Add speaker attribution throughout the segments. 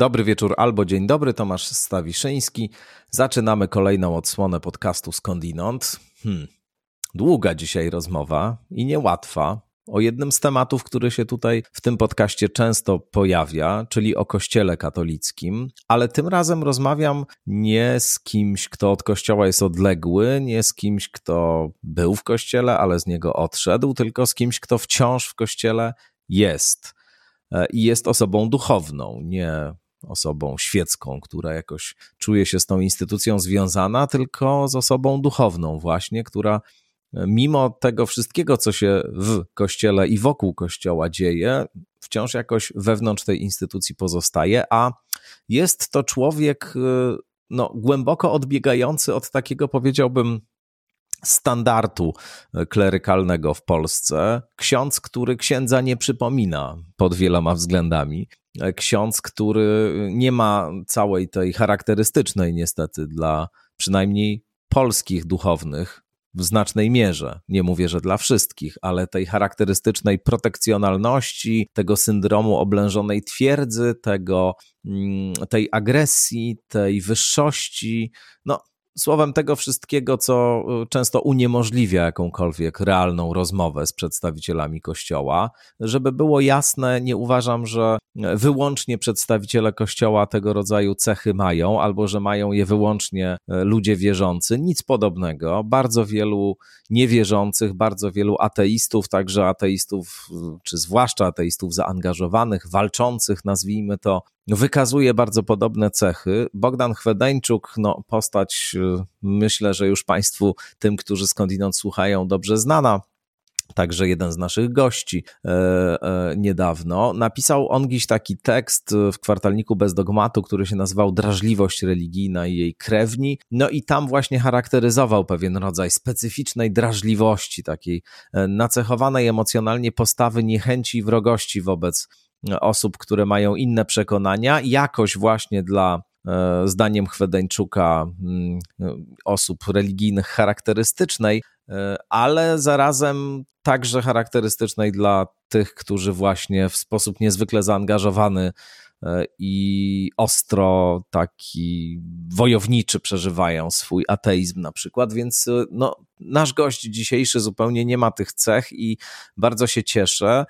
Speaker 1: Dobry wieczór albo dzień dobry, Tomasz Stawiszyński. Zaczynamy kolejną odsłonę podcastu Skądinąd. Hmm. Długa dzisiaj rozmowa i niełatwa o jednym z tematów, który się tutaj w tym podcaście często pojawia, czyli o Kościele katolickim, ale tym razem rozmawiam nie z kimś, kto od Kościoła jest odległy, nie z kimś, kto był w Kościele, ale z niego odszedł, tylko z kimś, kto wciąż w Kościele jest e, i jest osobą duchowną, nie osobą świecką, która jakoś czuje się z tą instytucją związana, tylko z osobą duchowną, właśnie, która e, mimo tego wszystkiego, co się w kościele i wokół kościoła dzieje, wciąż jakoś wewnątrz tej instytucji pozostaje, a jest to człowiek e, no, głęboko odbiegający od takiego, powiedziałbym, standardu e, klerykalnego w Polsce. Ksiądz, który księdza nie przypomina pod wieloma względami. Ksiądz, który nie ma całej tej charakterystycznej, niestety, dla przynajmniej polskich duchownych w znacznej mierze, nie mówię, że dla wszystkich, ale tej charakterystycznej protekcjonalności, tego syndromu oblężonej twierdzy, tego, mm, tej agresji, tej wyższości. No, Słowem tego wszystkiego, co y, często uniemożliwia jakąkolwiek realną rozmowę z przedstawicielami Kościoła. Żeby było jasne, nie uważam, że wyłącznie przedstawiciele Kościoła tego rodzaju cechy mają, albo że mają je wyłącznie y, ludzie wierzący. Nic podobnego. Bardzo wielu niewierzących, bardzo wielu ateistów, także ateistów, y, czy zwłaszcza ateistów zaangażowanych, walczących, nazwijmy to, wykazuje bardzo podobne cechy. Bogdan Chwedeńczuk, no, postać, y, myślę, że już Państwu, tym, którzy skądinąd słuchają, dobrze znana. Także jeden z naszych gości e, e, niedawno napisał on gdzieś taki tekst w kwartalniku bez dogmatu, który się nazywał Drażliwość religijna i jej krewni. No i tam właśnie charakteryzował pewien rodzaj specyficznej drażliwości, takiej e, nacechowanej emocjonalnie postawy niechęci i wrogości wobec osób, które mają inne przekonania, jakoś właśnie dla e, zdaniem Chwedeńczuka mm, osób religijnych charakterystycznej, e, ale zarazem także charakterystycznej dla tych, którzy właśnie w sposób niezwykle zaangażowany e, i ostro taki wojowniczy przeżywają swój ateizm na przykład, więc no, nasz gość dzisiejszy zupełnie nie ma tych cech i bardzo się cieszę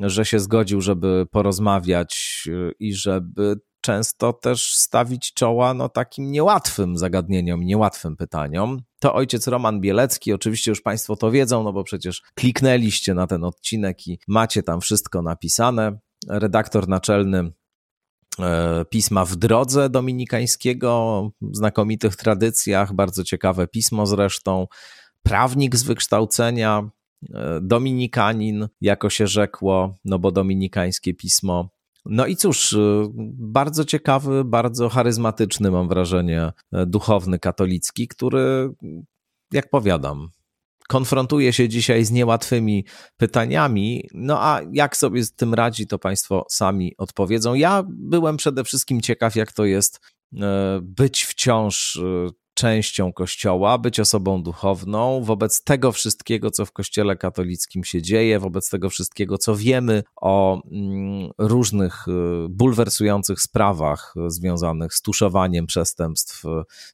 Speaker 1: że się zgodził, żeby porozmawiać y, i żeby często też stawić czoła no, takim niełatwym zagadnieniom, niełatwym pytaniom. To ojciec Roman Bielecki, oczywiście już Państwo to wiedzą, no bo przecież kliknęliście na ten odcinek i macie tam wszystko napisane. Redaktor naczelny e, pisma w drodze dominikańskiego, znakomitych tradycjach, bardzo ciekawe pismo zresztą, prawnik z wykształcenia, dominikanin, jako się rzekło, no bo dominikańskie pismo. No i cóż, e, bardzo ciekawy, bardzo charyzmatyczny, mam wrażenie, e, duchowny katolicki, który, jak powiadam, konfrontuje się dzisiaj z niełatwymi pytaniami. No a jak sobie z tym radzi, to Państwo sami odpowiedzą. Ja byłem przede wszystkim ciekaw, jak to jest być wciąż częścią Kościoła, być osobą duchowną, wobec tego wszystkiego, co w Kościele katolickim się dzieje, wobec tego wszystkiego, co wiemy o mm, różnych y, bulwersujących sprawach związanych z tuszowaniem przestępstw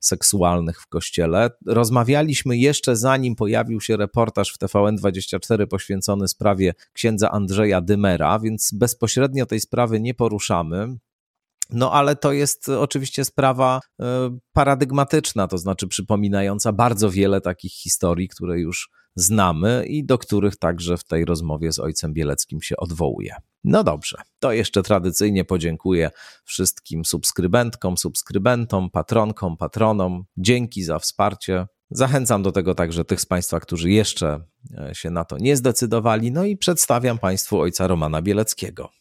Speaker 1: seksualnych w Kościele. Rozmawialiśmy jeszcze zanim pojawił się reportaż w TVN24 poświęcony sprawie księdza Andrzeja Dymera, więc bezpośrednio tej sprawy nie poruszamy. No ale to jest oczywiście sprawa e, paradygmatyczna, to znaczy przypominająca bardzo wiele takich historii, które już znamy i do których także w tej rozmowie z ojcem Bieleckim się odwołuje. No dobrze, to jeszcze tradycyjnie podziękuję wszystkim subskrybentkom, subskrybentom, patronkom, patronom. Dzięki za wsparcie. Zachęcam do tego także tych z Państwa, którzy jeszcze e, się na to nie zdecydowali. No i przedstawiam Państwu ojca Romana Bieleckiego.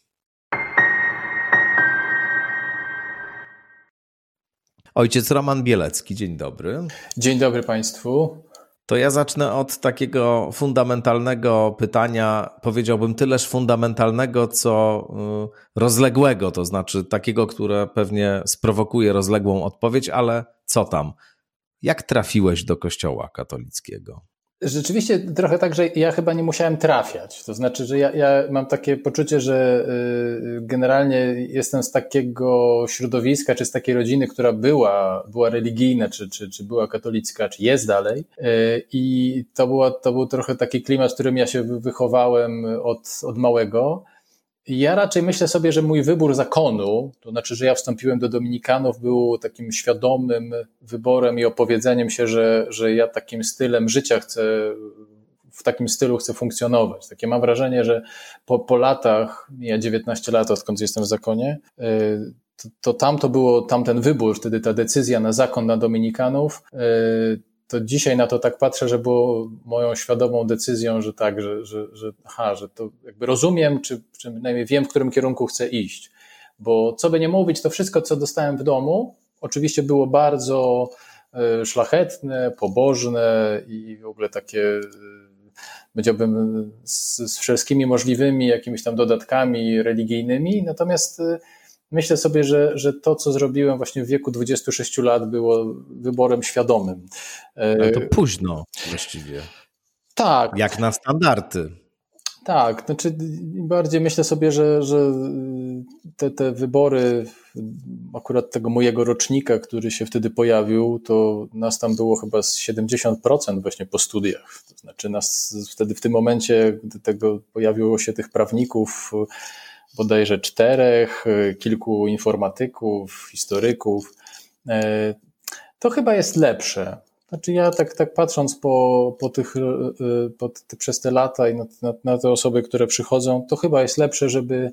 Speaker 1: Ojciec Roman Bielecki, dzień dobry.
Speaker 2: Dzień dobry Państwu.
Speaker 1: To ja zacznę od takiego fundamentalnego pytania, powiedziałbym tyleż fundamentalnego, co y, rozległego, to znaczy takiego, które pewnie sprowokuje rozległą odpowiedź, ale co tam? Jak trafiłeś do Kościoła katolickiego?
Speaker 2: Rzeczywiście trochę tak, że ja chyba nie musiałem trafiać. To znaczy, że ja, ja, mam takie poczucie, że y, generalnie jestem z takiego środowiska, czy z takiej rodziny, która była, była religijna, czy, czy, czy była katolicka, czy jest dalej. Y, I to, było, to był trochę taki klimat, w którym ja się wychowałem od, od małego. Ja raczej myślę sobie, że mój wybór zakonu, to znaczy, że ja wstąpiłem do Dominikanów, był takim świadomym wyborem i opowiedzeniem się, że, że ja takim stylem życia chcę, w takim stylu chcę funkcjonować. Takie mam wrażenie, że po, po latach, ja 19 lat, odkąd jestem w zakonie, y, to, to tam to było, tamten wybór, wtedy ta decyzja na zakon na Dominikanów, y, to dzisiaj na to tak patrzę, że było moją świadomą decyzją, że tak, że, że, że, aha, że to jakby rozumiem, czy, przynajmniej wiem, w którym kierunku chcę iść. Bo co by nie mówić, to wszystko, co dostałem w domu, oczywiście było bardzo e, szlachetne, pobożne i w ogóle takie, e, powiedziałbym, z, z wszystkimi możliwymi jakimiś tam dodatkami religijnymi. Natomiast e, myślę sobie, że, że to, co zrobiłem właśnie w wieku 26 lat, było wyborem świadomym.
Speaker 1: Ale to późno właściwie.
Speaker 2: Tak.
Speaker 1: Jak na standardy.
Speaker 2: Tak, znaczy bardziej myślę sobie, że, że te, te wybory akurat tego mojego rocznika, który się wtedy pojawił, to nas tam było chyba z 70% właśnie po studiach. To znaczy nas wtedy w tym momencie, gdy tego pojawiło się tych prawników, bodajże czterech, y, kilku informatyków, historyków. E, to chyba jest lepsze. Znaczy ja tak, tak patrząc po, po tych, y, y, po przez te lata i na, na, na, te osoby, które przychodzą, to chyba jest lepsze, żeby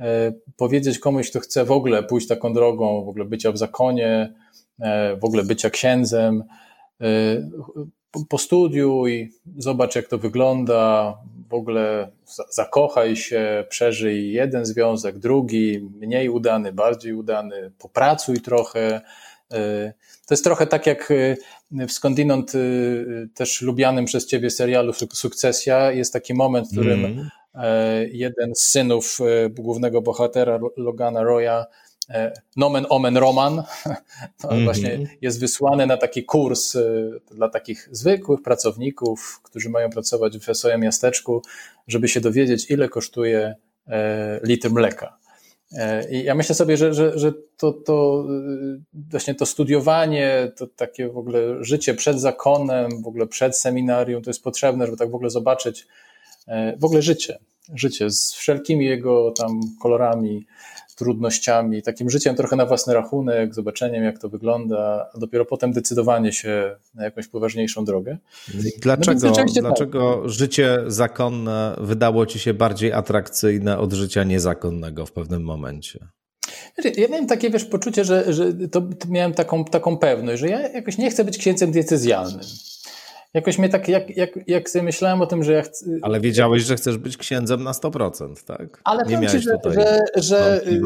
Speaker 2: e, powiedzieć komuś, kto chce w ogóle pójść taką drogą, w ogóle bycia w zakonie, e, w ogóle bycia księdzem, postudiuj, zobacz jak to wygląda, w ogóle zakochaj się, przeżyj jeden związek, drugi, mniej udany, bardziej udany, popracuj trochę. Y, to jest trochę tak jak y, w skądinąd y, też lubianym przez ciebie serialu Sukcesja jest taki moment, w którym mm. jeden z synów głównego bohatera Logana Roya E, nomen omen Roman, mm -hmm. właśnie jest wysłany na taki kurs e, dla takich zwykłych pracowników, którzy mają pracować w wesołym miasteczku, żeby się dowiedzieć, ile kosztuje e, litr mleka. I ja myślę sobie, że, że, że to, to właśnie to studiowanie, to takie w ogóle życie przed zakonem, w ogóle przed seminarium, to jest potrzebne, żeby tak w ogóle zobaczyć w ogóle życie, życie z wszelkimi jego tam kolorami, trudnościami, takim życiem trochę na własny rachunek, zobaczeniem jak to wygląda, a dopiero potem decydowanie się na jakąś poważniejszą drogę.
Speaker 1: Dlaczego, no dlaczego tak. życie zakonne wydało ci się bardziej atrakcyjne od życia niezakonnego w pewnym momencie?
Speaker 2: Ja miałem takie wiesz, poczucie, że, że to, to miałem taką, taką pewność, że ja jakoś nie chcę być księcem decyzjalnym. Jakoś mnie tak, jak, jak, jak sobie myślałem o tym, że ja chcę.
Speaker 1: Ale wiedziałeś, że chcesz być księdzem na 100%, tak?
Speaker 2: Ale nie miałeś ci, że, że, że y,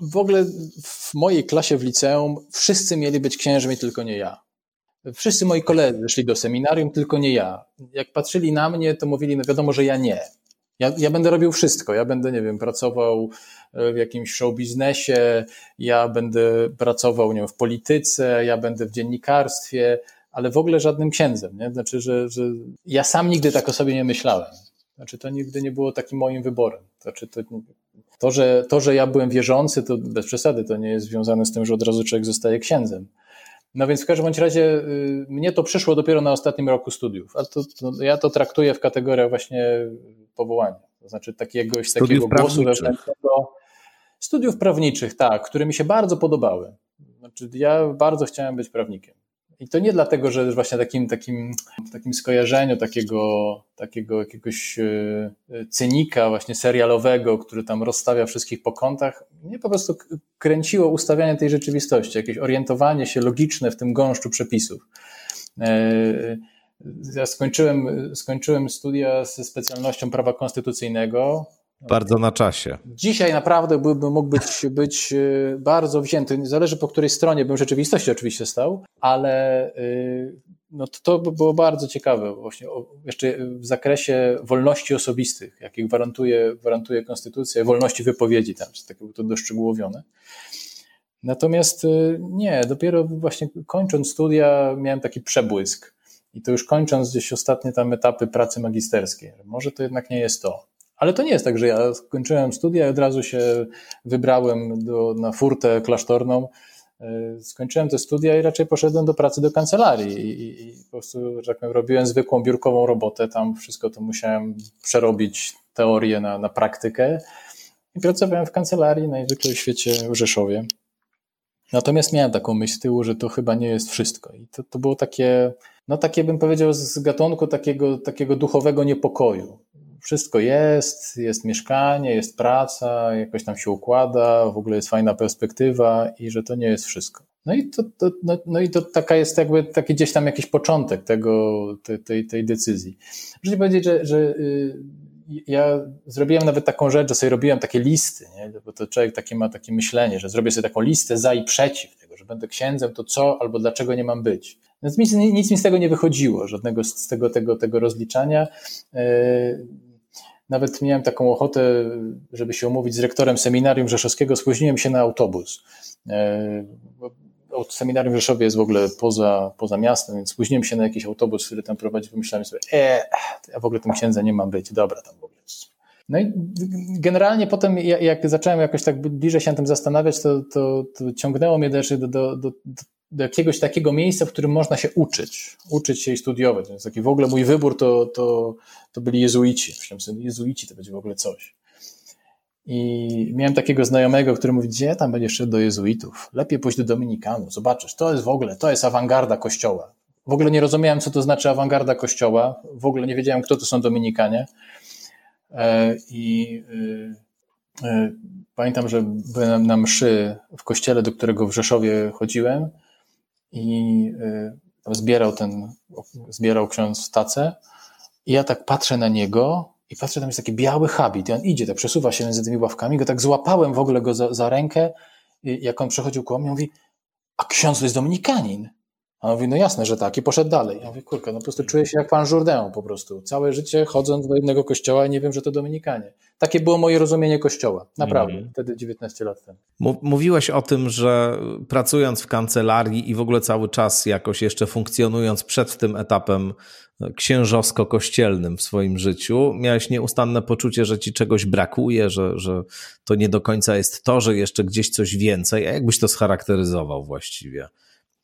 Speaker 2: w ogóle w mojej klasie w liceum wszyscy mieli być księżmi, tylko nie ja. Wszyscy moi koledzy szli do seminarium, tylko nie ja. Jak patrzyli na mnie, to mówili, no wiadomo, że ja nie. Ja, ja będę robił wszystko. Ja będę, nie wiem, pracował e, w jakimś show biznesie, ja będę pracował nie wiem, w polityce, ja będę w dziennikarstwie, ale w ogóle żadnym księdzem. Nie? Znaczy, że, że ja sam nigdy tak o sobie nie myślałem. Znaczy, to nigdy nie było takim moim wyborem. Znaczy, to, to, że, to, że ja byłem wierzący, to bez przesady, to nie jest związane z tym, że od razu człowiek zostaje księdzem. No więc w każdym bądź razie y, mnie to przyszło dopiero na ostatnim roku studiów, a to, to, ja to traktuję w kategoriach właśnie powołania. To znaczy takiegoś studiów takiego głosu wewnętrznego. Studiów prawniczych, tak, które mi się bardzo podobały. Znaczy, ja bardzo chciałem być prawnikiem. I to nie dlatego, że właśnie takim, takim, takim skojarzeniu takiego, takiego jakiegoś e, cynika właśnie serialowego, który tam rozstawia wszystkich po kątach, mnie po prostu kręciło ustawianie tej rzeczywistości, jakieś orientowanie się logiczne w tym gąszczu przepisów. E, ja skończyłem, skończyłem studia ze specjalnością prawa konstytucyjnego.
Speaker 1: Bardzo na czasie.
Speaker 2: Dzisiaj naprawdę byłbym mógł być, być e, bardzo wzięty. Zależy po której stronie bym rzeczywistości oczywiście stał, ale e, no to, to by było bardzo ciekawe właśnie jeszcze w zakresie wolności osobistych, jakie gwarantuje, gwarantuje konstytucja, wolności wypowiedzi tam, tak to doszczegółowione. Natomiast e, nie, dopiero właśnie kończąc studia miałem taki przebłysk I to już kończąc gdzieś ostatnie tam etapy pracy magisterskiej. Może to jednak nie jest to. Ale to nie jest tak, że ja skończyłem studia i od razu się wybrałem do, na furtę klasztorną. E, skończyłem te studia i raczej poszedłem do pracy do kancelarii i, i po prostu, że tak powiem, robiłem zwykłą biurkową robotę. Tam wszystko to musiałem przerobić teorię na, na praktykę i pracowałem w kancelarii najzwykłej w świecie w Rzeszowie. Natomiast miałem taką myśl z tyłu, że to chyba nie jest wszystko. I to, to było takie, no takie bym powiedział, z gatunku takiego, takiego duchowego niepokoju. Wszystko jest, jest mieszkanie, jest praca, jakoś tam się układa, w ogóle jest fajna perspektywa i że to nie jest wszystko. No i to, to, no, no i to taka jest jakby taki gdzieś tam jakiś początek tego, tej, tej, tej decyzji. Muszę powiedzieć, że, że y, ja zrobiłem nawet taką rzecz, że sobie robiłem takie listy, nie? bo to człowiek takie ma takie myślenie, że zrobię sobie taką listę za i przeciw tego, że będę księdzem, to co albo dlaczego nie mam być. Więc nic, nic mi z tego nie wychodziło, żadnego z tego, tego, tego rozliczania. E, nawet miałem taką ochotę, żeby się umówić z rektorem seminarium rzeszowskiego, spóźniłem się na autobus. E, seminarium Rzeszowie jest w ogóle poza, poza miastem, więc spóźniłem się na jakiś autobus, który tam prowadzi, pomyślałem sobie, e, ja w ogóle tym księdza nie mam być, dobra tam w ogóle. No i generalnie potem, jak zacząłem jakoś tak bliżej się na tym zastanawiać, to, to, to ciągnęło mnie też do, do, do, do jakiegoś takiego miejsca, w którym można się uczyć, uczyć się i studiować. Więc taki w ogóle mój wybór to, to, to byli jezuici. Myślałem jezuici to będzie w ogóle coś. I miałem takiego znajomego, który mówi, gdzie tam będziesz szedł do jezuitów? Lepiej pójść do dominikanów, zobaczysz, to jest w ogóle, to jest awangarda kościoła. W ogóle nie rozumiałem, co to znaczy awangarda kościoła, w ogóle nie wiedziałem, kto to są dominikanie. E, I e, e, pamiętam, że byłem na mszy w kościele, do którego w Rzeszowie chodziłem i zbierał ten, zbierał ksiądz tacę i ja tak patrzę na niego i patrzę, tam jest taki biały habit. I on idzie, tak przesuwa się między tymi ławkami, go tak złapałem w ogóle go za, za rękę i jak on przechodził koło mnie, mówi, a ksiądz to jest dominikanin. A on mówi, no jasne, że tak i poszedł dalej. Ja mówię, kurka, no po prostu czuję się jak pan Jourdain po prostu. Całe życie chodząc do jednego kościoła i nie wiem, że to dominikanie. Takie było moje rozumienie kościoła. Naprawdę. Mm. Wtedy 19 lat temu.
Speaker 1: Mówiłeś o tym, że pracując w kancelarii i w ogóle cały czas jakoś jeszcze funkcjonując przed tym etapem księżowsko-kościelnym w swoim życiu, miałeś nieustanne poczucie, że ci czegoś brakuje, że, że to nie do końca jest to, że jeszcze gdzieś coś więcej. A jakbyś to scharakteryzował właściwie?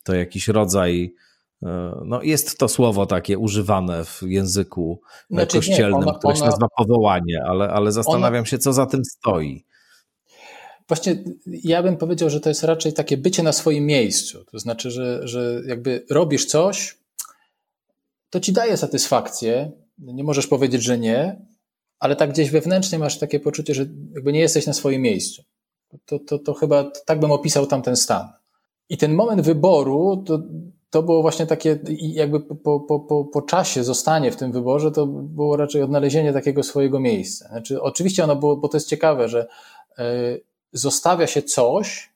Speaker 1: To jakiś rodzaj. E, no, jest to słowo takie używane w języku znaczy, kościelnym, nie, ona, które się nazywa powołanie, ale, ale zastanawiam ona, się, co za tym stoi.
Speaker 2: Właśnie ja bym powiedział, że to jest raczej takie bycie na swoim miejscu. To znaczy, że, że jakby robisz coś, to ci daje satysfakcję. Nie możesz powiedzieć, że nie, ale tak gdzieś wewnętrznie masz takie poczucie, że jakby nie jesteś na swoim miejscu. To, to, to chyba tak bym opisał tamten stan. I ten moment wyboru to, to było właśnie takie, jakby po, po, po, po czasie zostanie w tym wyborze, to było raczej odnalezienie takiego swojego miejsca. Znaczy, oczywiście ono było, bo to jest ciekawe, że y, zostawia się coś,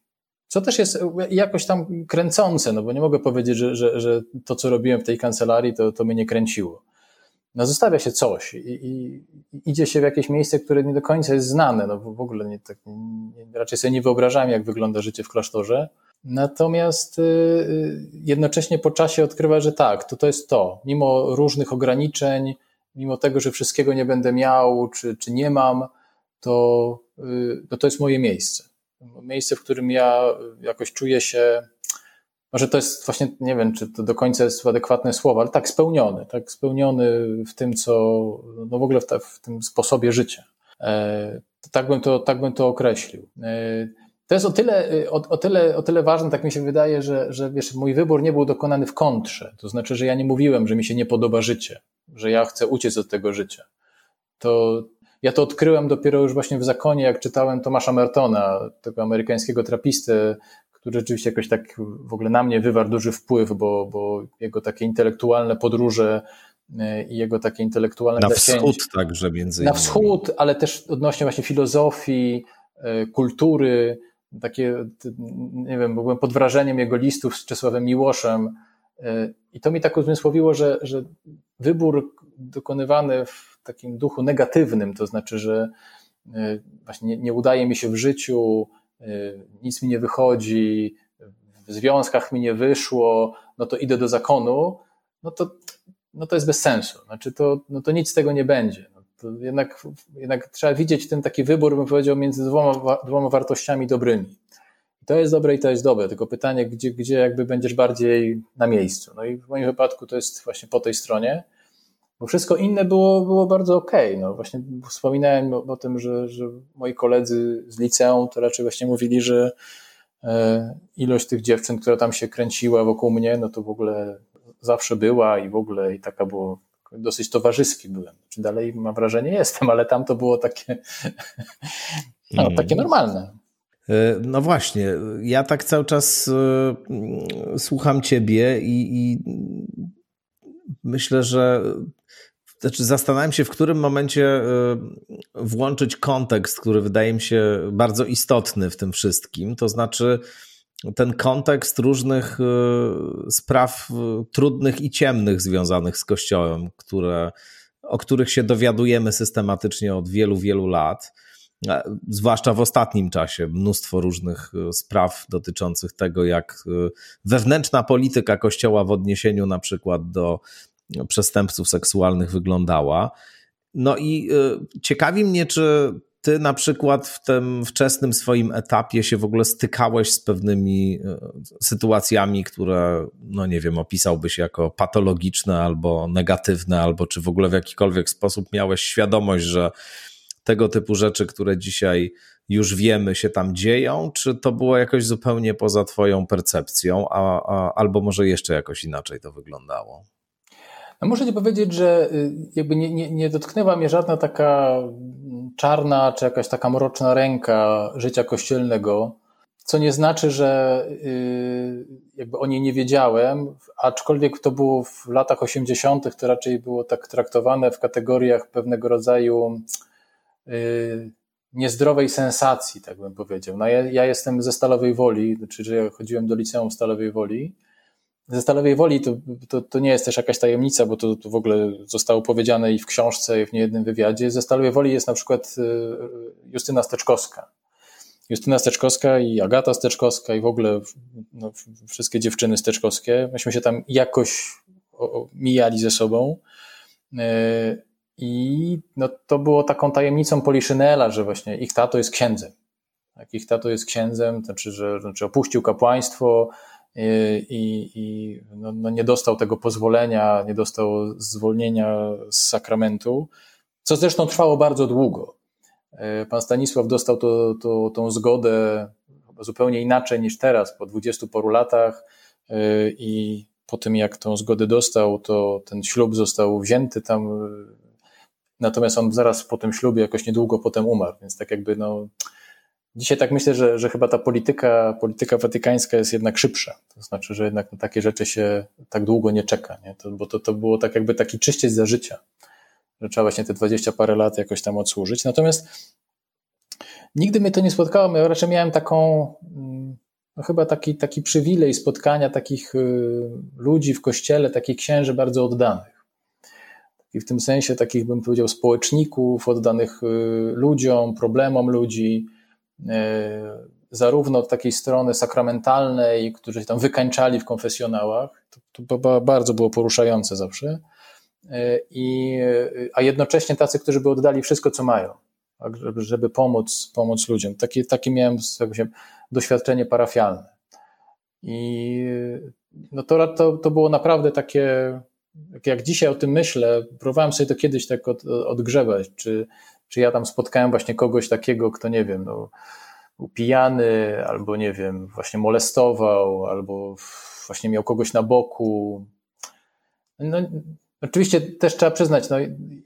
Speaker 2: co też jest jakoś tam kręcące, no bo nie mogę powiedzieć, że, że, że to, co robiłem w tej kancelarii, to, to mnie nie kręciło. No zostawia się coś i, i, idzie się w jakieś miejsce, które nie do końca jest znane. No w ogóle nie, tak, nie, raczej sobie nie wyobrażałem, jak wygląda życie w klasztorze. Natomiast y, y, jednocześnie po czasie odkrywa, że tak, to to jest to. Mimo różnych ograniczeń, mimo tego, że wszystkiego nie będę miał, czy, czy nie mam, to, y, to to jest moje miejsce miejsce, w którym ja jakoś czuję się, może to jest właśnie, nie wiem, czy to do końca jest adekwatne słowo, ale tak spełniony, tak spełniony w tym, co, no w ogóle w, ta, w tym sposobie życia. E, tak, bym to, tak bym to określił. E, to jest o tyle, o, o, tyle, o tyle ważne, tak mi się wydaje, że, że wiesz, mój wybór nie był dokonany w kontrze. To znaczy, że ja nie mówiłem, że mi się nie podoba życie, że ja chcę uciec od tego życia. To, ja to odkryłem dopiero już właśnie w zakonie, jak czytałem Tomasza Mertona, tego amerykańskiego trapistę, który rzeczywiście jakoś tak w ogóle na mnie wywarł duży wpływ, bo, bo jego takie intelektualne podróże e, i jego takie intelektualne
Speaker 1: Na wschód także między
Speaker 2: innymi. Na wschód, ale też odnośnie właśnie filozofii, e, kultury, takie, nie wiem, byłem pod wrażeniem jego listów z Czesławem Miłoszem e, i to mi tak uzmysłowiło, że, że wybór dokonywany w takim duchu negatywnym, to znaczy, że e, właśnie nie, nie udaje mi się w życiu, e, nic mi nie wychodzi, w związkach mi nie wyszło, no to idę do zakonu, no to, no to jest bez sensu. Znaczy to, no to nic z tego nie będzie. To jednak, jednak trzeba widzieć ten taki wybór, bym powiedział, między dwoma, dwoma wartościami dobrymi. to jest dobre i to jest dobre, tylko pytanie, gdzie, gdzie jakby będziesz bardziej na miejscu. No i w moim wypadku to jest właśnie po tej stronie, bo wszystko inne było, było bardzo okej. Okay. No właśnie wspominałem o, o tym, że, że moi koledzy z liceum to raczej właśnie mówili, że e, ilość tych dziewczyn, która tam się kręciła wokół mnie, no to w ogóle zawsze była i w ogóle i taka było dosyć towarzyski byłem. Czy dalej mam wrażenie jestem, ale tam to było takie, no, mm. takie normalne.
Speaker 1: E, no właśnie, ja tak cały czas e, słucham ciebie i, i myślę, że znaczy zastanawiam się, w którym momencie e, włączyć kontekst, który wydaje mi się bardzo istotny w tym wszystkim. To znaczy, ten kontekst różnych e, spraw e, trudnych i ciemnych związanych z Kościołem, które, o których się dowiadujemy systematycznie od wielu, wielu lat, zwłaszcza w ostatnim czasie. Mnóstwo różnych spraw dotyczących tego, jak wewnętrzna polityka Kościoła w odniesieniu na przykład do przestępców seksualnych wyglądała. No i y, ciekawi mnie, czy ty na przykład w tym wczesnym swoim etapie się w ogóle stykałeś z pewnymi y, sytuacjami, które, no nie wiem, opisałbyś jako patologiczne albo negatywne, albo czy w ogóle w jakikolwiek sposób miałeś świadomość, że tego typu rzeczy, które dzisiaj już wiemy, się tam dzieją, czy to było jakoś zupełnie poza Twoją percepcją, a, a, albo może jeszcze jakoś inaczej to wyglądało?
Speaker 2: No muszę Ci powiedzieć, że y, jakby nie, nie, nie dotknęła mnie żadna taka czarna czy jakaś taka mroczna ręka życia kościelnego, co nie znaczy, że y, jakby o niej nie wiedziałem, aczkolwiek to było w latach 80., to raczej było tak traktowane w kategoriach pewnego rodzaju y, niezdrowej sensacji, tak bym powiedział. No ja, ja jestem ze Stalowej Woli, znaczy, że ja chodziłem do liceum Stalowej Woli ze Stalowej Woli to, to, to, nie jest też jakaś tajemnica, bo to, to w ogóle zostało powiedziane i w książce, i w niejednym wywiadzie. Ze Stalowej Woli jest na przykład y, Justyna Steczkowska. Justyna Steczkowska i Agata Steczkowska i w ogóle no, wszystkie dziewczyny steczkowskie. Myśmy się tam jakoś mijali ze sobą. Y, I no, to było taką tajemnicą Poliszynela, że właśnie ich tato jest księdzem. Tak, ich tato jest księdzem, znaczy, że znaczy opuścił kapłaństwo, i, i no, no nie dostał tego pozwolenia, nie dostał zwolnienia z sakramentu, co zresztą trwało bardzo długo. E, pan Stanisław dostał to, to, tą zgodę zupełnie inaczej niż teraz, po dwudziestu paru latach e, i po tym jak tą zgodę dostał, to ten ślub został wzięty tam, natomiast on zaraz po tym ślubie jakoś niedługo potem umarł, więc tak jakby no Dzisiaj tak myślę, że, że chyba ta polityka, polityka watykańska jest jednak szybsza. To znaczy, że jednak na takie rzeczy się tak długo nie czeka, nie? To, bo to, to było tak jakby taki czyściec za życia, że trzeba właśnie te dwadzieścia parę lat jakoś tam odsłużyć. Natomiast nigdy mnie to nie spotkało. Ja raczej miałem taką, no chyba taki, taki przywilej spotkania takich y, ludzi w kościele, takich księży bardzo oddanych. I w tym sensie takich, bym powiedział, społeczników, oddanych y, ludziom, problemom ludzi, zarówno od takiej strony sakramentalnej, którzy się tam wykańczali w konfesjonałach, to, to bardzo było poruszające zawsze, e, i, a jednocześnie tacy, którzy by oddali wszystko, co mają, tak, żeby, pomóc, pomóc ludziom. Takie, takie miałem się, doświadczenie parafialne. I no to, to, to było naprawdę takie, jak dzisiaj o tym myślę, próbowałem sobie to kiedyś tak od, czy, czy ja tam spotkałem właśnie kogoś takiego, kto nie wiem, no, był pijany, albo nie wiem, właśnie molestował, albo właśnie miał kogoś na boku. No, oczywiście też trzeba przyznać, no,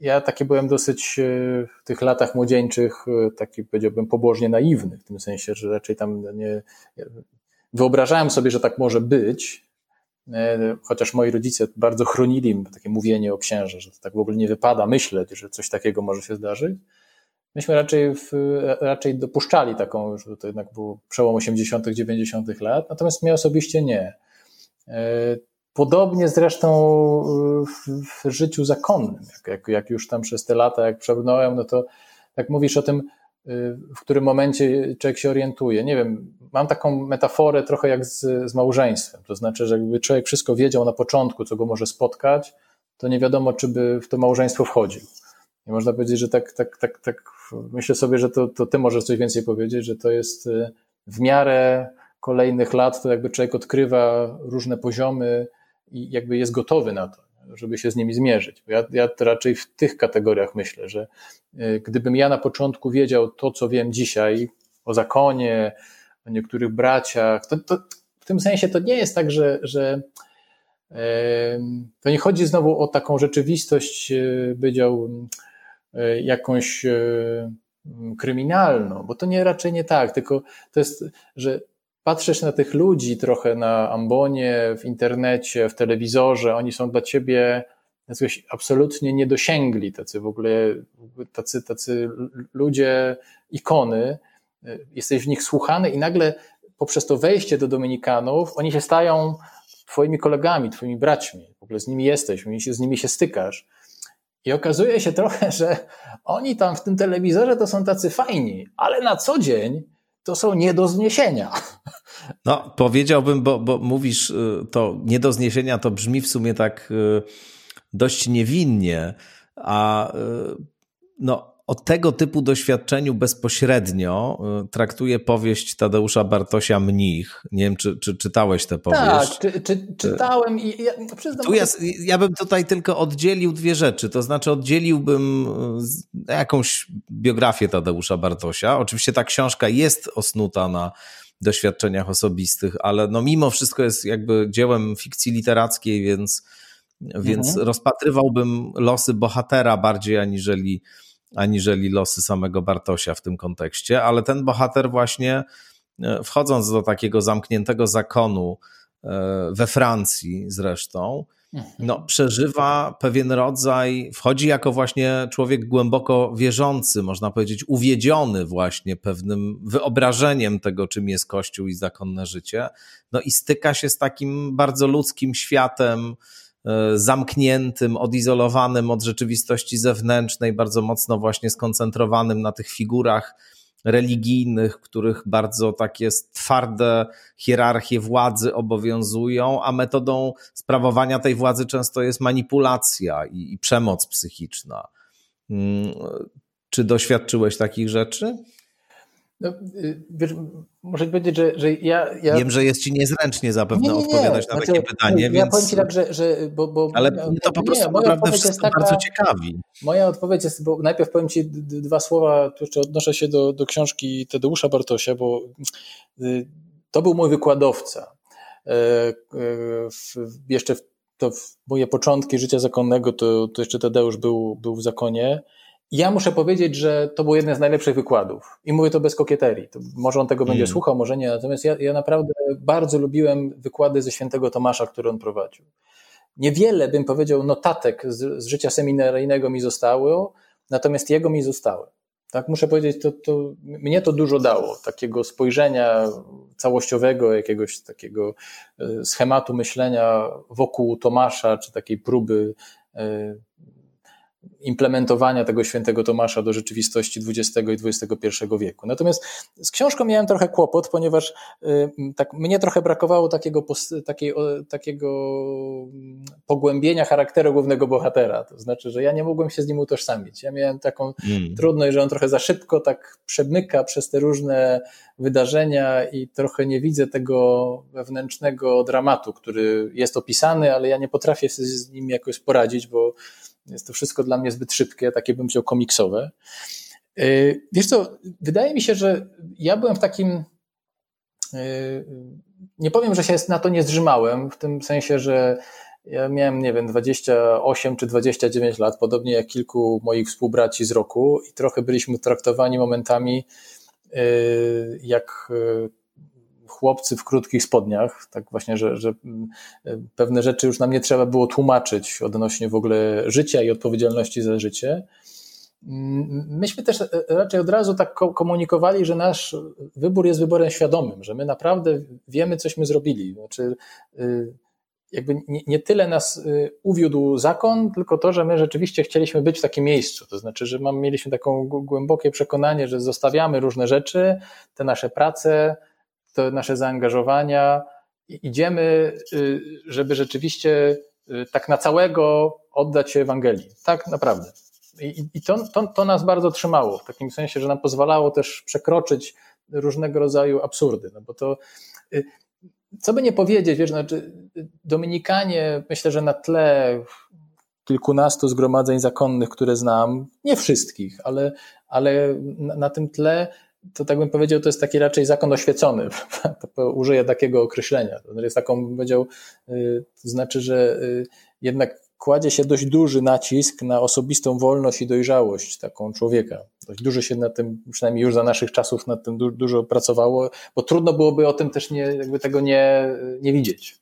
Speaker 2: ja taki byłem dosyć e, w tych latach młodzieńczych, e, taki powiedziałbym pobożnie naiwny, w tym sensie, że raczej tam nie. Wyobrażałem sobie, że tak może być, e, chociaż moi rodzice bardzo chronili takie mówienie o księże, że to tak w ogóle nie wypada myśleć, że coś takiego może się zdarzyć. Myśmy raczej, w, raczej dopuszczali taką, że to jednak był przełom 80., 90. lat, natomiast mnie osobiście nie. E, podobnie zresztą w, w życiu zakonnym, jak, jak, jak, już tam przez te lata, jak przebrnąłem, no to jak mówisz o tym, w którym momencie człowiek się orientuje. Nie wiem, mam taką metaforę trochę jak z, z małżeństwem. To znaczy, że jakby człowiek wszystko wiedział na początku, co go może spotkać, to nie wiadomo, czy by w to małżeństwo wchodził. I można powiedzieć, że tak, tak, tak, tak myślę sobie, że to, to ty możesz coś więcej powiedzieć, że to jest y, w miarę kolejnych lat, to jakby człowiek odkrywa różne poziomy i jakby jest gotowy na to, żeby się z nimi zmierzyć. Ja, ja raczej w tych kategoriach myślę, że y, gdybym ja na początku wiedział to, co wiem dzisiaj o zakonie, o niektórych braciach, to, to w tym sensie to nie jest tak, że, że to nie chodzi znowu o taką rzeczywistość, y, powiedział, jakąś e, kryminalną, bo to nie raczej nie tak, tylko to jest, że patrzysz na tych ludzi trochę na ambonie, w internecie, w telewizorze, oni są dla ciebie jakoś absolutnie niedosięgli, tacy w ogóle, tacy, tacy ludzie, ikony, e, jesteś w nich słuchany i nagle poprzez to wejście do Dominikanów, oni się stają twoimi kolegami, twoimi braćmi, w ogóle z nimi jesteś, z nimi się stykasz. I okazuje się trochę, że oni tam w tym telewizorze to są tacy fajni, ale na co dzień to są nie do zniesienia.
Speaker 1: No, powiedziałbym, bo, bo mówisz y, to nie do zniesienia, to brzmi w sumie tak y, dość niewinnie, a y, no, o tego typu doświadczeniu bezpośrednio y, traktuje powieść Tadeusza Bartosia Mnich. Nie wiem, czy, czy czytałeś tę powieść.
Speaker 2: Tak, czy, czy, czytałem i ja,
Speaker 1: przyznam, tu ja, ja bym tutaj tylko oddzielił dwie rzeczy. To znaczy oddzieliłbym y, jakąś biografię Tadeusza Bartosia. Oczywiście ta książka jest osnuta na doświadczeniach osobistych, ale no mimo wszystko jest jakby dziełem fikcji literackiej, więc, więc mhm. rozpatrywałbym losy bohatera bardziej aniżeli aniżeli losy samego Bartosia w tym kontekście, ale ten bohater właśnie e, wchodząc do takiego zamkniętego zakonu e, we Francji zresztą, mhm. no, przeżywa pewien rodzaj, wchodzi jako właśnie człowiek głęboko wierzący, można powiedzieć, uwiedziony właśnie pewnym wyobrażeniem tego, czym jest Kościół i zakonne życie, no i styka się z takim bardzo ludzkim światem, zamkniętym, odizolowanym od rzeczywistości zewnętrznej, bardzo mocno właśnie skoncentrowanym na tych figurach religijnych, których bardzo takie twarde hierarchie władzy obowiązują, a metodą sprawowania tej władzy często jest manipulacja i, i przemoc psychiczna. Mm, czy doświadczyłeś takich rzeczy?
Speaker 2: No, y, wiesz, muszę powiedzieć, że, że ja, ja...
Speaker 1: Wiem, że jest ci niezręcznie zapewne nie, nie, nie. odpowiadać na znaczy, takie pytanie, ja
Speaker 2: więc... powiem ci tak, że... że bo, bo,
Speaker 1: Ale mnie to po prostu nie, naprawdę wszystko taka, bardzo ciekawi.
Speaker 2: Moja odpowiedź jest, bo najpierw powiem ci dwa słowa, tu jeszcze odnoszę się do, do książki Tadeusza Bartosia, bo y, to był mój wykładowca. E, e, jeszcze to w moje początki życia zakonnego, to, to jeszcze Tadeusz był, był w zakonie ja muszę powiedzieć, że to był jeden z najlepszych wykładów. I mówię to bez kokieterii. To może on tego będzie hmm. słuchał, może nie. Natomiast ja, ja naprawdę bardzo lubiłem wykłady ze świętego Tomasza, które on prowadził. Niewiele, bym powiedział, notatek z, z życia seminaryjnego mi zostało, natomiast jego mi zostały. Tak, muszę powiedzieć, to, to mnie to dużo dało, takiego spojrzenia całościowego, jakiegoś takiego e, schematu myślenia wokół Tomasza, czy takiej próby e, implementowania tego świętego Tomasza do rzeczywistości XX i XXI wieku. Natomiast z książką miałem trochę kłopot, ponieważ y, tak, mnie trochę brakowało takiego, takiej, takiego pogłębienia charakteru głównego bohatera. To znaczy, że ja nie mogłem się z nim utożsamić. Ja miałem taką hmm. trudność, że on trochę za szybko tak przemyka przez te różne wydarzenia i trochę nie widzę tego wewnętrznego dramatu, który jest opisany, ale ja nie potrafię sobie z nim jakoś poradzić, bo jest to wszystko dla mnie zbyt szybkie, takie bym chciał komiksowe. Y, wiesz co, wydaje mi się, że ja byłem w takim. Y, nie powiem, że się na to nie zrzymałem, w tym sensie, że ja miałem, nie wiem, 28 czy 29 lat, podobnie jak kilku moich współbraci z roku, i trochę byliśmy traktowani momentami y, jak chłopcy w krótkich spodniach, tak właśnie, że, że mm, pewne rzeczy już nam nie trzeba było tłumaczyć odnośnie w ogóle życia i odpowiedzialności za życie. Mm, myśmy też raczej od razu tak komunikowali, że nasz wybór jest wyborem świadomym, że my naprawdę wiemy, cośmy zrobili. Znaczy, y, jakby nie, nie, tyle nas y, uwiódł zakon, tylko to, że my rzeczywiście chcieliśmy być w takim miejscu. To znaczy, że mam, mieliśmy taką głębokie przekonanie, że zostawiamy różne rzeczy, te nasze prace, te nasze zaangażowania, idziemy, y, żeby rzeczywiście y, tak na całego oddać się Ewangelii. Tak naprawdę. I, i to, to, to nas bardzo trzymało, w takim sensie, że nam pozwalało też przekroczyć różnego rodzaju absurdy. No bo to co by nie powiedzieć, wiesz, znaczy Dominikanie, myślę, że na tle kilkunastu zgromadzeń zakonnych, które znam, nie wszystkich, ale, ale na, na tym tle to tak bym powiedział, to jest taki raczej zakon oświecony, użyję takiego określenia. To jest taką, bym powiedział, y, to znaczy, że y, jednak kładzie się dość duży nacisk na osobistą wolność i dojrzałość taką człowieka. Dość dużo się na tym, przynajmniej już za naszych czasów, nad tym dużo pracowało, bo trudno byłoby o tym też nie, jakby tego nie, nie widzieć.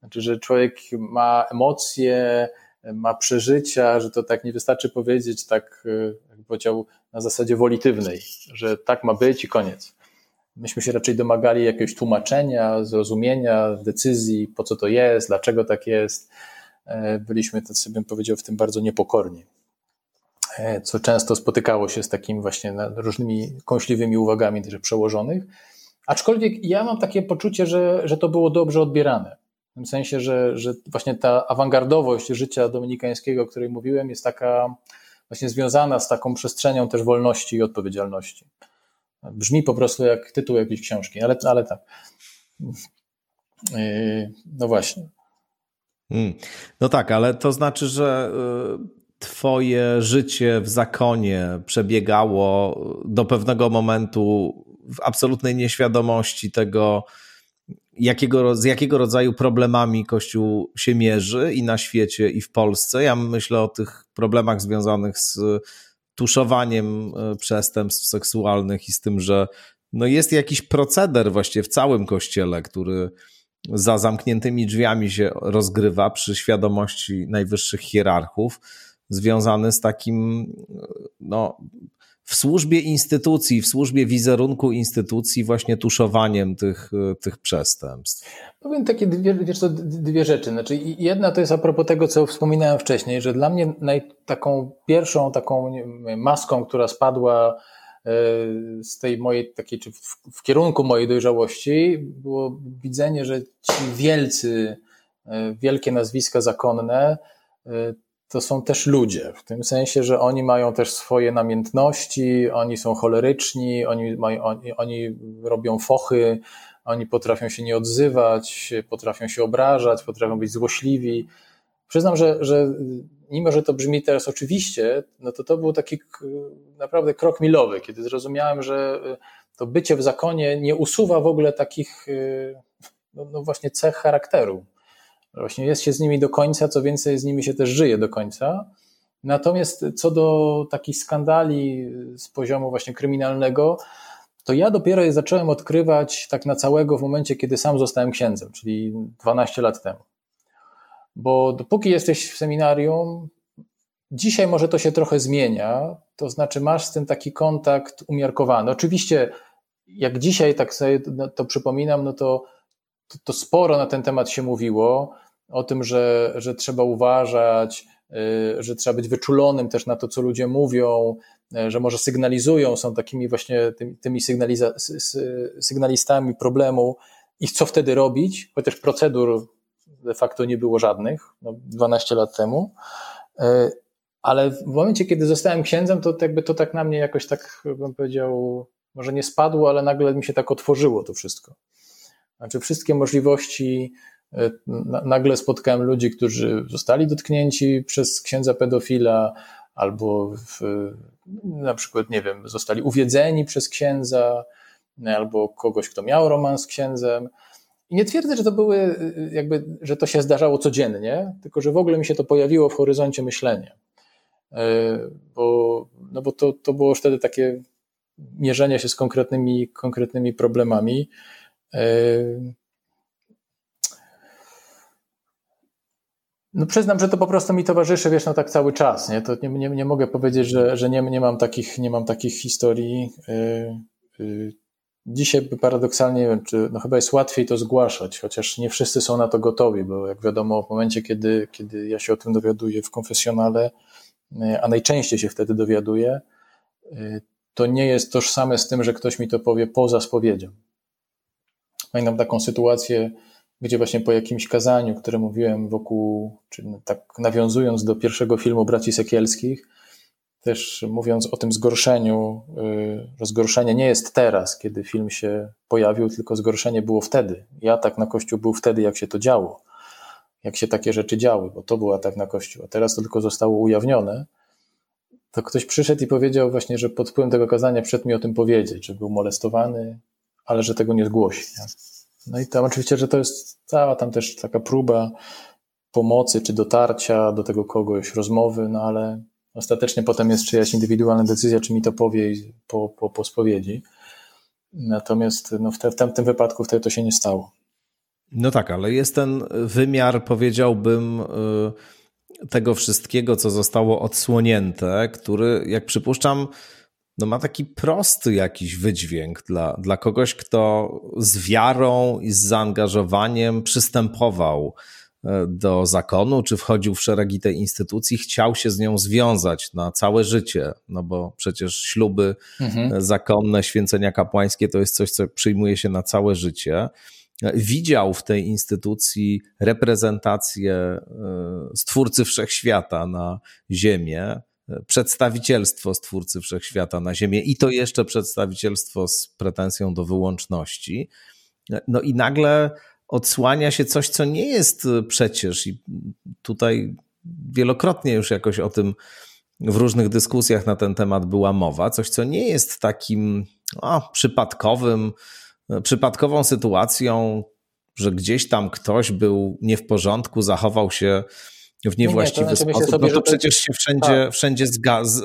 Speaker 2: Znaczy, że człowiek ma emocje, ma przeżycia, że to tak nie wystarczy powiedzieć tak, jak powiedział, na zasadzie wolitywnej, że tak ma być i koniec. Myśmy się raczej domagali jakiegoś tłumaczenia, zrozumienia, decyzji, po co to jest, dlaczego tak jest E, byliśmy, tacy bym powiedział, w tym bardzo niepokorni. E, co często spotykało się z takimi właśnie różnymi kąśliwymi uwagami też przełożonych. Aczkolwiek ja mam takie poczucie, że, że to było dobrze odbierane. W tym sensie, że, że właśnie ta awangardowość życia dominikańskiego, o której mówiłem, jest taka właśnie związana z taką przestrzenią też wolności i odpowiedzialności. Brzmi po prostu jak tytuł jakiejś książki, ale, ale tak. E, no właśnie.
Speaker 1: Hmm. No tak, ale to znaczy, że y, Twoje życie w zakonie przebiegało do pewnego momentu w absolutnej nieświadomości tego, jakiego, z jakiego rodzaju problemami Kościół się mierzy i na świecie, i w Polsce. Ja myślę o tych problemach związanych z tuszowaniem y, przestępstw seksualnych i z tym, że no jest jakiś proceder właściwie w całym Kościele, który za zamkniętymi drzwiami się rozgrywa przy świadomości najwyższych hierarchów, związany z takim, no, w służbie instytucji, w służbie wizerunku instytucji, właśnie tuszowaniem tych, tych przestępstw.
Speaker 2: Powiem takie dwie, wiesz co, dwie rzeczy. Znaczy, jedna to jest a propos tego, co wspominałem wcześniej, że dla mnie naj, taką pierwszą taką maską, która spadła E, z tej mojej takiej, czy w, w, kierunku mojej dojrzałości było widzenie, że ci wielcy, e, wielkie nazwiska zakonne e, to są też ludzie, w tym sensie, że oni mają też swoje namiętności, oni są choleryczni, oni, mają, oni, oni robią fochy, oni potrafią się nie odzywać, potrafią się obrażać, potrafią być złośliwi. Przyznam, że, że mimo że to brzmi teraz oczywiście, no to to był taki naprawdę krok milowy, kiedy zrozumiałem, że y, to bycie w zakonie nie usuwa w ogóle takich y, no, no właśnie cech charakteru. Właśnie jest się z nimi do końca, co więcej, z nimi się też żyje do końca. Natomiast co do takich skandali z poziomu właśnie kryminalnego, to ja dopiero je zacząłem odkrywać tak na całego w momencie, kiedy sam zostałem księdzem, czyli 12 lat temu. Bo dopóki jesteś w seminarium, dzisiaj może to się trochę zmienia, to znaczy masz z tym taki kontakt umiarkowany. Oczywiście, jak dzisiaj tak sobie to przypominam, no to, to, to sporo na ten temat się mówiło, o tym, że, że trzeba uważać, y, że trzeba być wyczulonym też na to, co ludzie mówią, y, że może sygnalizują, są takimi właśnie tymi, tymi sygnalistami problemu i co wtedy robić, chociaż procedur de facto nie było żadnych, no 12 lat temu. E, ale w momencie, kiedy zostałem księdzem, to jakby to tak na mnie jakoś tak, bym powiedział, może nie spadło, ale nagle mi się tak otworzyło to wszystko. Znaczy, wszystkie możliwości. E, nagle spotkałem ludzi, którzy zostali dotknięci przez księdza pedofila, albo w, na przykład, nie wiem, zostali uwiedzeni przez księdza, albo kogoś, kto miał romans z księdzem. I nie twierdzę, że to były, jakby, że to się zdarzało codziennie, tylko że w ogóle mi się to pojawiło w horyzoncie myślenia. E, bo, no bo to, to było wtedy takie mierzenie się z konkretnymi, konkretnymi problemami. No przyznam, że to po prostu mi towarzyszy, wiesz, no tak cały czas, nie? To nie, nie, nie mogę powiedzieć, że, że nie, nie, mam takich, nie mam takich historii. Yy, yy, dzisiaj paradoksalnie, nie wiem, czy no chyba jest łatwiej to zgłaszać, chociaż nie wszyscy są na to gotowi, bo jak wiadomo, w momencie, kiedy, kiedy ja się o tym dowiaduję w konfesjonale, y, a najczęściej się wtedy dowiaduję, y, to nie jest tożsame z tym, że ktoś mi to powie poza spowiedzią. Pamiętam taką sytuację, gdzie właśnie po jakimś kazaniu, które mówiłem wokół, czy tak nawiązując do pierwszego filmu Braci Sekielskich, też mówiąc o tym zgorszeniu, y, że zgorszenie nie jest teraz, kiedy film się pojawił, tylko zgorszenie było wtedy. I atak na Kościół był wtedy, jak się to działo, jak się takie rzeczy działy, bo to był atak na Kościół, a teraz to tylko zostało ujawnione. To ktoś przyszedł i powiedział właśnie, że pod wpływem tego kazania przed mi o tym powiedzieć, że był molestowany, ale że tego nie zgłosi. Nie? No i tam oczywiście, że to jest cała tam też taka próba pomocy czy dotarcia do tego kogoś, rozmowy, no ale ostatecznie potem jest czyjaś indywidualna decyzja, czy mi to powie po, po, po spowiedzi. Natomiast no, w, te, w tamtym wypadku wtedy to się nie stało.
Speaker 1: No tak, ale jest ten wymiar, powiedziałbym, y, tego wszystkiego, co zostało odsłonięte, który, jak przypuszczam, no ma taki prosty jakiś wydźwięk dla, dla kogoś, kto z wiarą i z zaangażowaniem przystępował e, do zakonu, czy wchodził w szeregi tej instytucji, chciał się z nią związać na całe życie, no bo przecież śluby mhm. zakonne, święcenia kapłańskie to jest coś, co przyjmuje się na całe życie. Widział w tej instytucji reprezentację e, Stwórcy Wszechświata na Ziemię, przedstawicielstwo Stwórcy Wszechświata na Ziemię i to jeszcze przedstawicielstwo z pretensją do wyłączności. No i nagle odsłania się coś, co nie jest przecież, i tutaj wielokrotnie już jakoś o tym w różnych dyskusjach na ten temat była mowa, coś, co nie jest takim przypadkowym, przypadkową sytuacją, że gdzieś tam ktoś był nie w porządku, zachował się w niewłaściwy nie, nie, sposób, sobie, no to przecież się wszędzie, tak. wszędzie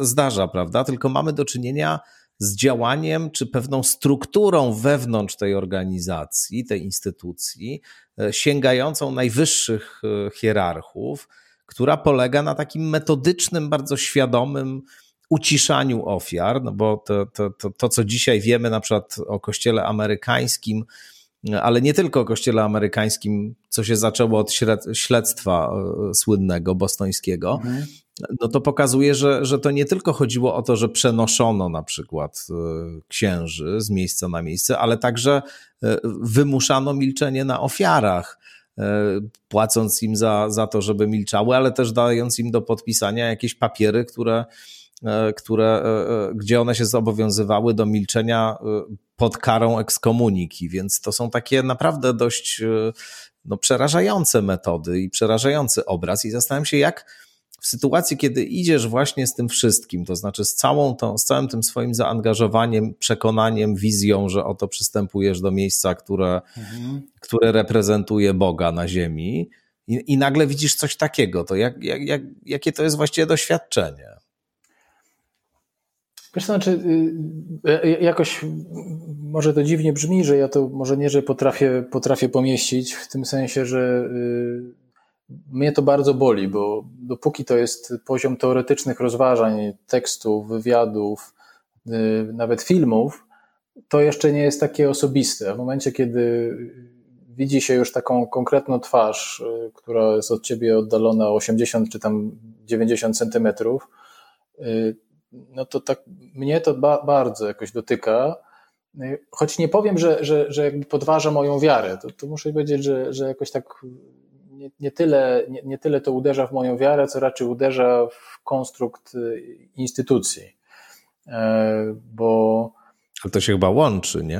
Speaker 1: zdarza, prawda? Tylko mamy do czynienia z działaniem czy pewną strukturą wewnątrz tej organizacji, tej instytucji, e, sięgającą najwyższych e, hierarchów, która polega na takim metodycznym, bardzo świadomym uciszaniu ofiar, no bo to, to, to, to co dzisiaj wiemy na przykład o kościele amerykańskim, ale nie tylko o kościele amerykańskim, co się zaczęło od śledztwa e, słynnego bostońskiego, mhm. no to pokazuje, że, że to nie tylko chodziło o to, że przenoszono na przykład e, księży z miejsca na miejsce, ale także e, wymuszano milczenie na ofiarach płacąc im za, za to, żeby milczały, ale też dając im do podpisania jakieś papiery, które, które, gdzie one się zobowiązywały do milczenia pod karą ekskomuniki, więc to są takie naprawdę dość e, no, przerażające metody i przerażający obraz. I zastanawiam się, jak w sytuacji, kiedy idziesz właśnie z tym wszystkim, to znaczy z, całą tą, z całym tym swoim zaangażowaniem, przekonaniem, wizją, że oto przystępujesz do miejsca, które, mhm. które reprezentuje Boga na ziemi, i, i nagle widzisz coś takiego, to jak, jak, jak, jakie to jest właściwie doświadczenie?
Speaker 2: Wiesz, znaczy, y, y, jakoś może to dziwnie brzmi, że ja to może nie, że potrafię, potrafię pomieścić, w tym sensie, że y, mnie to bardzo boli, bo dopóki to jest poziom teoretycznych rozważań, tekstów, wywiadów, nawet filmów, to jeszcze nie jest takie osobiste. W momencie, kiedy widzi się już taką konkretną twarz, która jest od ciebie oddalona 80 czy tam 90 centymetrów, no to tak mnie to ba bardzo jakoś dotyka. Choć nie powiem, że, że, że jakby podważa moją wiarę, to, to muszę powiedzieć, że, że jakoś tak nie, nie, tyle, nie, nie tyle to uderza w moją wiarę, co raczej uderza w konstrukt instytucji. E, bo.
Speaker 1: Ale to się chyba łączy, nie?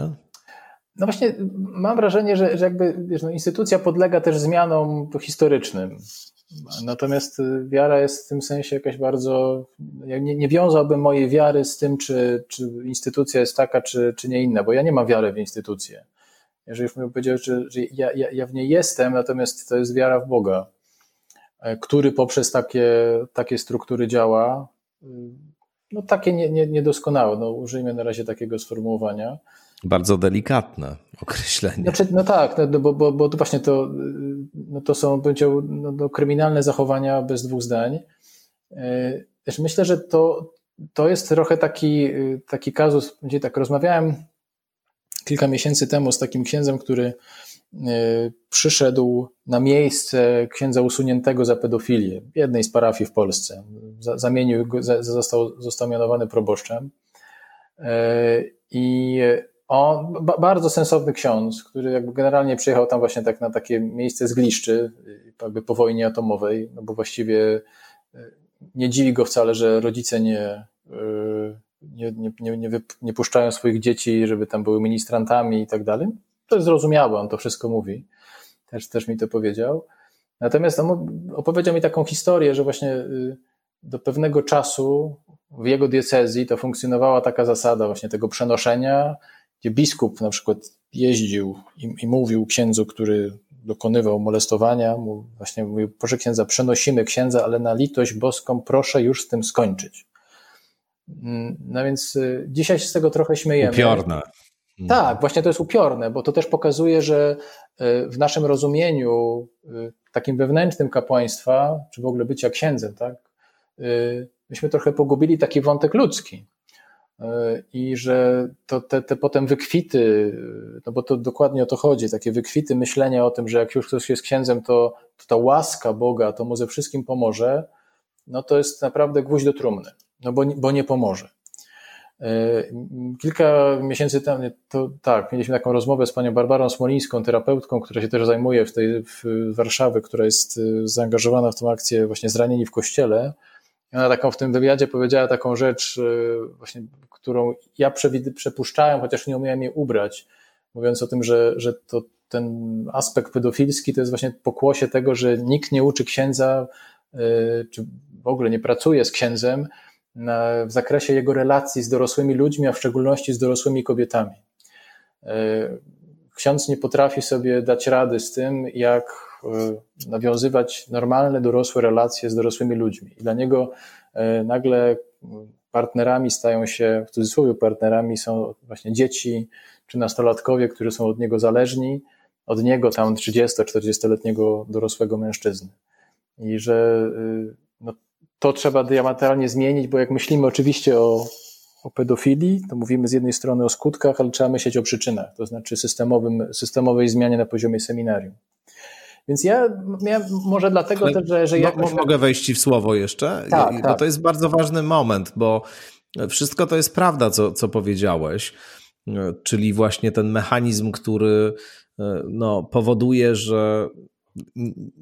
Speaker 2: No właśnie, mam wrażenie, że, że jakby wiesz, no, instytucja podlega też zmianom historycznym. Natomiast y, wiara jest w tym sensie jakaś bardzo. Ja nie, nie wiązałbym mojej wiary z tym, czy, czy instytucja jest taka, czy, czy nie inna, bo ja nie mam wiary w instytucję. Jeżeli już bym powiedział, że, że ja, ja, ja w niej jestem, natomiast to jest wiara w Boga, e, który poprzez takie, takie struktury działa. Y, no takie nie, nie, niedoskonałe. No, użyjmy na razie takiego sformułowania.
Speaker 1: Bardzo delikatne określenie.
Speaker 2: Znaczy, no tak, no, bo, bo, bo to właśnie to, no to są powiedział, no, no, kryminalne zachowania bez dwóch zdań. Też myślę, że to, to jest trochę taki, taki kazus, gdzie tak rozmawiałem kilka miesięcy temu z takim księdzem, który przyszedł na miejsce księdza usuniętego za pedofilię w jednej z parafii w Polsce. Zamienił go, został, został mianowany proboszczem. I on, bardzo sensowny ksiądz, który jakby generalnie przyjechał tam właśnie tak na takie miejsce zgliszczy, jakby po wojnie atomowej, no bo właściwie e, nie dziwi go wcale, że rodzice nie, e, nie, nie, nie, nie, puszczają swoich dzieci, żeby tam były ministrantami i tak dalej. To jest zrozumiałe, on to wszystko mówi. Też, też mi to powiedział. Natomiast on opowiedział mi taką historię, że właśnie y, do pewnego czasu w jego diecezji to funkcjonowała taka zasada właśnie tego przenoszenia, gdzie biskup na przykład jeździł i, i mówił księdzu, który dokonywał molestowania, mu właśnie mówił, proszę księdza, przenosimy księdza, ale na litość boską proszę już z tym skończyć. Mm, no więc y, dzisiaj się z tego trochę śmiejemy.
Speaker 1: Upiorne.
Speaker 2: Tak, właśnie to jest upiorne, bo to też pokazuje, że y, w naszym rozumieniu y, takim wewnętrznym kapłaństwa, czy w ogóle bycia księdzem, tak, myśmy trochę pogubili taki wątek ludzki. E, i że to te, te potem wykwity, no bo to dokładnie o to chodzi, takie wykwity myślenia o tym, że jak już ktoś jest księdzem, to, to ta łaska Boga to mu ze wszystkim pomoże, no to jest naprawdę gwóźdź do trumny, no bo, bo nie pomoże. E, kilka miesięcy temu, to tak, mieliśmy taką rozmowę z panią Barbarą Smolińską, terapeutką, która się też zajmuje w tej w Warszawie, która jest e, zaangażowana w tę akcję właśnie zranieni w kościele. Ona taką w tym wywiadzie powiedziała taką rzecz, właśnie którą ja przepuszczałem, chociaż nie umiałem jej ubrać, mówiąc o tym, że, że to ten aspekt pedofilski to jest właśnie pokłosie tego, że nikt nie uczy księdza, y, czy w ogóle nie pracuje z księdzem w zakresie jego relacji z dorosłymi ludźmi, a w szczególności z dorosłymi kobietami. Y, ksiądz nie potrafi sobie dać rady z tym, jak y, nawiązywać normalne, dorosłe relacje z dorosłymi ludźmi. I dla niego nagle partnerami stają się, w cudzysłowie partnerami są właśnie dzieci czy nastolatkowie, którzy są od niego zależni, od niego tam 30-40-letniego dorosłego mężczyzny. I że y, no, to trzeba diametralnie zmienić, bo jak myślimy oczywiście o, o pedofilii, to mówimy z jednej strony o skutkach, ale trzeba myśleć o przyczynach, to znaczy systemowym, systemowej zmianie na poziomie seminarium. Więc ja miałem, może dlatego Ale też, że, że ja.
Speaker 1: Mogę wejść ci w słowo jeszcze? Tak, bo tak. to jest bardzo ważny moment, bo wszystko to jest prawda, co, co powiedziałeś. Czyli właśnie ten mechanizm, który no, powoduje, że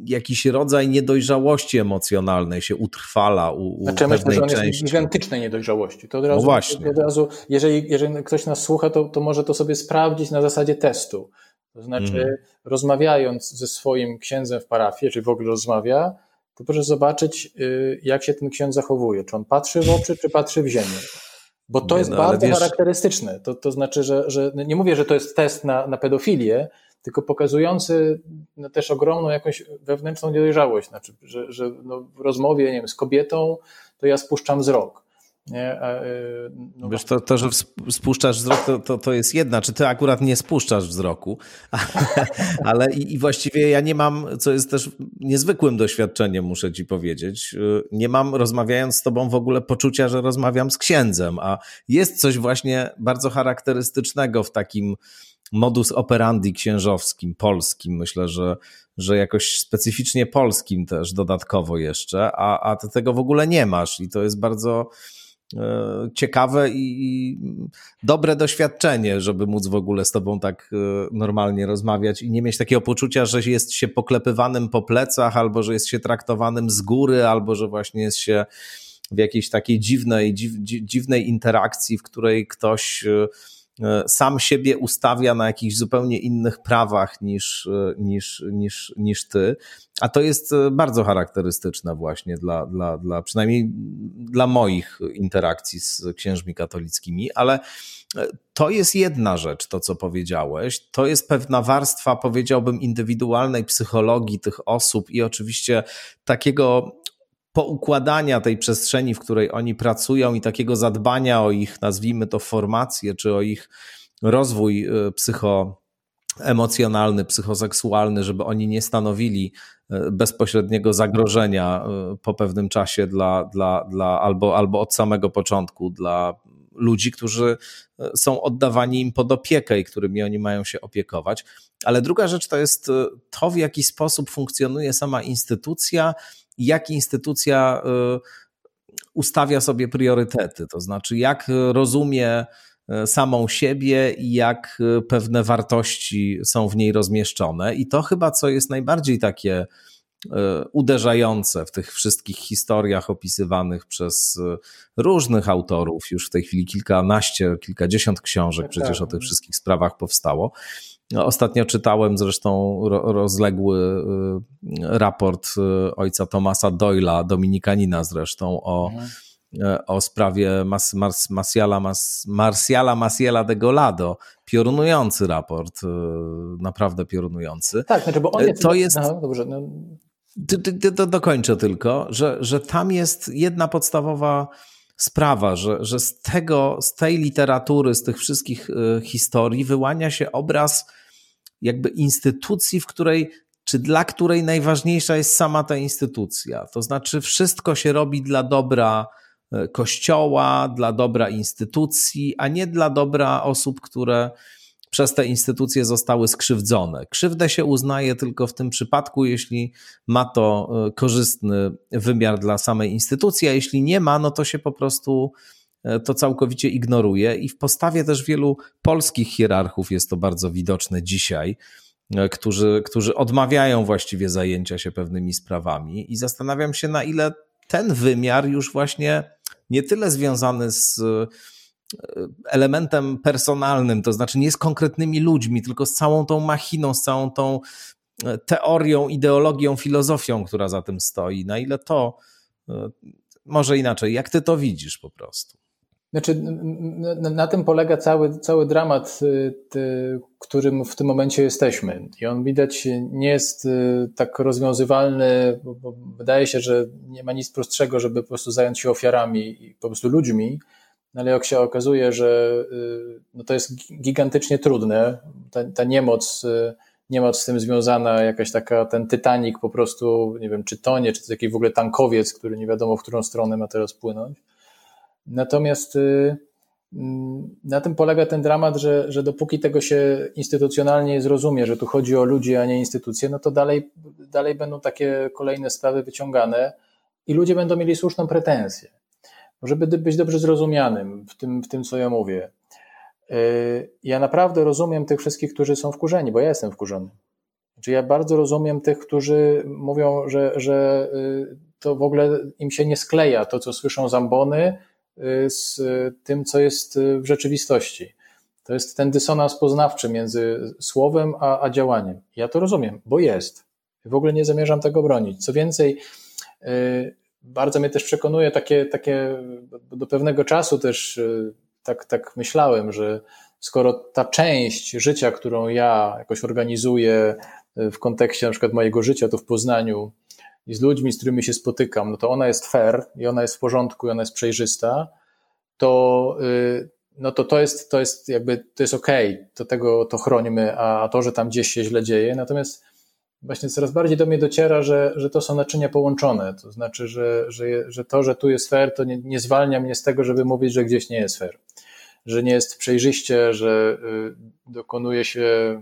Speaker 1: jakiś rodzaj niedojrzałości emocjonalnej się utrwala u, u znaczy, pewnej myślę, że części.
Speaker 2: gigantycznej niedojrzałości. To od razu, no
Speaker 1: właśnie.
Speaker 2: Od razu, jeżeli, jeżeli ktoś nas słucha, to, to może to sobie sprawdzić na zasadzie testu. To znaczy, mm. rozmawiając ze swoim księdzem w parafii, czy w ogóle rozmawia, to proszę zobaczyć, y, jak się ten ksiądz zachowuje. Czy on patrzy w oczy, czy patrzy w ziemię. Bo to nie, jest no, bardzo wiesz... charakterystyczne. To, to znaczy, że, że nie mówię, że to jest test na, na pedofilię, tylko pokazujący no, też ogromną jakąś wewnętrzną niedojrzałość. Znaczy, że, że no, w rozmowie nie wiem, z kobietą to ja spuszczam wzrok. Nie?
Speaker 1: Y, no Wiesz, to, to, że spuszczasz wzrok, to, to, to jest jedna. Czy ty akurat nie spuszczasz wzroku? Ale, ale i, i, właściwie ja nie mam, co jest też niezwykłym doświadczeniem, muszę ci powiedzieć, y, nie mam rozmawiając z tobą w ogóle poczucia, że rozmawiam z księdzem, a jest coś właśnie bardzo charakterystycznego w takim modus operandi księżowskim, polskim. Myślę, że, że jakoś specyficznie polskim też dodatkowo jeszcze, a, a ty tego w ogóle nie masz i to jest bardzo ciekawe i dobre doświadczenie, żeby móc w ogóle z tobą tak e, normalnie rozmawiać i nie mieć takiego poczucia, że jest się poklepywanym po plecach, albo że jest się traktowanym z góry, albo że właśnie jest się w jakiejś takiej dziwnej, dziw, dziwnej interakcji, w której ktoś e, E, sam siebie ustawia na jakichś zupełnie innych prawach niż, e, niż, niż, niż ty. A to jest e, bardzo charakterystyczne właśnie dla, dla, dla przynajmniej dla moich interakcji z księżmi katolickimi, ale to jest jedna rzecz, to co powiedziałeś. To jest pewna warstwa, powiedziałbym, indywidualnej psychologii tych osób i oczywiście takiego poukładania tej przestrzeni, w której oni pracują i takiego zadbania o ich, nazwijmy to, formację, czy o ich rozwój y, psychoemocjonalny, psychoseksualny, żeby oni nie stanowili y, bezpośredniego zagrożenia y, po pewnym czasie dla, dla, dla albo, albo od samego początku dla ludzi, którzy są oddawani im pod opiekę i którymi oni mają się opiekować. Ale druga rzecz to jest to, w jaki sposób funkcjonuje sama instytucja jak instytucja ustawia sobie priorytety, to znaczy jak rozumie samą siebie i jak pewne wartości są w niej rozmieszczone. I to chyba, co jest najbardziej takie uderzające w tych wszystkich historiach opisywanych przez różnych autorów. Już w tej chwili kilkanaście, kilkadziesiąt książek tak, przecież tak. o tych wszystkich sprawach powstało. No, ostatnio czytałem zresztą rozległy e, raport ojca Tomasa Doyla, dominikanina zresztą, o, mhm. o sprawie Mas, Mas, Marciala, Mas, Marciala Maciela de Golado. Piorunujący raport, naprawdę piorunujący.
Speaker 2: Tak, znaczy, bo on jest... To jest... No, dobrze, no,
Speaker 1: do, dokończę tylko, że, że tam jest jedna podstawowa sprawa, że, że z tego, z tej literatury, z tych wszystkich y, historii wyłania się obraz jakby instytucji, w której, czy dla której najważniejsza jest sama ta instytucja. To znaczy, wszystko się robi dla dobra y, kościoła, dla dobra instytucji, a nie dla dobra osób, które przez te instytucje zostały skrzywdzone. Krzywdę się uznaje tylko w tym przypadku, jeśli ma to e, korzystny wymiar dla samej instytucji, a jeśli nie ma, no to się po prostu e, to całkowicie ignoruje. I w postawie też wielu polskich hierarchów jest to bardzo widoczne dzisiaj, e, którzy, którzy odmawiają właściwie zajęcia się pewnymi sprawami. I zastanawiam się, na ile ten wymiar już właśnie nie tyle związany z elementem personalnym, to znaczy nie z konkretnymi ludźmi, tylko z całą tą machiną, z całą tą e, teorią, ideologią, filozofią, która za tym stoi. Na ile to, e, może inaczej, jak ty to widzisz po prostu?
Speaker 2: Znaczy, na, na tym polega cały, cały dramat, y, ty, którym w tym momencie jesteśmy. I on widać nie jest y, tak rozwiązywalny, bo, bo wydaje się, że nie ma nic prostszego, żeby po prostu zająć się ofiarami i po prostu ludźmi, no ale jak się okazuje, że y, no to jest gigantycznie trudne, ta, ta niemoc, niemoc z tym związana, jakaś taka, ten Titanic po prostu, nie wiem, czy tonie, czy to jakiś w ogóle tankowiec, który nie wiadomo, w którą stronę ma teraz płynąć. Natomiast y, mm, na tym polega ten dramat, że, że dopóki tego się instytucjonalnie zrozumie, że tu chodzi o ludzi, a nie instytucje, no to dalej, dalej będą takie kolejne sprawy wyciągane i ludzie będą mieli słuszną pretensję żeby być dobrze zrozumianym w tym, w tym, co ja mówię. Y, ja naprawdę rozumiem tych wszystkich, którzy są wkurzeni, bo ja jestem wkurzony. Znaczy ja bardzo rozumiem tych, którzy mówią, że, że y, to w ogóle im się nie skleja to, co słyszą zambony, y, z tym, co jest w rzeczywistości. To jest ten dysonans poznawczy między słowem a, a działaniem. Ja to rozumiem, bo jest. W ogóle nie zamierzam tego bronić. Co więcej, bardzo mnie też przekonuje takie, takie do pewnego czasu też y, tak, tak myślałem, że skoro ta część życia, którą ja jakoś organizuję y, w kontekście na przykład mojego życia tu w Poznaniu i z ludźmi, z którymi się spotykam, no to ona jest fair i ona jest w porządku i ona jest przejrzysta, to, y, no to to jest, to jest jakby, to jest okej, okay, to tego, to chronimy, a to, że tam gdzieś się źle dzieje, natomiast właśnie coraz bardziej do mnie dociera, że, że to są naczynia połączone. To znaczy, że, że, że to, że tu jest fair, to nie, nie zwalnia mnie z tego, żeby mówić, że gdzieś nie jest fair. Że nie jest przejrzyście, że y, dokonuje się,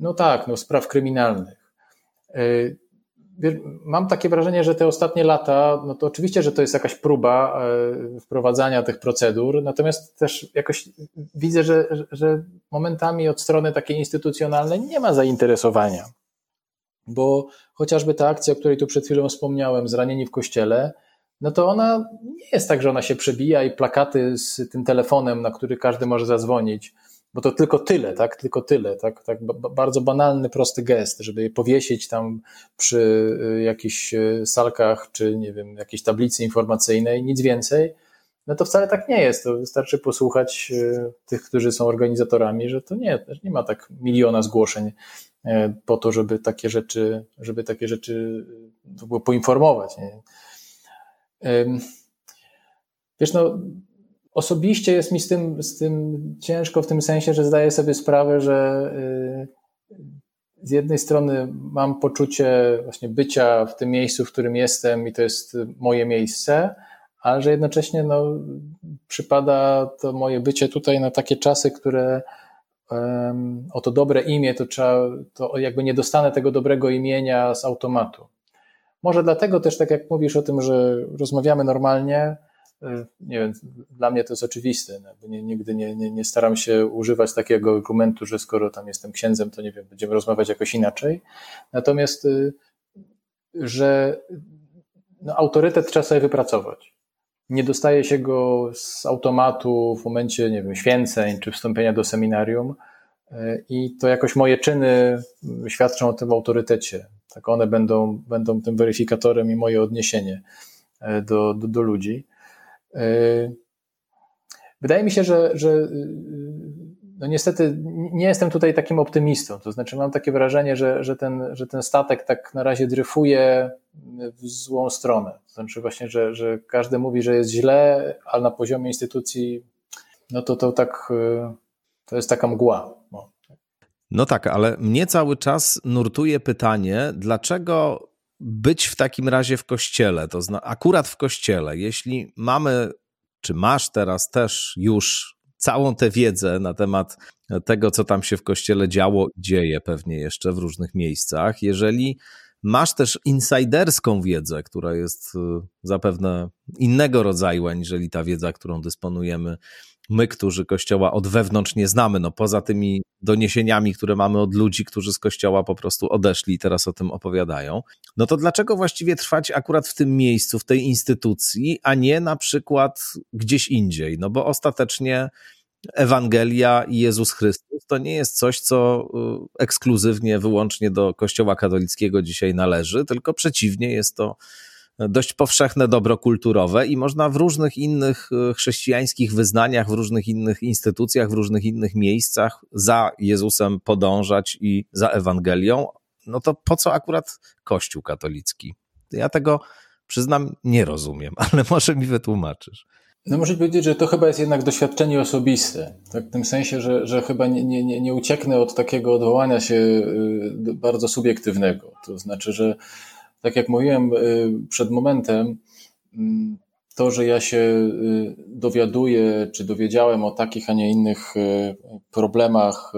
Speaker 2: no tak, no, spraw kryminalnych. Mam takie wrażenie, że te ostatnie lata, no to oczywiście, że to jest jakaś próba y, wprowadzania tych procedur, natomiast też jakoś widzę, że, że momentami od strony takiej instytucjonalnej nie ma zainteresowania. Bo chociażby ta akcja, o której tu przed chwilą wspomniałem, zranieni w kościele, no to ona nie jest tak, że ona się przebija i plakaty z tym telefonem, na który każdy może zadzwonić, bo to tylko tyle, tak? Tylko tyle, tak? tak bardzo banalny, prosty gest, żeby je powiesić tam przy y, jakichś y, salkach, czy nie wiem, jakiejś tablicy informacyjnej, nic więcej. No to wcale tak nie jest. To wystarczy posłuchać y, tych, którzy są organizatorami, że to nie, nie ma tak miliona zgłoszeń po to, żeby takie rzeczy, żeby takie rzeczy było poinformować. Nie? Wiesz, no, osobiście jest mi z tym, z tym ciężko w tym sensie, że zdaję sobie sprawę, że y, z jednej strony mam poczucie właśnie bycia w tym miejscu, w którym jestem i to jest moje miejsce, ale że jednocześnie no, przypada to moje bycie tutaj na takie czasy, które um, o to dobre imię to trzeba, to jakby nie dostanę tego dobrego imienia z automatu. Może dlatego też, tak jak mówisz o tym, że rozmawiamy normalnie, nie wiem, dla mnie to jest oczywiste. No, nie, nigdy nie, nie, nie, staram się używać takiego argumentu, że skoro tam jestem księdzem, to nie wiem, będziemy rozmawiać jakoś inaczej. Natomiast, y, że no, autorytet trzeba sobie wypracować. Nie dostaje się go z automatu w momencie, nie wiem, święceń czy wstąpienia do seminarium. Y, I to jakoś moje czyny świadczą o tym autorytecie. Tak one będą, będą tym weryfikatorem i moje odniesienie do, do, do ludzi. E, wydaje mi się, że, że e, no niestety nie jestem tutaj takim optymistą. To znaczy, mam takie wrażenie, że, że, ten, że ten statek tak na razie dryfuje w złą stronę. To znaczy, właśnie, że, że każdy mówi, że jest źle, ale na poziomie instytucji, no to to tak, to jest taka mgła. No.
Speaker 1: No tak, ale mnie cały czas nurtuje pytanie, dlaczego być w takim razie w kościele, to zna, akurat w kościele, jeśli mamy, czy masz teraz też już całą tę wiedzę na temat tego, co tam się w kościele działo i dzieje pewnie jeszcze w różnych miejscach, jeżeli masz też insiderską wiedzę, która jest y, zapewne innego rodzaju, aniżeli ta wiedza, którą dysponujemy my, którzy Kościoła od wewnątrz nie znamy, no poza tymi doniesieniami, które mamy od ludzi, którzy z Kościoła po prostu odeszli i teraz o tym opowiadają, no to dlaczego właściwie trwać akurat w tym miejscu, w tej instytucji, a nie na przykład gdzieś indziej? No bo ostatecznie Ewangelia i Jezus Chrystus to nie jest coś, co y, ekskluzywnie, wyłącznie do Kościoła katolickiego dzisiaj należy, tylko przeciwnie, jest to dość powszechne dobro kulturowe i można w różnych innych e, chrześcijańskich wyznaniach, w różnych innych instytucjach, w różnych innych miejscach za Jezusem podążać i za Ewangelią. No to po co akurat Kościół katolicki? Ja tego przyznam, nie rozumiem, ale może mi wytłumaczysz.
Speaker 2: No muszę powiedzieć, że to chyba jest jednak doświadczenie osobiste. Tak, w tym sensie, że, że chyba nie, nie, nie ucieknę od takiego odwołania się y, bardzo subiektywnego. To znaczy, że tak jak mówiłem y, przed momentem, mm, to, że ja się y, dowiaduję, czy dowiedziałem o takich, a nie innych y, problemach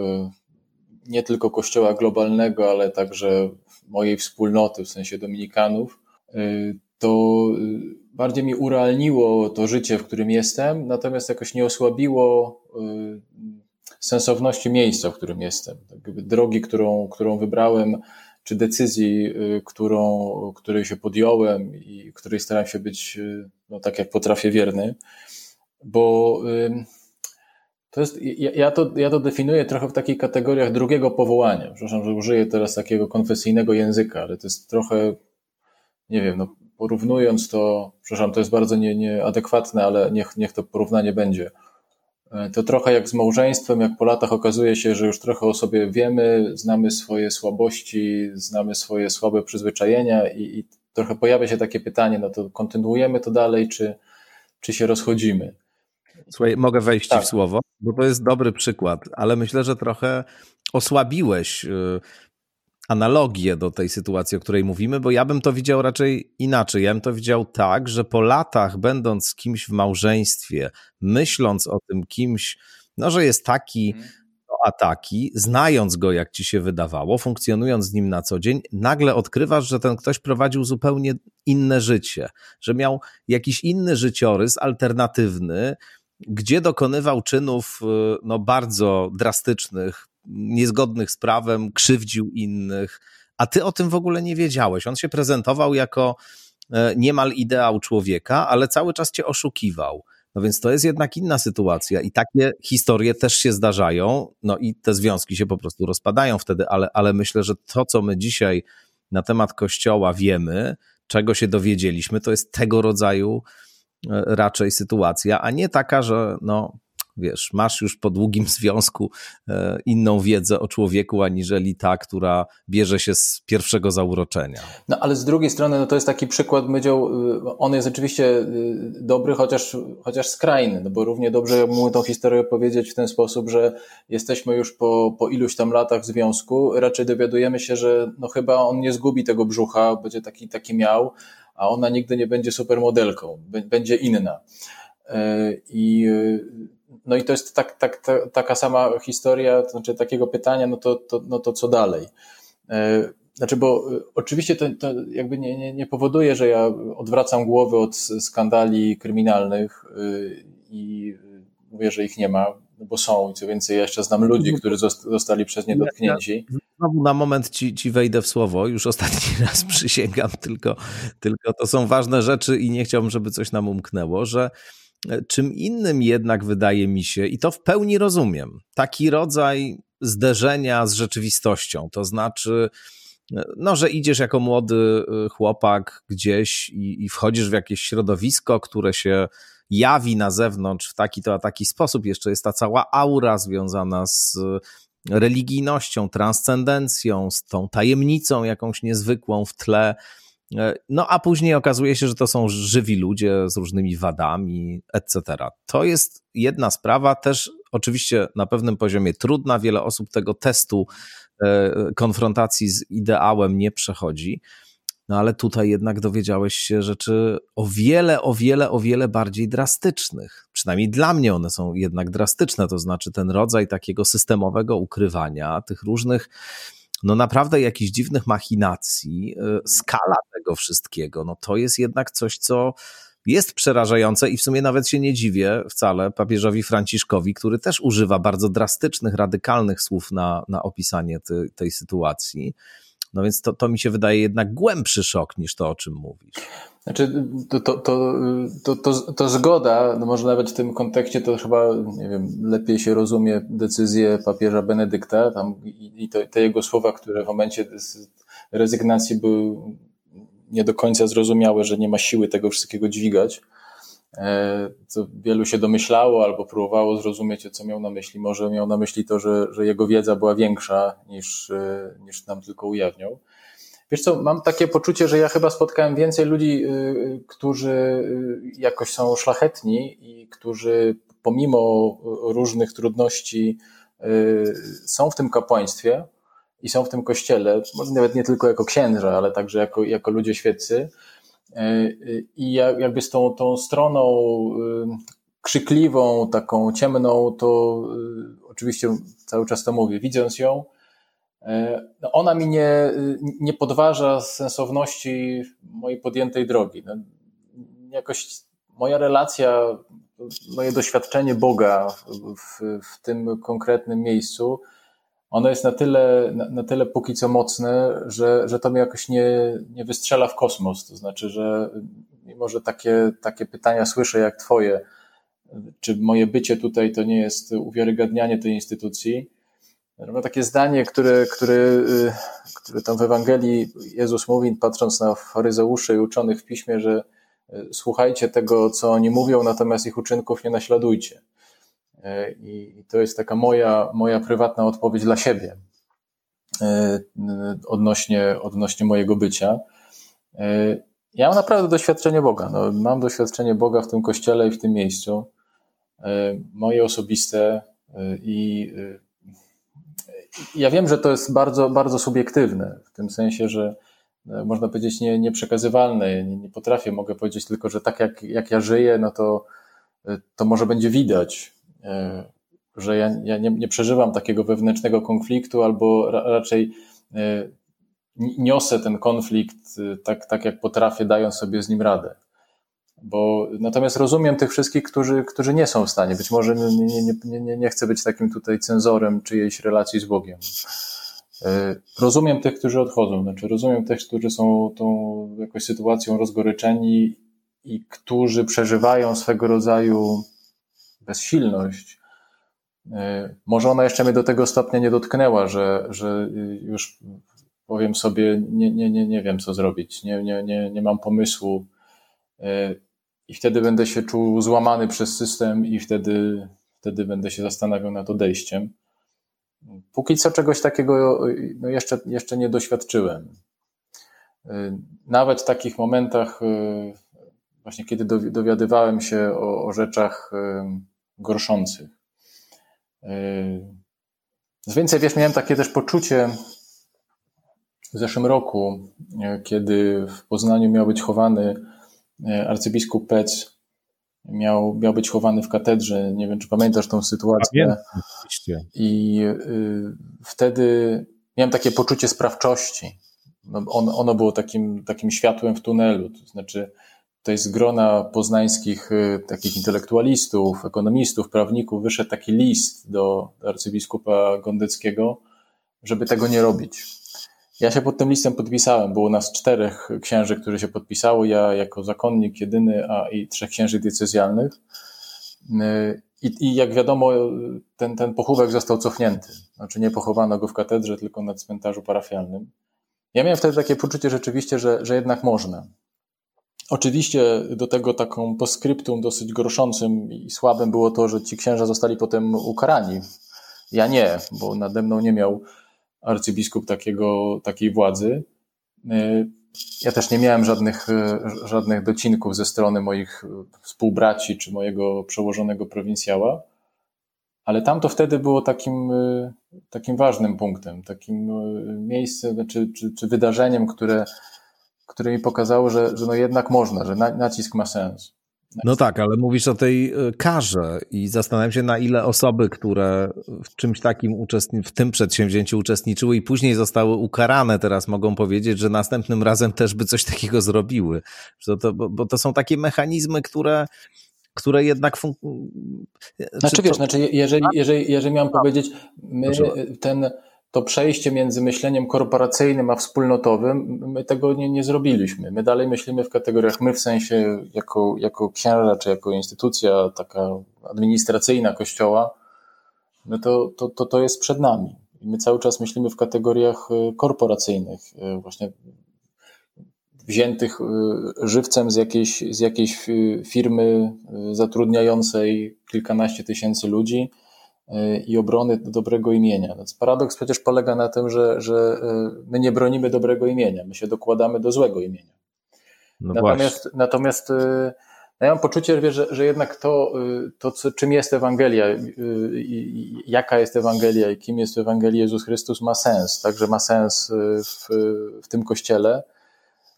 Speaker 2: nie tylko Kościoła globalnego, ale także mojej wspólnoty, w sensie Dominikanów, to bardziej mi urealniło to życie, w którym jestem, natomiast jakoś nie osłabiło sensowności miejsca, w którym jestem. Tak drogi, którą, którą wybrałem, czy decyzji, y, którą, której się podjąłem i której staram się być, y, no, tak jak potrafię, wierny, bo to jest, ja, ja, to, ja to definiuję trochę w takich kategoriach drugiego powołania. Przepraszam, że użyję teraz takiego konfesyjnego języka, ale to jest trochę, nie wiem, no, porównując to, przepraszam, to jest bardzo nie, nieadekwatne, ale niech, niech to porównanie będzie. E, to trochę jak z małżeństwem, jak po latach okazuje się, że już trochę o sobie wiemy, znamy swoje słabości, znamy swoje słabe przyzwyczajenia i, i trochę pojawia się takie pytanie, no to kontynuujemy to dalej, czy, czy się rozchodzimy?
Speaker 1: Słuchaj, mogę wejść tak. w słowo, bo to jest dobry przykład, ale myślę, że trochę osłabiłeś y, analogię do tej sytuacji, o której mówimy, bo ja bym to widział raczej inaczej. Ja bym to widział tak, że po latach, będąc z kimś w małżeństwie, myśląc o tym kimś, no, że jest taki, mhm. no, a taki, znając go, jak ci się wydawało, funkcjonując z nim na co dzień, nagle odkrywasz, że ten ktoś prowadził zupełnie inne życie, że miał jakiś inny życiorys, alternatywny, gdzie dokonywał czynów y, no, bardzo drastycznych, niezgodnych z prawem, krzywdził innych, a ty o tym w ogóle nie wiedziałeś. On się prezentował jako e, niemal ideał człowieka, ale cały czas cię oszukiwał. No więc to jest jednak inna sytuacja i takie historie też się zdarzają, no i te związki się po prostu rozpadają wtedy, ale, ale myślę, że to, co my dzisiaj na temat Kościoła wiemy, czego się dowiedzieliśmy, to jest tego rodzaju e, raczej sytuacja, a nie taka, że no, wiesz, masz już po długim związku e, inną wiedzę o człowieku, aniżeli ta, która bierze się z pierwszego zauroczenia.
Speaker 2: No ale z drugiej strony, no to jest taki przykład, Mydzioł, y, on jest oczywiście y, dobry, chociaż, chociaż skrajny, no bo równie dobrze mógł tą historię powiedzieć w ten sposób, że jesteśmy już po, po iluś tam latach związku, raczej dowiadujemy się, że no chyba on nie zgubi tego brzucha, będzie taki, taki miał, a ona nigdy nie będzie supermodelką, będzie inna. I, no i to jest tak, tak, ta, taka sama historia, to znaczy takiego pytania, no to, to, no to co dalej? Znaczy, bo oczywiście to, to jakby nie, nie, nie powoduje, że ja odwracam głowę od skandali kryminalnych i mówię, że ich nie ma, bo są i co więcej, ja jeszcze znam ludzi, którzy zostali przez nie dotknięci.
Speaker 1: Znowu na moment ci, ci wejdę w słowo, już ostatni raz przysięgam, tylko, tylko to są ważne rzeczy i nie chciałbym, żeby coś nam umknęło, że e, czym innym jednak wydaje mi się, i to w pełni rozumiem, taki rodzaj zderzenia z rzeczywistością, to znaczy e, no, że idziesz jako młody e, chłopak gdzieś i, i wchodzisz w jakieś środowisko, które się jawi na zewnątrz w taki to a taki sposób. Jeszcze jest ta cała aura związana z religijnością, transcendencją, z tą tajemnicą jakąś niezwykłą w tle. No a później okazuje się, że to są żywi ludzie z różnymi wadami, etc. To jest jedna sprawa, też oczywiście na pewnym poziomie trudna. Wiele osób tego testu e, konfrontacji z ideałem nie przechodzi. No ale tutaj jednak dowiedziałeś się rzeczy o wiele, o wiele, o wiele bardziej drastycznych. Przynajmniej dla mnie one są jednak drastyczne, to znaczy ten rodzaj takiego systemowego ukrywania tych różnych, no naprawdę jakichś dziwnych machinacji, y, skala tego wszystkiego, no to jest jednak coś, co jest przerażające i w sumie nawet się nie dziwię wcale papieżowi Franciszkowi, który też używa bardzo drastycznych, radykalnych słów na, na opisanie ty, tej sytuacji. No więc to, to mi się wydaje jednak głębszy szok niż to, o czym mówisz.
Speaker 2: Znaczy, to, to, to, to, to, to zgoda, no może nawet w tym kontekście to chyba, nie wiem, lepiej się rozumie decyzję papieża Benedykta tam, i, i te, te jego słowa, które w momencie rezygnacji były nie do końca zrozumiałe, że nie ma siły tego wszystkiego dźwigać. E, co wielu się domyślało albo próbowało zrozumieć, co miał na myśli. Może miał na myśli to, że, że jego wiedza była większa niż, e, niż nam tylko ujawniał. Wiesz co, mam takie poczucie, że ja chyba spotkałem więcej ludzi, e, którzy jakoś są szlachetni i którzy pomimo różnych trudności są w tym kapłaństwie i są w tym kościele, może nawet nie tylko jako księża, ale także jako, jako ludzie świeccy, I jakby z tą, tą stroną y, krzykliwą, taką ciemną, to oczywiście cały czas to mówię, widząc ją, e, no ona mi nie, nie podważa sensowności mojej podjętej drogi. No, jakoś moja relacja, moje doświadczenie Boga w, w tym konkretnym miejscu ono jest na tyle, na, na, tyle póki co mocne, że, że to mnie jakoś nie, nie wystrzela w kosmos. To znaczy, że mimo, że takie, takie pytania słyszę jak twoje, czy moje bycie tutaj to nie jest uwiarygadnianie tej instytucji, no takie zdanie, które, które, które tam w Ewangelii Jezus mówi, patrząc na faryzeuszy i uczonych w piśmie, że słuchajcie tego, co oni mówią, natomiast ich uczynków nie naśladujcie. E, I to jest taka moja, moja prywatna odpowiedź dla siebie e, odnośnie, odnośnie mojego bycia. E, ja mam naprawdę doświadczenie Boga. No, mam doświadczenie Boga w tym kościele i w tym miejscu. Moje osobiste i ja wiem, że to jest bardzo, bardzo subiektywne, w tym sensie, że można powiedzieć nie, nieprzekazywalne. Nie, nie potrafię, mogę powiedzieć tylko, że tak jak, jak ja żyję, no to, to może będzie widać, że ja, ja nie, nie, przeżywam takiego wewnętrznego konfliktu, albo ra, raczej e, niosę ten konflikt e, tak, tak jak potrafię, dając sobie z nim radę. Bo natomiast rozumiem tych wszystkich, którzy, którzy nie są w stanie. Być może nie, nie, nie, nie, nie chcę być takim tutaj cenzorem czyjejś relacji z Bogiem. Rozumiem tych, którzy odchodzą, znaczy rozumiem tych, którzy są tą jakąś sytuacją rozgoryczeni i którzy przeżywają swego rodzaju bezsilność, e, może ona jeszcze mnie do tego stopnia nie dotknęła, że, że już powiem sobie, nie, nie, nie, nie wiem, co zrobić, nie, nie, nie, nie mam pomysłu. E, I wtedy będę się czuł złamany przez system, i wtedy, wtedy będę się zastanawiał nad odejściem. Póki co czegoś takiego no jeszcze, jeszcze nie doświadczyłem. E, nawet w takich momentach, właśnie kiedy dowiadywałem się o, o rzeczach gorszących. Yy, więcej, wiesz, miałem takie też poczucie, w zeszłym roku, e, kiedy w Poznaniu miał być chowany e, arcybiskup Pec, miał, miał być chowany w katedrze. Nie wiem, czy pamiętasz tą sytuację. I y, wtedy miałem takie poczucie sprawczości. No, on, ono było takim, takim światłem w tunelu. To znaczy, to jest grona poznańskich y, takich intelektualistów, ekonomistów, prawników. Wyszedł taki list do arcybiskupa Gondeckiego, żeby tego nie robić ja się pod tym listem podpisałem. Było nas czterech księży, którzy się podpisało. Ja jako zakonnik jedyny, a i trzech księży diecezjalnych. I, I, jak wiadomo, ten, ten pochówek został cofnięty. Znaczy nie pochowano go w katedrze, tylko na cmentarzu parafialnym. Ja miałem wtedy takie poczucie rzeczywiście, że, że jednak można. Oczywiście do tego taką postscriptum dosyć groszącym i słabym było to, że ci księża zostali potem ukarani. Ja nie, bo nade mną nie miał arcybiskup takiego, takiej władzy. Y, ja też nie miałem żadnych, y, żadnych docinków ze strony moich współbraci czy mojego przełożonego prowincjała, ale tam to wtedy było takim, takim ważnym punktem, takim miejscem czy, czy, czy wydarzeniem, które, które mi pokazało, że, że no jednak można, że nacisk ma sens.
Speaker 1: No tak, ale mówisz o tej e, karze i zastanawiam się, na ile osoby, które w czymś takim uczestni- w tym przedsięwzięciu uczestniczyły i później zostały ukarane, teraz mogą powiedzieć, że następnym razem też by coś takiego zrobiły. Że to, bo, to są takie mechanizmy, które które jednak
Speaker 2: funkcjonują. Znaczy, wiesz, znaczy, jeżeli, jeżeli, jeżeli miałem powiedzieć, my ten to przejście między myśleniem korporacyjnym a wspólnotowym, my tego nie, nie zrobiliśmy. My dalej myślimy w kategoriach my w sensie jako, jako księża, czy jako instytucja taka administracyjna kościoła, no to, to, to, to jest przed nami. I my cały czas myślimy w kategoriach e, korporacyjnych, e, właśnie wziętych e, żywcem z jakiejś, z jakiejś firmy zatrudniającej kilkanaście tysięcy ludzi, i obrony dobrego imienia. Więc paradoks przecież polega na tym, że, że e, my nie bronimy dobrego imienia, my się dokładamy do złego imienia. No natomiast, natomiast e, no ja mam poczucie, że, że jednak to, to co, czym jest Ewangelia, i, jaka jest Ewangelia i kim jest Ewangelia Jezus Chrystus ma sens, także ma sens w, w tym kościele.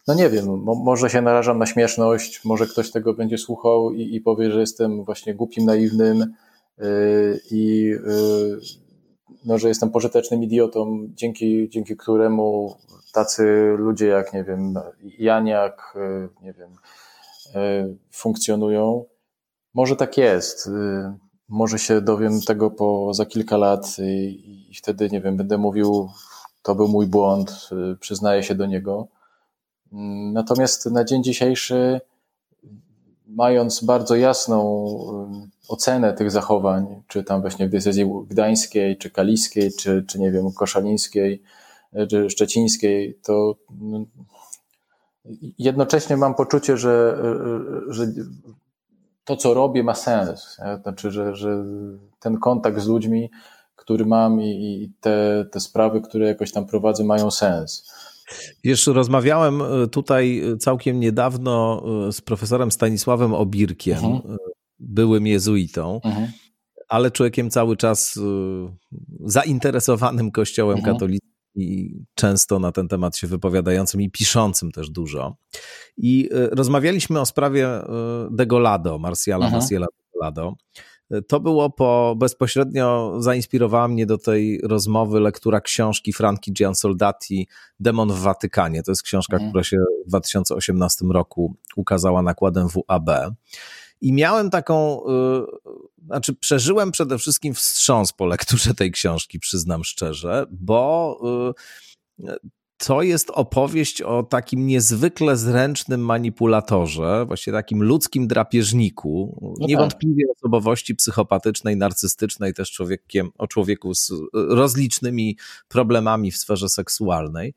Speaker 2: No nie wiem, mo, może się narażam na śmieszność, może ktoś tego będzie słuchał i, i powie, że jestem właśnie głupim, naiwnym, i y, no, że jestem pożytecznym idiotą, dzięki, dzięki któremu tacy ludzie jak, nie wiem, Janiak, y, nie wiem, funkcjonują. Może tak jest. Może się dowiem tego po za kilka lat i, i wtedy, nie wiem, będę mówił, to był mój błąd, przyznaję się do niego. Natomiast na dzień dzisiejszy, mając bardzo jasną ocenę tych zachowań, czy tam właśnie w decyzji gdańskiej, czy kaliskiej, czy, czy nie wiem, koszalińskiej, czy szczecińskiej, to no, jednocześnie mam poczucie, że, że to, co robię, ma sens. Znaczy, że, że ten kontakt z ludźmi, który mam i, i te, te sprawy, które jakoś tam prowadzę, mają sens.
Speaker 1: Wiesz, rozmawiałem e, tutaj całkiem niedawno e, z profesorem Stanisławem Obirkiem, mhm byłym jezuitą, mhm. ale człowiekiem cały czas zainteresowanym Kościołem mhm. katolickim i często na ten temat się wypowiadającym i piszącym też dużo. I rozmawialiśmy o sprawie Degolado, Marsjala mhm. Marsjala Degolado. To było po, bezpośrednio zainspirowała mnie do tej rozmowy lektura książki Franki Giansoldati Demon w Watykanie. To jest książka, mhm. która się w 2018 roku ukazała nakładem WAB. I miałem taką, yy, znaczy przeżyłem przede wszystkim wstrząs po lekturze tej książki, przyznam szczerze, bo yy, to jest opowieść o takim niezwykle zręcznym manipulatorze, właśnie takim ludzkim drapieżniku, no tak. niewątpliwie osobowości psychopatycznej, narcystycznej, też człowiekiem, o człowieku z rozlicznymi problemami w sferze seksualnej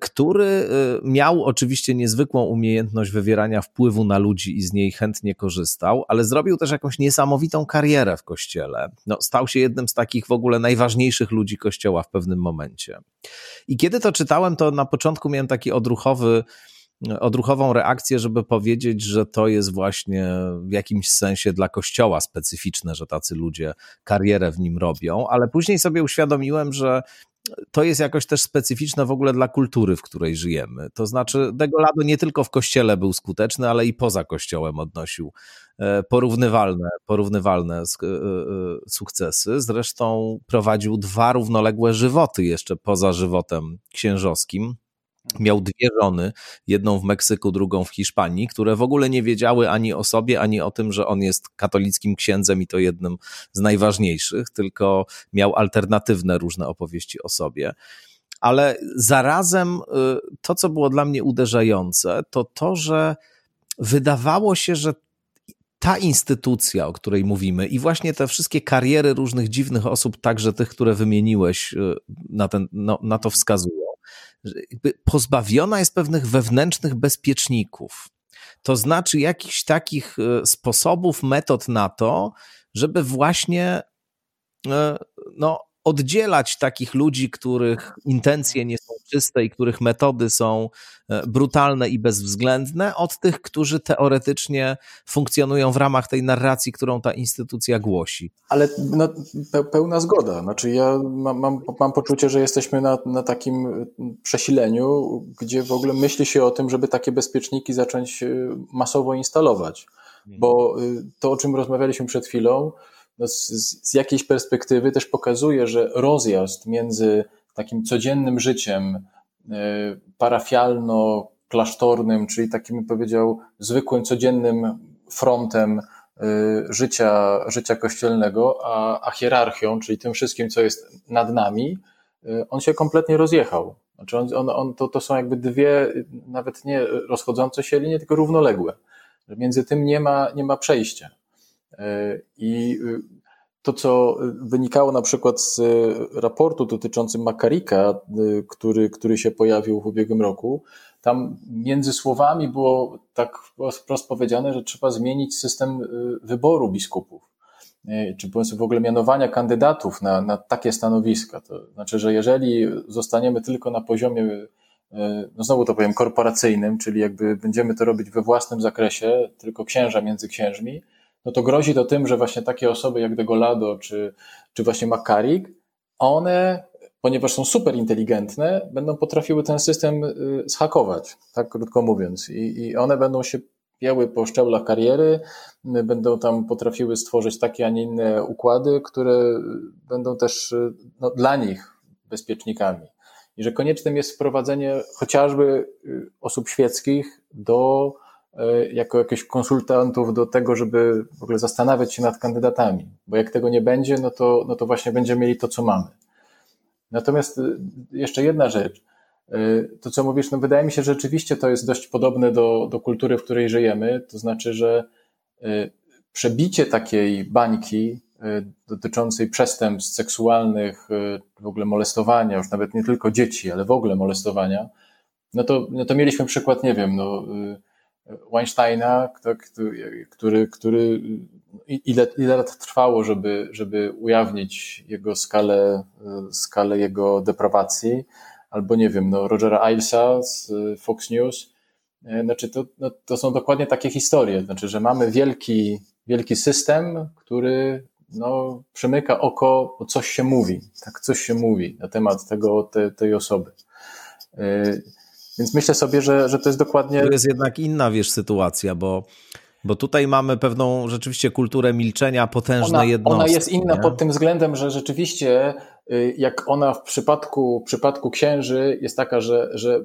Speaker 1: który y, miał oczywiście niezwykłą umiejętność wywierania wpływu na ludzi i z niej chętnie korzystał, ale zrobił też jakąś niesamowitą karierę w kościele. No, stał się jednym z takich w ogóle najważniejszych ludzi kościoła w pewnym momencie. I kiedy to czytałem, to na początku miałem taki odruchowy, odruchową reakcję, żeby powiedzieć, że to jest właśnie w jakimś sensie dla kościoła specyficzne, że tacy ludzie karierę w nim robią, ale później sobie uświadomiłem, że to jest jakoś też specyficzne w ogóle dla kultury, w której żyjemy. To znaczy, Degolado nie tylko w kościele był skuteczny, ale i poza kościołem odnosił e, porównywalne, porównywalne sukcesy. Zresztą prowadził dwa równoległe żywoty jeszcze poza żywotem księżowskim. Miał dwie żony, jedną w Meksyku, drugą w Hiszpanii, które w ogóle nie wiedziały ani o sobie, ani o tym, że on jest katolickim księdzem i to jednym z najważniejszych, tylko miał alternatywne różne opowieści o sobie. Ale zarazem y, to, co było dla mnie uderzające, to to, że wydawało się, że ta instytucja, o której mówimy, i właśnie te wszystkie kariery różnych dziwnych osób, także tych, które wymieniłeś, y, na, ten, no, na to wskazują pozbawiona jest pewnych wewnętrznych bezpieczników. To znaczy jakichś takich e, sposobów, metod na to, żeby właśnie e, no, oddzielać takich ludzi, których intencje nie są czyste i których metody są brutalne i bezwzględne, od tych, którzy teoretycznie funkcjonują w ramach tej narracji, którą ta instytucja głosi.
Speaker 2: Ale no, pełna zgoda. Znaczy, ja mam, mam, mam poczucie, że jesteśmy na, na takim e, przesileniu, gdzie w ogóle myśli się o tym, żeby takie bezpieczniki zacząć e, masowo instalować. Bo to, o czym rozmawialiśmy przed chwilą, no z, z jakiejś perspektywy też pokazuje, że rozjazd między takim codziennym życiem e, parafialno-klasztornym, czyli takim, powiedział, zwykłym, codziennym frontem e, życia, życia kościelnego, a, a hierarchią, czyli tym wszystkim, co jest nad nami, e, on się kompletnie rozjechał. Znaczy on, on, on, to, to są jakby dwie, nawet nie rozchodzące się linie, tylko równoległe. Między tym nie ma, nie ma przejścia. I to, co wynikało na przykład z raportu dotyczącym Makarika, który, który się pojawił w ubiegłym roku, tam między słowami było tak wprost powiedziane, że trzeba zmienić system wyboru biskupów, czy w ogóle mianowania kandydatów na, na takie stanowiska. To znaczy, że jeżeli zostaniemy tylko na poziomie no znowu to powiem, korporacyjnym, czyli jakby będziemy to robić we własnym zakresie, tylko księża między księżmi, no to grozi to tym, że właśnie takie osoby jak Degolado czy, czy właśnie Makarik, one, ponieważ są super inteligentne, będą potrafiły ten system y, zhakować, tak krótko mówiąc. I, i one będą się pięły po szczeblach kariery, y, będą tam potrafiły stworzyć takie, a nie inne układy, które będą też y, no, dla nich bezpiecznikami. I że koniecznym jest wprowadzenie chociażby osób świeckich do jako jakichś konsultantów do tego, żeby w ogóle zastanawiać się nad kandydatami, bo jak tego nie będzie, no to, no to właśnie będziemy mieli to, co mamy. Natomiast e, jeszcze jedna rzecz. E, to, co mówisz, no wydaje mi się, że rzeczywiście to jest dość podobne do, do kultury, w której żyjemy. To znaczy, że przebicie takiej bańki dotyczącej przestępstw seksualnych, w ogóle molestowania, już nawet nie tylko dzieci, ale w ogóle molestowania, no to, no to mieliśmy przykład, nie wiem, no, Weinsteina, który, który ile, ile lat trwało, żeby, żeby ujawnić jego skalę, skalę jego deprawacji, albo nie wiem, no Rogera Ilesa z Fox News. Znaczy to, no, to są dokładnie takie historie. Znaczy, że mamy wielki, wielki system, który no, przymyka oko, bo coś się mówi, tak coś się mówi na temat tego, te, tej osoby. Więc myślę sobie, że, że to jest dokładnie.
Speaker 1: To jest jednak inna, wiesz, sytuacja, bo. Bo tutaj mamy pewną rzeczywiście kulturę milczenia, potężne
Speaker 2: ona,
Speaker 1: jednostki.
Speaker 2: Ona jest inna nie? pod tym względem, że rzeczywiście, y, jak ona w przypadku, w przypadku księży jest taka, że, że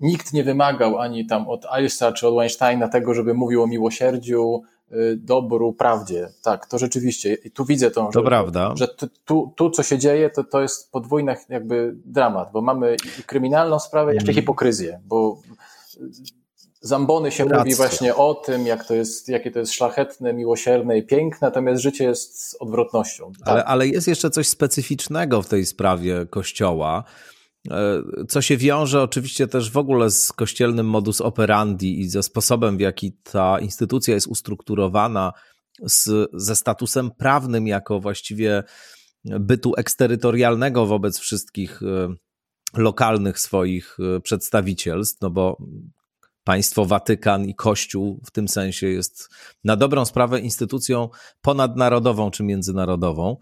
Speaker 2: nikt nie wymagał ani tam od Eilsa czy od Weinsteina tego, żeby mówił o miłosierdziu, Y, dobru, prawdzie. Tak, to rzeczywiście. I tu widzę tą,
Speaker 1: to że, prawda.
Speaker 2: że tu, tu, co się dzieje, to, to jest podwójny jakby dramat, bo mamy i kryminalną sprawę, jeszcze mm. hipokryzję, bo Zambony się Racja. mówi właśnie o tym, jak to jest, jakie to jest szlachetne, miłosierne i piękne, natomiast życie jest odwrotnością.
Speaker 1: Tak? Ale, ale jest jeszcze coś specyficznego w tej sprawie Kościoła, co się wiąże oczywiście też w ogóle z kościelnym modus operandi i ze sposobem, w jaki ta instytucja jest ustrukturowana, z, ze statusem prawnym, jako właściwie bytu eksterytorialnego wobec wszystkich e, lokalnych swoich e, przedstawicielstw, no bo państwo Watykan i Kościół w tym sensie jest na dobrą sprawę instytucją ponadnarodową czy międzynarodową.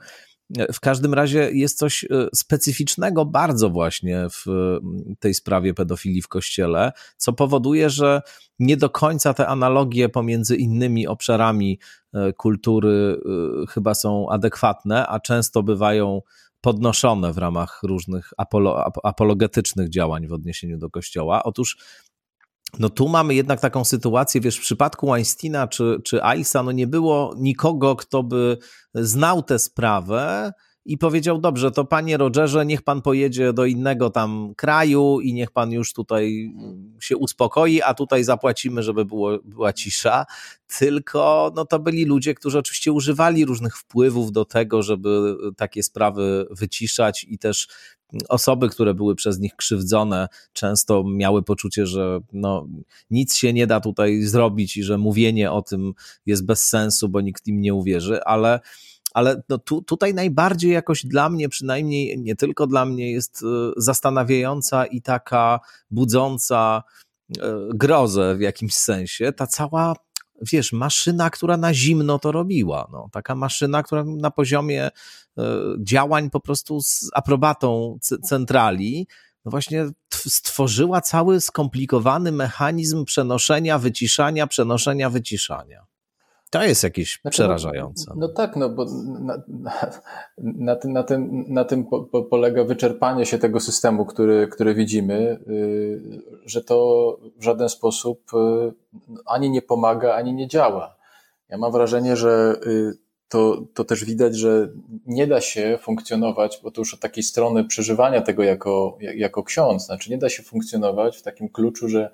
Speaker 1: W każdym razie jest coś specyficznego bardzo właśnie w tej sprawie pedofilii w kościele, co powoduje, że nie do końca te analogie pomiędzy innymi obszarami kultury chyba są adekwatne, a często bywają podnoszone w ramach różnych apolo, apologetycznych działań w odniesieniu do Kościoła. Otóż no tu mamy jednak taką sytuację, wiesz, w przypadku Weinsteina czy, czy Aisa, no nie było nikogo, kto by znał tę sprawę, i powiedział: Dobrze, to panie Rogerze, niech pan pojedzie do innego tam kraju i niech pan już tutaj się uspokoi, a tutaj zapłacimy, żeby było, była cisza. Tylko no, to byli ludzie, którzy oczywiście używali różnych wpływów do tego, żeby takie sprawy wyciszać i też osoby, które były przez nich krzywdzone, często miały poczucie, że no, nic się nie da tutaj zrobić i że mówienie o tym jest bez sensu, bo nikt im nie uwierzy, ale ale no tu, tutaj najbardziej jakoś dla mnie, przynajmniej nie tylko dla mnie, jest e, zastanawiająca i taka budząca e, grozę w jakimś sensie ta cała wiesz, maszyna, która na zimno to robiła. No, taka maszyna, która na poziomie e, działań po prostu z aprobatą centrali, no właśnie stworzyła cały skomplikowany mechanizm przenoszenia, wyciszania, przenoszenia, wyciszania. To jest jakieś znaczy, no, przerażające.
Speaker 2: No, no, tak, no bo na, na, tym, na tym, na tym po, po polega wyczerpanie się tego systemu, który, który widzimy, yy, że to w żaden sposób yy, ani nie pomaga, ani nie działa. Ja mam wrażenie, że yy, to, to też widać, że nie da się funkcjonować, bo to już od takiej strony przeżywania tego jako, jako ksiądz, znaczy nie da się funkcjonować w takim kluczu, że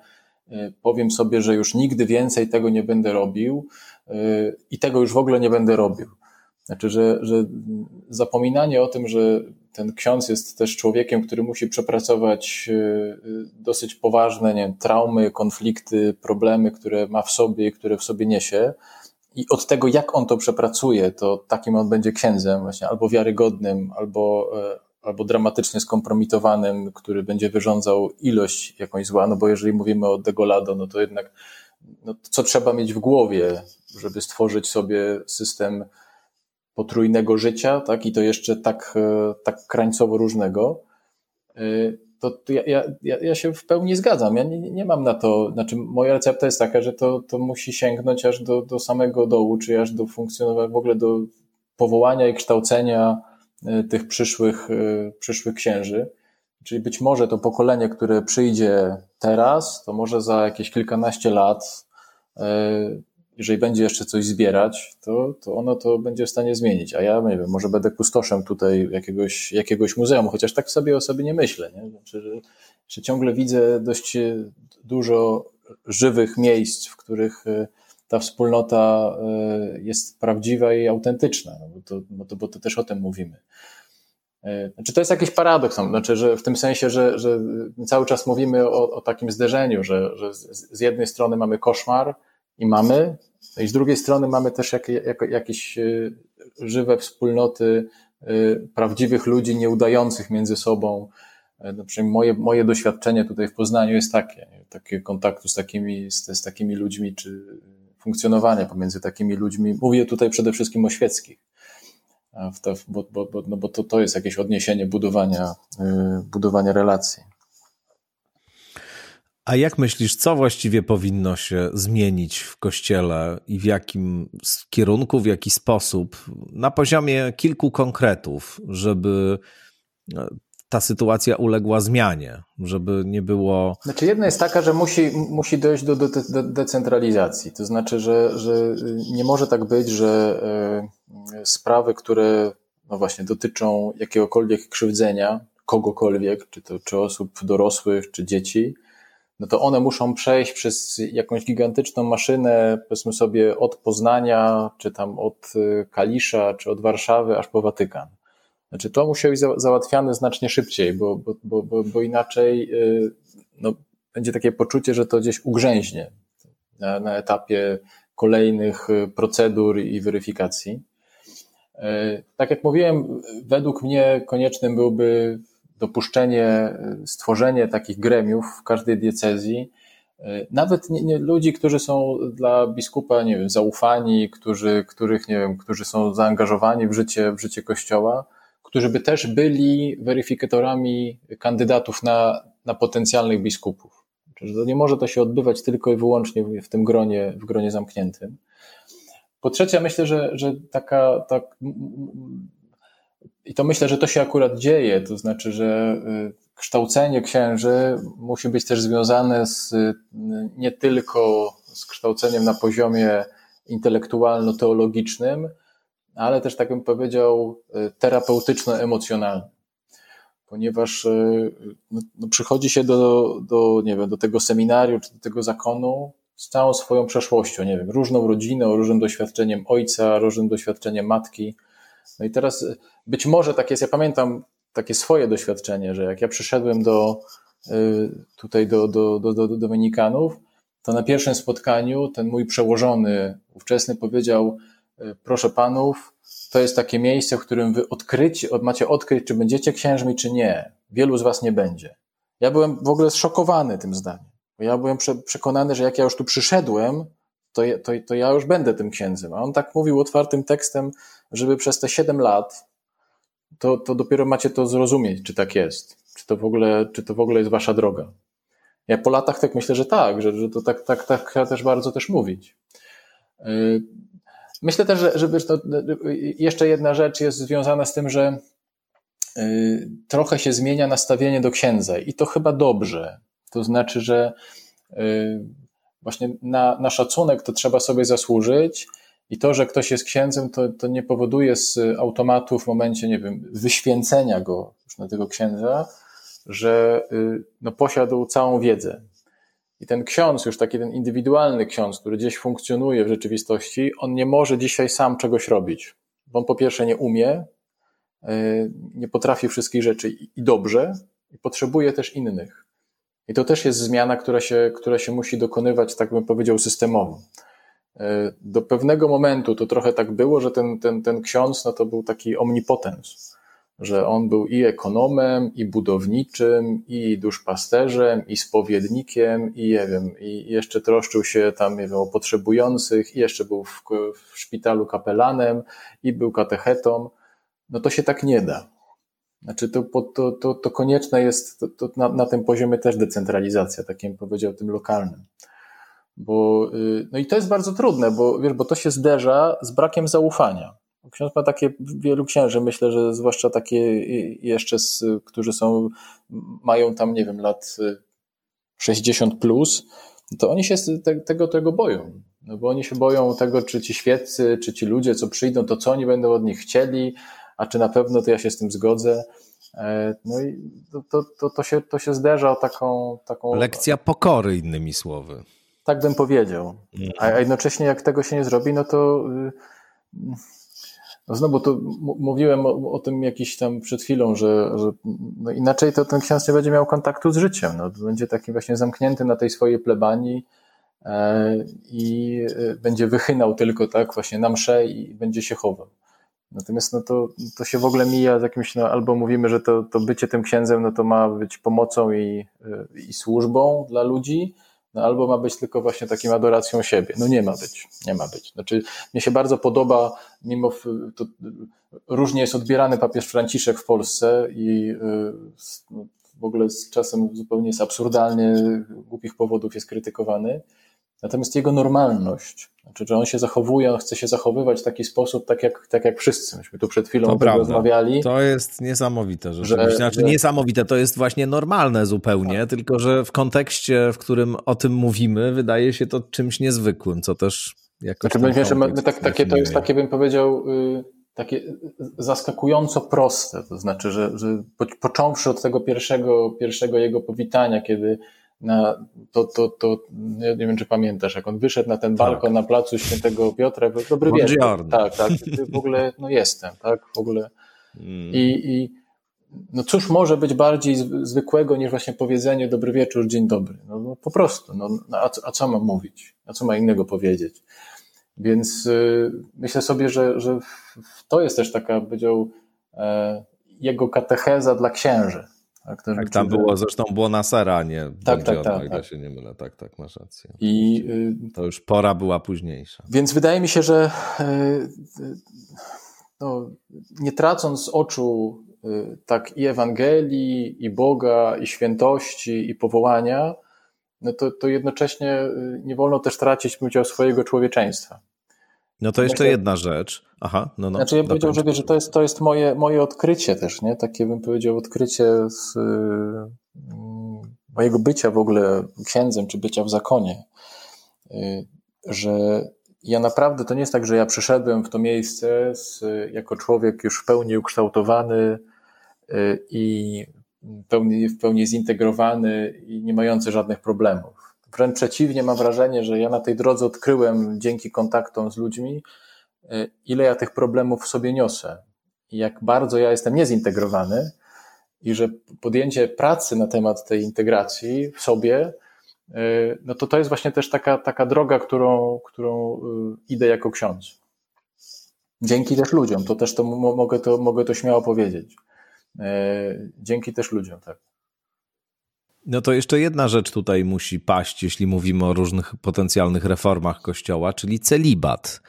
Speaker 2: y, powiem sobie, że już nigdy więcej tego nie będę robił, i tego już w ogóle nie będę robił. Znaczy, że, że zapominanie o tym, że ten ksiądz jest też człowiekiem, który musi przepracować e, dosyć poważne nie wiem, traumy, konflikty, problemy, które ma w sobie i które w sobie niesie. I od tego, jak on to przepracuje, to takim on będzie księdzem, właśnie albo wiarygodnym, albo, e, albo dramatycznie skompromitowanym, który będzie wyrządzał ilość jakąś zła. No bo jeżeli mówimy o Degolado, no to jednak no, co trzeba mieć w głowie, żeby stworzyć sobie system potrójnego życia, tak, i to jeszcze tak, e, tak krańcowo różnego, e, to, ja, ja, ja się w pełni zgadzam. Ja nie, nie mam na to, znaczy moja recepta jest taka, że to, to musi sięgnąć aż do, do samego dołu, czy aż do funkcjonowania, w ogóle do powołania i kształcenia e, tych przyszłych, przyszłych księży. Czyli być może to pokolenie, które przyjdzie teraz, to może za jakieś kilkanaście lat jeżeli będzie jeszcze coś zbierać, to, to ono to będzie w stanie zmienić. A ja nie wiem, może będę kustoszem tutaj jakiegoś, jakiegoś muzeum, chociaż tak sobie o sobie nie myślę. Nie? Znaczy, że, że ciągle widzę dość dużo żywych miejsc, w których e, ta wspólnota e, jest prawdziwa i autentyczna, no bo, to, bo, to, bo to też o tym mówimy. E, znaczy, to jest jakiś paradoks, znaczy, że w tym sensie, że, że cały czas mówimy o, o takim zderzeniu, że, że z jednej strony mamy koszmar i mamy, no i z drugiej strony mamy też jak, jak, jakieś e, żywe wspólnoty e, prawdziwych ludzi, nieudających między sobą. E, no przynajmniej moje, moje doświadczenie tutaj w Poznaniu jest takie, takie kontaktu z takimi, z, z takimi ludźmi, czy funkcjonowania pomiędzy takimi ludźmi. Mówię tutaj przede wszystkim o świeckich, bo, bo, bo, no bo to, to jest jakieś odniesienie budowania, budowania relacji.
Speaker 1: A jak myślisz, co właściwie powinno się zmienić w kościele i w jakim kierunku, w jaki sposób, na poziomie kilku konkretów, żeby e, ta sytuacja uległa zmianie, żeby nie było.
Speaker 2: Znaczy, jedna jest taka, że musi, musi dojść do, do, do decentralizacji. To znaczy, że, że nie może tak być, że e, sprawy, które no właśnie dotyczą jakiegokolwiek krzywdzenia, kogokolwiek, czy to czy osób dorosłych, czy dzieci, no to one muszą przejść przez jakąś gigantyczną maszynę, powiedzmy sobie od Poznania, czy tam od y, Kalisza, czy od Warszawy, aż po Watykan. Znaczy to musi być załatwiane znacznie szybciej, bo, bo, bo, bo, inaczej y, no, będzie takie poczucie, że to gdzieś ugrzęźnie na, na etapie kolejnych y, procedur i weryfikacji. Tak jak mówiłem, według mnie koniecznym byłby dopuszczenie, stworzenie takich gremiów w każdej diecezji, Nawet nie, nie, ludzi, którzy są dla biskupa, nie wiem, zaufani, którzy, których, nie wiem, którzy są zaangażowani w życie, w życie kościoła, którzy by też byli weryfikatorami kandydatów na, na potencjalnych biskupów. To nie może to się odbywać tylko i wyłącznie w tym gronie, w gronie zamkniętym. Po trzecie, myślę, że, że taka, tak, i to myślę, że to się akurat dzieje, to znaczy, że y, kształcenie księży musi być też związane z, y, nie tylko z kształceniem na poziomie intelektualno-teologicznym, ale też, tak bym powiedział, y, terapeutyczno-emocjonalnym. Ponieważ no, no, przychodzi się do, do, nie wiem, do tego seminarium czy do tego zakonu z całą swoją przeszłością, nie wiem, różną rodziną, różnym doświadczeniem ojca, różnym doświadczeniem matki. No i teraz być może tak jest, ja pamiętam takie swoje doświadczenie, że jak ja przyszedłem do, y, tutaj do, do, do, do Dominikanów, to na pierwszym spotkaniu ten mój przełożony ówczesny powiedział, y, proszę panów, to jest takie miejsce, w którym wy odkryć, macie odkryć, czy będziecie księżmi, czy nie. Wielu z was nie będzie. Ja byłem w ogóle zszokowany tym zdaniem. Ja byłem przekonany, że jak ja już tu przyszedłem, to, to, to ja już będę tym księdzem. A on tak mówił otwartym tekstem, żeby przez te 7 lat, to, to dopiero macie to zrozumieć, czy tak jest. Czy to w ogóle, czy to w ogóle jest wasza droga. Ja po latach tak myślę, że tak, że, że to tak, tak, tak też bardzo też mówić. Yy, myślę też, że, że to, jeszcze jedna rzecz jest związana z tym, że yy, trochę się zmienia nastawienie do księdza i to chyba dobrze. To znaczy, że yy, właśnie na, na szacunek to trzeba sobie zasłużyć i to, że ktoś jest księdzem, to, to nie powoduje z automatu w momencie, nie wiem, wyświęcenia go już na tego księdza, że y, no, posiadł całą wiedzę. I ten ksiądz, już taki ten indywidualny ksiądz, który gdzieś funkcjonuje w rzeczywistości, on nie może dzisiaj sam czegoś robić. Bo on po pierwsze nie umie, y, nie potrafi wszystkich rzeczy i dobrze, i potrzebuje też innych. I to też jest zmiana, która się, która się musi dokonywać, tak bym powiedział, systemowo. E, do pewnego momentu to trochę tak było, że ten, ten, ten ksiądz no to był taki omnipotens, że on był i ekonomem, i budowniczym, i duszpasterzem, i spowiednikiem, i nie wiem, i jeszcze troszczył się tam nie wiem, o potrzebujących, i jeszcze był w, w szpitalu kapelanem, i był katechetą. No to się tak nie da. Znaczy to, to, to, to konieczne jest to, to na, na tym poziomie też decentralizacja, takim powiedział, tym lokalnym. Bo, y, no i to jest bardzo trudne, bo, wiesz, bo to się zderza z brakiem zaufania. Ksiądz ma takie, wielu księży, myślę, że zwłaszcza takie jeszcze, z, którzy są, mają tam, nie wiem, lat 60 y, plus, to oni się te, tego, tego boją. No bo oni się boją tego, czy ci świeccy, czy ci ludzie, co przyjdą, to co oni będą od nich chcieli, a czy na pewno to ja się z tym zgodzę. E, no i to, to, to, się, to się zderza o taką, taką.
Speaker 1: Lekcja pokory, innymi słowy.
Speaker 2: Tak bym powiedział. A jednocześnie, jak tego się nie zrobi, no to. Y, no znowu to mówiłem o, o, tym jakiś tam przed chwilą, że, że no inaczej to ten ksiądz nie będzie miał kontaktu z życiem. No, będzie taki właśnie zamknięty na tej swojej plebanii e, i e, będzie wychynał tylko tak właśnie na msze i będzie się chował. Natomiast no to, to się w ogóle mija z jakimś, no, albo mówimy, że to, to bycie tym księdzem no to ma być pomocą i, i służbą dla ludzi, no albo ma być tylko właśnie takim adoracją siebie. No nie ma być, nie ma być. Znaczy, mnie się bardzo podoba, mimo to różnie jest odbierany papież Franciszek w Polsce i no, w ogóle z czasem zupełnie jest absurdalnie, głupich powodów jest krytykowany. Natomiast jego normalność, znaczy, że on się zachowuje, on chce się zachowywać w taki sposób, tak jak, tak jak wszyscy. Myśmy tu przed chwilą to rozmawiali.
Speaker 1: To jest niesamowite, że, znaczy że... niesamowite, to jest właśnie normalne zupełnie, tak. tylko że w kontekście, w którym o tym mówimy, wydaje się to czymś niezwykłym, co też jakoś...
Speaker 2: Znaczy, że my, my tak, takie, to jest takie, bym powiedział, yy, takie zaskakująco proste, to znaczy, że, że począwszy od tego pierwszego, pierwszego jego powitania, kiedy na, to, to, to nie wiem, czy pamiętasz, jak on wyszedł na ten tak. balkon tak. na placu Świętego Piotra, dobry wieczór. Tak, tak, w ogóle, no jestem, tak, w ogóle. Mm. I, I no cóż może być bardziej zwykłego niż właśnie powiedzenie dobry wieczór, dzień dobry. No, no po prostu, no, no a, a, co mam mówić? A co ma innego powiedzieć? Więc y, myślę sobie, że, że to jest też taka, powiedział, e, jego katecheza dla księży
Speaker 1: Tak, tak tam było, zresztą było na Sera, nie tak, tak, tak, tak. się nie mylę. Tak, tak, masz rację. I, to już pora była późniejsza.
Speaker 2: Więc wydaje mi się, że no, nie tracąc z oczu tak i Ewangelii, i Boga, i świętości, i powołania, no to, to jednocześnie nie wolno też tracić, bym swojego człowieczeństwa.
Speaker 1: No to jeszcze jedna rzecz. Aha, no, no.
Speaker 2: Znaczy ja bym powiedział, że, że to jest, to jest moje, moje odkrycie też, nie? Takie bym powiedział odkrycie z y, mojego bycia w ogóle księdzem, czy bycia w zakonie, y, że ja naprawdę, to nie jest tak, że ja przyszedłem w to miejsce z, jako człowiek już w pełni ukształtowany y, i pełni, w pełni zintegrowany i nie mający żadnych problemów Wręcz przeciwnie, mam wrażenie, że ja na tej drodze odkryłem dzięki kontaktom z ludźmi, e, ile ja tych problemów w sobie niosę i jak bardzo ja jestem niezintegrowany i że podjęcie pracy na temat tej integracji w sobie, e, no to to jest właśnie też taka, taka droga, którą, którą e, idę jako ksiądz. Dzięki też ludziom, to też to mogę to, mogę to śmiało powiedzieć. Dzięki też ludziom, tak.
Speaker 1: No to jeszcze jedna rzecz tutaj musi paść, jeśli mówimy o różnych potencjalnych reformach Kościoła, czyli celibat.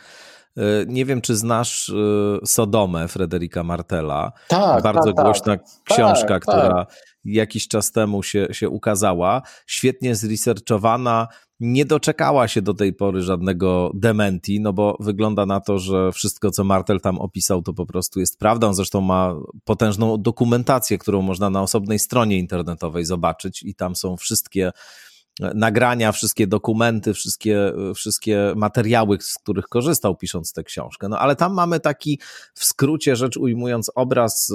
Speaker 1: E, nie wiem, czy znasz e, Sodomę Frederika Martela. Tak, Bardzo tak, głośna tak, książka, tak, która tak. jakiś czas temu się, się ukazała. Świetnie zresearchowana, nie doczekała się do tej pory żadnego dementi, no bo wygląda na to, że wszystko, co Martel tam opisał, to po prostu jest prawdą. Zresztą ma potężną dokumentację, którą można na osobnej stronie internetowej zobaczyć, i tam są wszystkie nagrania, wszystkie dokumenty, wszystkie, wszystkie materiały, z których korzystał pisząc tę książkę. No ale tam mamy taki, w skrócie rzecz ujmując, obraz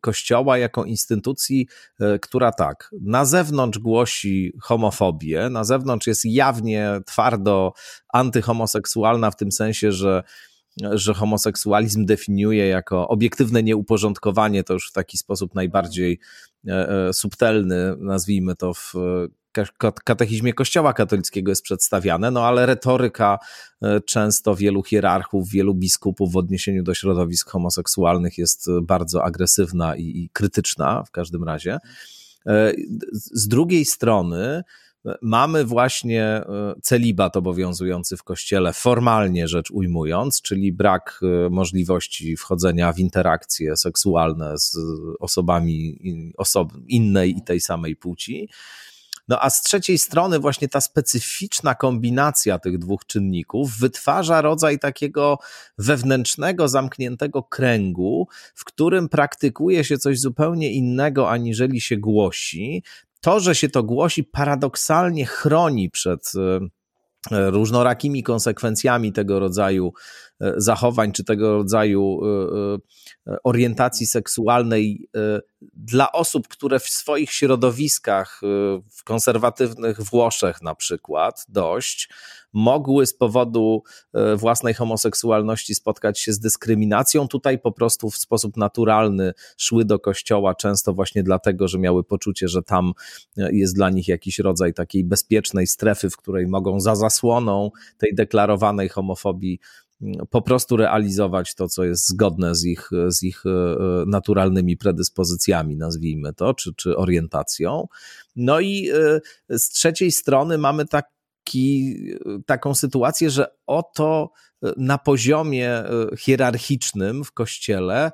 Speaker 1: Kościoła jako instytucji, e, która tak, na zewnątrz głosi homofobię, na zewnątrz jest jawnie twardo antyhomoseksualna w tym sensie, że że homoseksualizm definiuje jako obiektywne nieuporządkowanie, to już w taki sposób najbardziej e, e, subtelny, nazwijmy to w katechizmie Kościoła katolickiego jest przedstawiane, no ale retoryka e, często wielu hierarchów, wielu biskupów w odniesieniu do środowisk homoseksualnych jest bardzo agresywna i, i krytyczna w każdym razie. E, z drugiej strony, e, mamy właśnie celibat obowiązujący w kościele, formalnie rzecz ujmując, czyli brak możliwości wchodzenia w interakcje seksualne z osobami osob innej i tej samej płci. No a z trzeciej strony właśnie ta specyficzna kombinacja tych dwóch czynników wytwarza rodzaj takiego wewnętrznego, zamkniętego kręgu, w którym praktykuje się coś zupełnie innego, aniżeli się głosi. To, że się to głosi, paradoksalnie chroni przed e, różnorakimi konsekwencjami tego rodzaju zachowań, czy tego rodzaju e, orientacji seksualnej dla osób, które w swoich środowiskach, w konserwatywnych Włoszech na przykład, dość, mogły z powodu własnej homoseksualności spotkać się z dyskryminacją, tutaj po prostu w sposób naturalny szły do kościoła, często właśnie dlatego, że miały poczucie, że tam jest dla nich jakiś rodzaj takiej bezpiecznej strefy, w której mogą za zasłoną tej deklarowanej homofobii po prostu realizować to, co jest zgodne z ich, z ich e, naturalnymi predyspozycjami, nazwijmy to, czy, czy orientacją. No i e, z trzeciej strony mamy taki, taką sytuację, że oto e, na poziomie hierarchicznym w kościele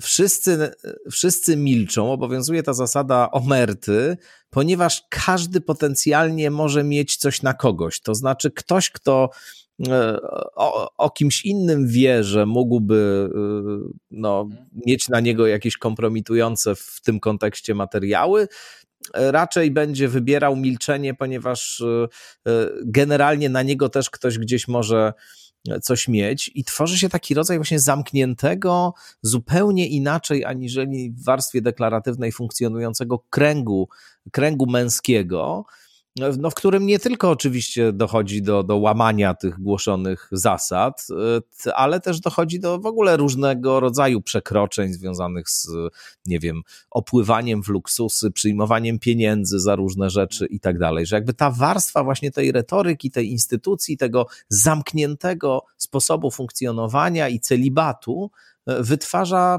Speaker 1: wszyscy, wszyscy milczą, obowiązuje ta zasada omerty, ponieważ każdy potencjalnie może mieć coś na kogoś. To znaczy, ktoś, kto E, o, o, kimś innym wie, że mógłby e, no, mhm. mieć na niego jakieś kompromitujące w tym kontekście materiały, e, raczej będzie wybierał milczenie, ponieważ generalnie na niego też ktoś gdzieś może coś mieć. I tworzy się taki rodzaj właśnie zamkniętego, zupełnie inaczej aniżeli w warstwie deklaratywnej funkcjonującego kręgu, kręgu męskiego, no, w którym nie tylko oczywiście dochodzi do, do łamania tych głoszonych zasad, e, ale też dochodzi do w ogóle różnego rodzaju przekroczeń związanych z, nie wiem, opływaniem w luksusy, przyjmowaniem pieniędzy za różne rzeczy i tak dalej. Że jakby ta warstwa właśnie tej retoryki, tej instytucji, tego zamkniętego sposobu funkcjonowania i celibatu e, wytwarza,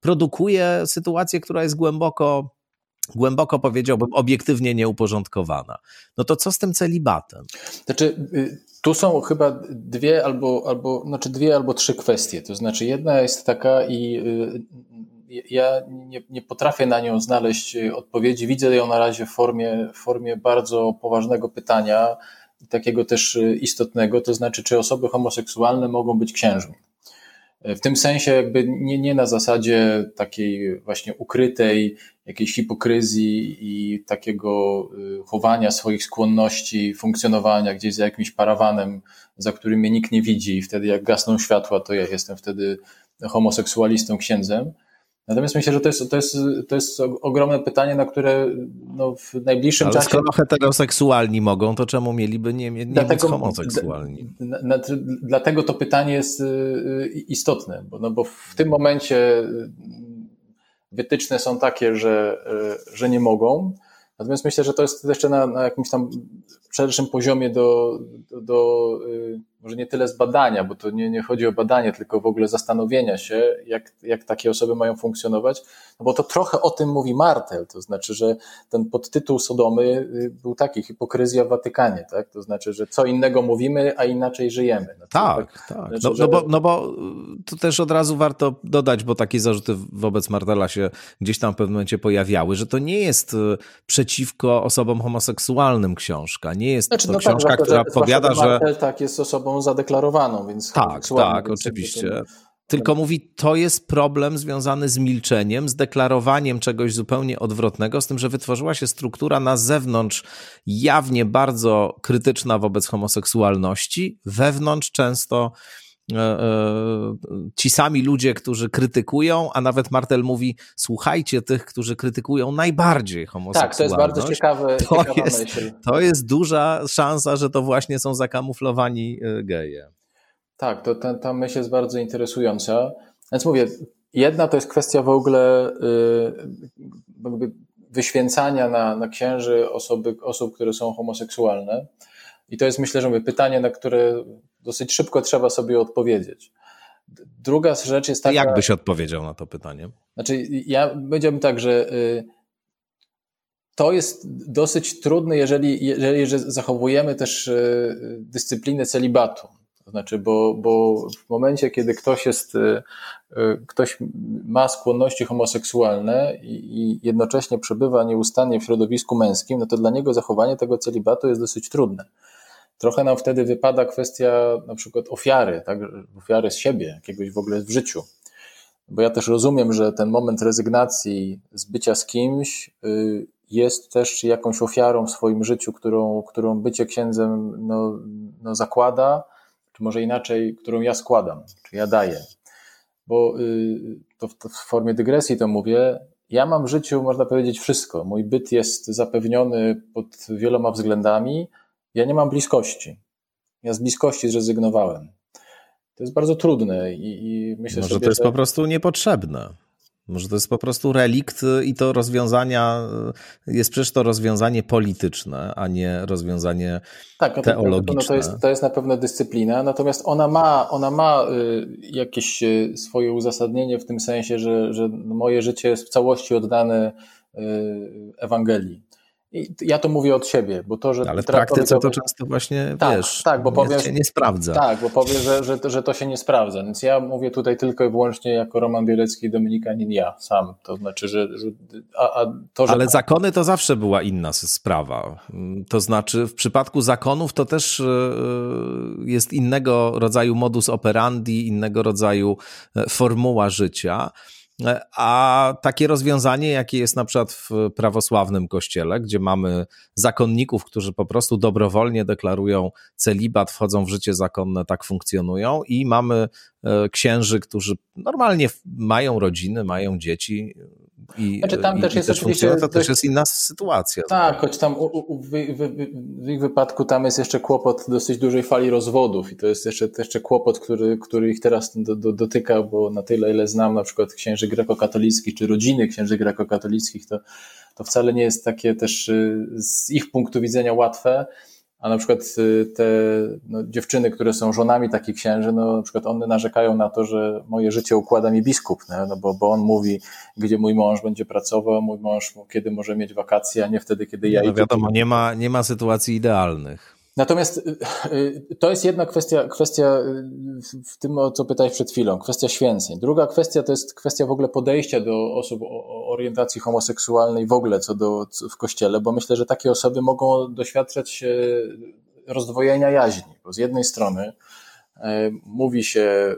Speaker 1: produkuje sytuację, która jest głęboko głęboko powiedziałbym, obiektywnie nieuporządkowana. No to co z tym celibatem?
Speaker 2: Znaczy, y, tu są chyba dwie albo, albo, znaczy dwie albo trzy kwestie. To znaczy, jedna jest taka i y, ja nie, nie potrafię na nią znaleźć odpowiedzi. Widzę ją na razie w formie, w formie bardzo poważnego pytania, takiego też istotnego, to znaczy, czy osoby homoseksualne mogą być księżmi. W tym sensie jakby nie, nie na zasadzie takiej właśnie ukrytej jakiejś hipokryzji i takiego y, chowania swoich skłonności, funkcjonowania gdzieś za jakimś parawanem, za którym mnie nikt nie widzi i wtedy jak gasną światła, to ja jestem wtedy homoseksualistą, księdzem. Natomiast myślę, że to jest, to jest, to jest ogromne pytanie, na które no, w najbliższym
Speaker 1: Ale
Speaker 2: czasie.
Speaker 1: Skoro heteroseksualni mogą, to czemu mieliby nie, nie dlatego, homoseksualni?
Speaker 2: dlatego to pytanie jest y, y, istotne, bo, no bo w tym momencie y, wytyczne są takie, że, że nie mogą. Natomiast myślę, że to jest jeszcze na, na jakimś tam szerszym poziomie do, do, do może nie tyle z badania, bo to nie, nie chodzi o badanie, tylko w ogóle zastanowienia się, jak, jak takie osoby mają funkcjonować, no bo to trochę o tym mówi Martel, to znaczy, że ten podtytuł Sodomy y, był taki, hipokryzja w Watykanie, tak? To znaczy, że co innego mówimy, a inaczej żyjemy.
Speaker 1: No tak, tak. tak. Znaczy, no, że... no, bo, no bo to też od razu warto dodać, bo takie zarzuty wobec Martela się gdzieś tam w pewnym momencie pojawiały, że to nie jest y, przeciwko osobom homoseksualnym książka, nie jest znaczy, to no tak, książka, tak, która powiada, że... Martel
Speaker 2: tak jest osobą zadeklarowaną, więc.
Speaker 1: Tak, tak, oczywiście. Tylko mówi, to jest problem związany z milczeniem, z deklarowaniem czegoś zupełnie odwrotnego, z tym, że wytworzyła się struktura na zewnątrz jawnie bardzo krytyczna wobec homoseksualności, wewnątrz często ci sami ludzie, którzy krytykują, a nawet Martel mówi, słuchajcie tych, którzy krytykują najbardziej homoseksualność.
Speaker 2: Tak, to jest bardzo ciekawe,
Speaker 1: to jest, myśl. To jest duża szansa, że to właśnie są zakamuflowani e, geje.
Speaker 2: Tak, to ta, ta myśl jest bardzo interesująca. Więc mówię, jedna to jest kwestia w ogóle yy, wyświęcania na, na księży osoby, osób, które są homoseksualne. I to jest myślę, że mówię, pytanie, na które dosyć szybko trzeba sobie odpowiedzieć. Druga rzecz jest taka.
Speaker 1: Jak byś odpowiedział na to pytanie?
Speaker 2: Znaczy, ja powiedziałbym tak, że y, to jest dosyć trudne, jeżeli, jeżeli zachowujemy też y, dyscyplinę celibatu. To znaczy, bo, bo w momencie, kiedy ktoś jest, y, ktoś ma skłonności homoseksualne i, i jednocześnie przebywa nieustannie w środowisku męskim, no to dla niego zachowanie tego celibatu jest dosyć trudne. Trochę nam wtedy wypada kwestia na przykład ofiary, tak? ofiary z siebie, jakiegoś w ogóle w życiu. Bo ja też rozumiem, że ten moment rezygnacji z bycia z kimś y, jest też jakąś ofiarą w swoim życiu, którą, którą bycie księdzem no, no zakłada, czy może inaczej, którą ja składam, czy ja daję. Bo y, to w formie dygresji to mówię, ja mam w życiu, można powiedzieć, wszystko. Mój byt jest zapewniony pod wieloma względami, ja nie mam bliskości. Ja z bliskości zrezygnowałem. To jest bardzo trudne i, i myślę
Speaker 1: Może
Speaker 2: sobie,
Speaker 1: to jest że... po prostu niepotrzebne. Może to jest po prostu relikt i to rozwiązania, jest przecież to rozwiązanie polityczne, a nie rozwiązanie tak, no to, teologiczne. No
Speaker 2: to, jest, to jest na pewno dyscyplina, natomiast ona ma, ona ma y, jakieś y, swoje uzasadnienie w tym sensie, że, że moje życie jest w całości oddane y, Ewangelii. I ja to mówię od siebie, bo to, że.
Speaker 1: Ale w praktyce to często właśnie tak, wiesz, tak, bo powiesz, się nie sprawdza.
Speaker 2: Tak, bo powiesz, że, że, że to się nie sprawdza. Więc ja mówię tutaj tylko i wyłącznie jako Roman Bielecki i Dominikanin ja sam. To znaczy, że. że a, a to, że...
Speaker 1: Ale zakony to zawsze była inna sprawa. To znaczy, w przypadku zakonów to też e, jest innego rodzaju modus operandi, innego rodzaju e, formuła życia. A takie rozwiązanie, jakie jest na przykład w prawosławnym kościele, gdzie mamy zakonników, którzy po prostu dobrowolnie deklarują celibat, wchodzą w życie zakonne, tak funkcjonują, i mamy e, księży, którzy normalnie mają rodziny, mają dzieci, i, znaczy tam i, też jest też oczywiście. To też jest inna sytuacja.
Speaker 2: Tak, choć tam u, u, w, w, w, ich wypadku tam jest jeszcze kłopot dosyć dużej fali rozwodów i to jest jeszcze, jeszcze kłopot, który, który ich teraz do, do, dotyka, bo na tyle, ile znam na przykład księży grekokatolickich czy rodziny księży grekokatolickich, to, to wcale nie jest takie też y, z ich punktu widzenia łatwe. A na przykład y, te no, dziewczyny, które są żonami takich księży, no na przykład one narzekają na to, że moje życie układa mi biskup, no, no bo, bo on mówi, gdzie mój mąż będzie pracował, mój mąż kiedy może mieć wakacje, a nie wtedy, kiedy ja
Speaker 1: no, wiadomo, nie ma, nie ma sytuacji idealnych.
Speaker 2: Natomiast y, y, to jest jedna kwestia, kwestia w tym, o co pytałeś przed chwilą, kwestia święceń. Druga kwestia to jest kwestia w ogóle podejścia do osób o orientacji homoseksualnej w ogóle co do w kościele, bo myślę, że takie osoby mogą doświadczać rozdwojenia jaźni, bo z jednej strony e, mówi się,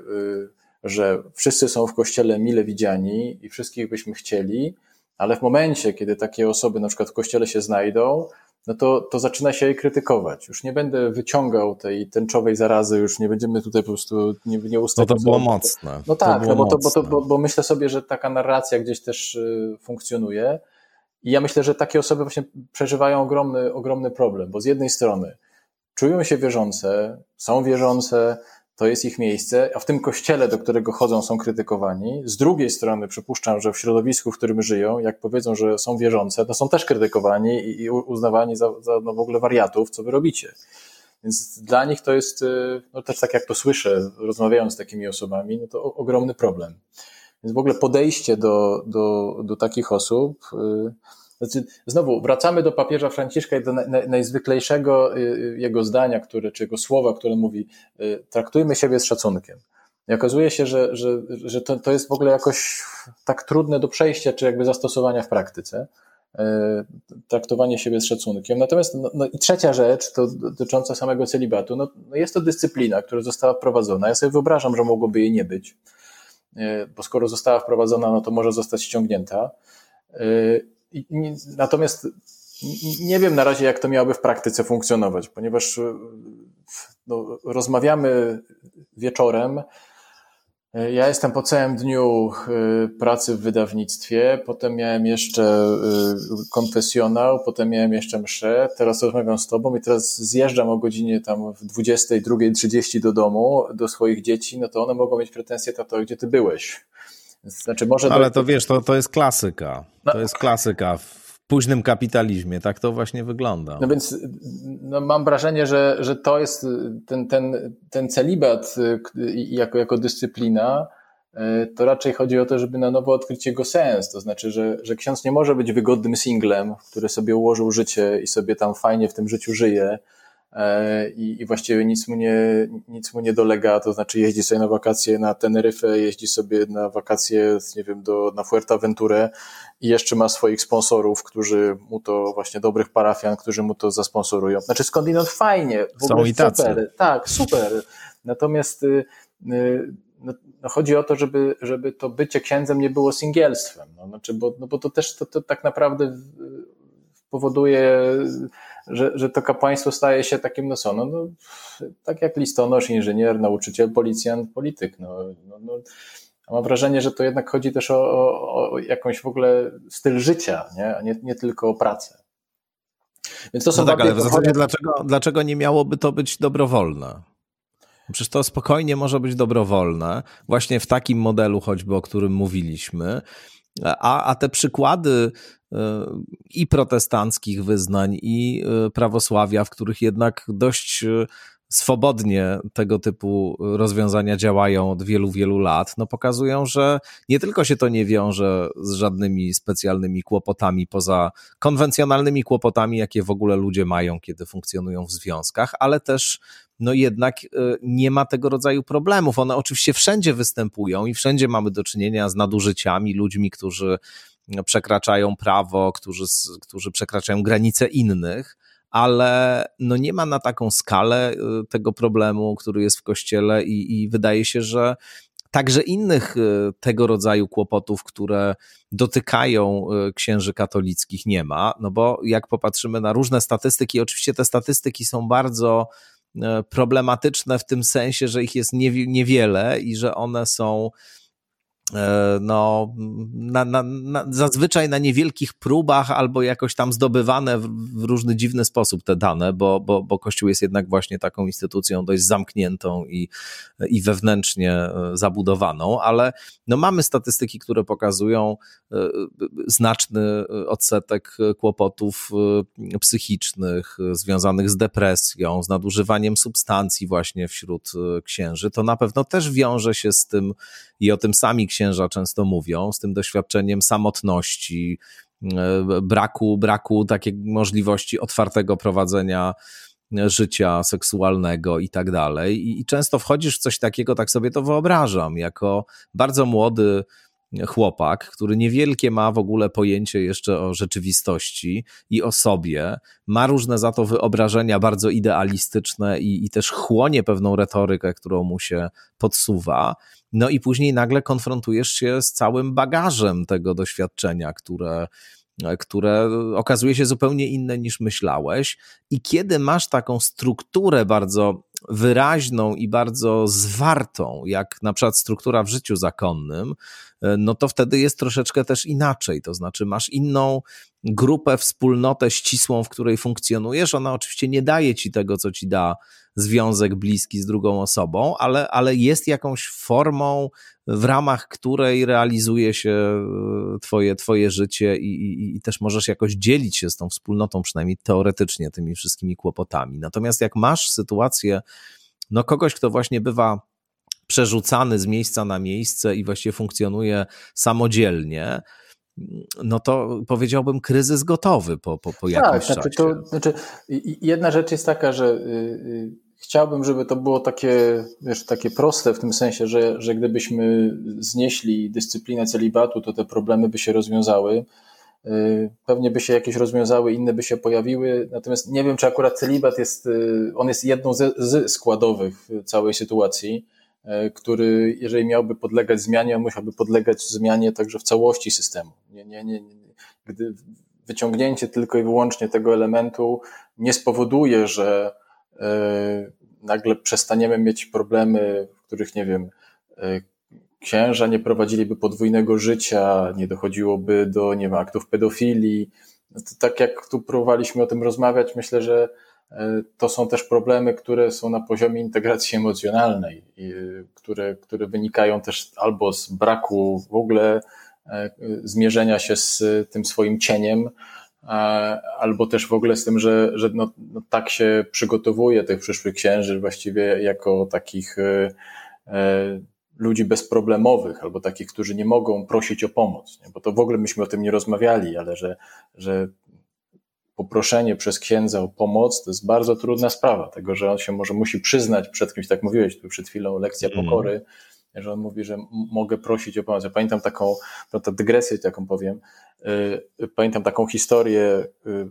Speaker 2: że wszyscy są w kościele mile widziani i wszystkich byśmy chcieli, ale w momencie, kiedy takie osoby na przykład w kościele się znajdą, no to, to zaczyna się jej krytykować. Już nie będę wyciągał tej tęczowej zarazy, już nie będziemy tutaj po prostu nie, nie
Speaker 1: ustawiać. No to było mocne.
Speaker 2: No tak, no bo, to, bo, to, bo, bo myślę sobie, że taka narracja gdzieś też y, funkcjonuje. I ja myślę, że takie osoby właśnie przeżywają ogromny, ogromny problem, bo z jednej strony czują się wierzące, są wierzące, to jest ich miejsce, a w tym kościele, do którego chodzą, są krytykowani. Z drugiej strony przypuszczam, że w środowisku, w którym żyją, jak powiedzą, że są wierzące, to są też krytykowani i uznawani za, za no w ogóle wariatów, co wy robicie. Więc dla nich to jest, y, no też tak jak to słyszę, rozmawiając z takimi osobami, no to ogromny problem. Więc w ogóle podejście do, do, do takich osób, y, znaczy, znowu, wracamy do papieża Franciszka i do najzwyklejszego y, y, jego zdania, które, czy jego słowa, które mówi: y, traktujmy siebie z szacunkiem. I okazuje się, że, że, że to, to jest w ogóle jakoś tak trudne do przejścia, czy jakby zastosowania w praktyce. Traktowanie siebie z szacunkiem. Natomiast, no, no i trzecia rzecz, to dotycząca samego celibatu, no, no jest to dyscyplina, która została wprowadzona. Ja sobie wyobrażam, że mogłoby jej nie być, bo skoro została wprowadzona, no to może zostać ściągnięta. Natomiast nie wiem na razie, jak to miałoby w praktyce funkcjonować, ponieważ e, no, rozmawiamy wieczorem. E, ja jestem po całym dniu e, pracy w wydawnictwie, potem miałem jeszcze konfesjonał, potem miałem jeszcze mszę, teraz rozmawiam z tobą i teraz zjeżdżam o godzinie tam w 22.30 do domu, do swoich dzieci, no to one mogą mieć pretensje, tato, gdzie ty byłeś?
Speaker 1: Znaczy może Ale to wiesz, to, to jest klasyka. No. To jest klasyka w późnym kapitalizmie. Tak to właśnie wygląda.
Speaker 2: No więc no mam wrażenie, że, że to jest ten, ten, ten celibat y, jako, jako dyscyplina, y, to raczej chodzi o to, żeby na nowo odkryć jego sens. To znaczy, że, że ksiądz nie może być wygodnym singlem, który sobie ułożył życie i sobie tam fajnie w tym życiu żyje, i, i właściwie nic mu, nie, nic mu nie dolega, to znaczy jeździ sobie na wakacje na Teneryfę, jeździ sobie na wakacje, nie wiem, do, na Fuerteventurę i jeszcze ma swoich sponsorów, którzy mu to, właśnie dobrych parafian, którzy mu to zasponsorują. Znaczy skądinąd fajnie, w
Speaker 1: Są ogóle i tacy.
Speaker 2: super, tak, super. Natomiast y, y, no, no chodzi o to, żeby, żeby to bycie księdzem nie było singielstwem, no, znaczy, bo, no bo to też to, to tak naprawdę powoduje że, że to kapłaństwo staje się takim, no co, no, no tak jak listonosz, inżynier, nauczyciel, policjant, polityk. No, no, no. Mam wrażenie, że to jednak chodzi też o, o, o jakąś w ogóle styl życia, nie? a nie, nie tylko o pracę.
Speaker 1: Więc to są no tak, ale w zasadzie dlaczego, dlaczego nie miałoby to być dobrowolne? Przecież to spokojnie może być dobrowolne, właśnie w takim modelu choćby, o którym mówiliśmy. A, a te przykłady i protestanckich wyznań, i e, prawosławia, w których jednak dość e, swobodnie tego typu rozwiązania działają od wielu, wielu lat, no pokazują, że nie tylko się to nie wiąże z żadnymi specjalnymi kłopotami poza konwencjonalnymi kłopotami, jakie w ogóle ludzie mają, kiedy funkcjonują w związkach, ale też no jednak e, nie ma tego rodzaju problemów. One oczywiście wszędzie występują i wszędzie mamy do czynienia z nadużyciami, ludźmi, którzy przekraczają prawo, którzy, którzy przekraczają granice innych, ale no nie ma na taką skalę y, tego problemu, który jest w kościele, i, i wydaje się, że także innych y, tego rodzaju kłopotów, które dotykają y, księży katolickich, nie ma. No bo jak popatrzymy na różne statystyki, oczywiście te statystyki są bardzo problematyczne w tym sensie, że ich jest niewiele i że one są no, na, na, na, zazwyczaj na niewielkich próbach albo jakoś tam zdobywane w, w, różny dziwny sposób te dane, bo, bo, bo Kościół jest jednak właśnie taką instytucją dość zamkniętą i, i wewnętrznie e, zabudowaną, ale no mamy statystyki, które pokazują e, znaczny odsetek kłopotów psychicznych związanych z depresją, z nadużywaniem substancji właśnie wśród księży. To na pewno też wiąże się z tym i o tym sami księży księża często mówią, z tym doświadczeniem samotności, e, braku, braku takiej możliwości otwartego prowadzenia życia seksualnego i tak dalej. I często wchodzisz w coś takiego, tak sobie to wyobrażam, jako bardzo młody chłopak, który niewielkie ma w ogóle pojęcie jeszcze o rzeczywistości i o sobie, ma różne za to wyobrażenia bardzo idealistyczne i, i też chłonie pewną retorykę, którą mu się podsuwa. No i później nagle konfrontujesz się z całym bagażem tego doświadczenia, które, które okazuje się zupełnie inne niż myślałeś. I kiedy masz taką strukturę bardzo wyraźną i bardzo zwartą, jak na przykład struktura w życiu zakonnym, no to wtedy jest troszeczkę też inaczej. To znaczy, masz inną grupę, wspólnotę ścisłą, w której funkcjonujesz. Ona oczywiście nie daje ci tego, co ci da związek bliski z drugą osobą, ale, ale jest jakąś formą, w ramach której realizuje się e, twoje, twoje życie i, i, i też możesz jakoś dzielić się z tą wspólnotą, przynajmniej teoretycznie, tymi wszystkimi kłopotami. Natomiast jak masz sytuację, no kogoś, kto właśnie bywa przerzucany z miejsca na miejsce i właściwie funkcjonuje samodzielnie, no to powiedziałbym kryzys gotowy po, po, po jakimś tak,
Speaker 2: znaczy to, znaczy, jedna rzecz jest taka, że y, y, chciałbym, żeby to było takie, wiesz, takie proste w tym sensie, że, że gdybyśmy znieśli dyscyplinę celibatu, to te problemy by się rozwiązały. Y, pewnie by się jakieś rozwiązały, inne by się pojawiły, natomiast nie wiem, czy akurat celibat jest, on jest jedną z, z składowych całej sytuacji. E, który, jeżeli miałby podlegać zmianie, on musiałby podlegać zmianie także w całości systemu. Nie, nie, nie, gdy wyciągnięcie tylko i wyłącznie tego elementu nie spowoduje, że nagle przestaniemy mieć problemy, w których, nie wiem, e, księża nie prowadziliby podwójnego życia, nie dochodziłoby do, nie wiem, aktów pedofilii. No tak jak tu próbowaliśmy o tym rozmawiać, myślę, że E, to są też problemy, które są na poziomie integracji emocjonalnej, które, które wynikają też albo z braku w ogóle e, zmierzenia się z tym swoim cieniem, e, albo też w ogóle z tym, że, że no, no tak się przygotowuje tych przyszłych księży właściwie jako takich ludzi bezproblemowych, albo takich, którzy nie mogą prosić o pomoc, nie? bo to w ogóle myśmy o tym nie rozmawiali, ale że, że poproszenie przez księdza o pomoc to jest bardzo trudna sprawa, tego, że on się może musi przyznać przed kimś, tak mówiłeś tu przed chwilą, lekcja mm. Że on mówi, że mogę prosić o pomoc. Ja pamiętam taką, no to dygresję, jaką powiem, yy, pamiętam taką historię, yy,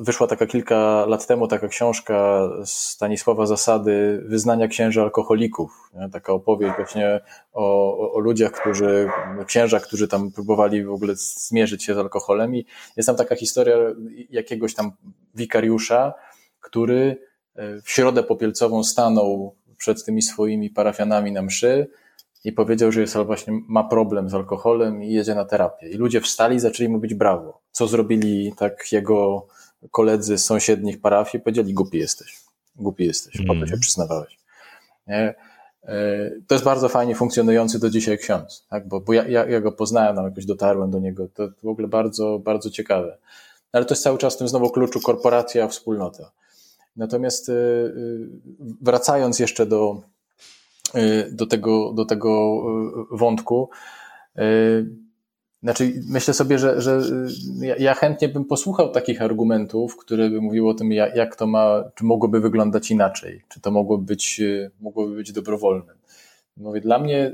Speaker 2: wyszła taka kilka lat temu taka książka Stanisława Zasady Wyznania księży alkoholików. Nie? Taka opowieść właśnie o, o, o, ludziach, którzy, księżach, którzy tam próbowali w ogóle zmierzyć się z alkoholem i jest tam taka historia jakiegoś tam wikariusza, który e, w środę popielcową stanął przed tymi swoimi parafianami na mszy i powiedział, że jest właśnie ma problem z alkoholem i jedzie na terapię. I ludzie wstali i zaczęli mówić brawo. Co zrobili tak jego koledzy z sąsiednich parafii powiedzieli, głupi jesteś, głupi jesteś, mm. po to mhm. się przyznawałeś. Nie? E, to jest bardzo fajnie funkcjonujący do dzisiaj ksiądz, tak? bo, bo ja, ja, ja go poznałem, jakoś dotarłem do niego, to w ogóle bardzo, bardzo ciekawe. Ale to jest cały czas w tym znowu kluczu korporacja, wspólnota. Natomiast e, e, wracając jeszcze do, do, tego, do tego wątku, znaczy, myślę sobie, że, że y, ja chętnie bym posłuchał takich argumentów, które by mówiły o tym, jak to ma, czy mogłoby wyglądać inaczej, czy to mogłoby być, y, mogłoby być dobrowolne. Mówię, dla mnie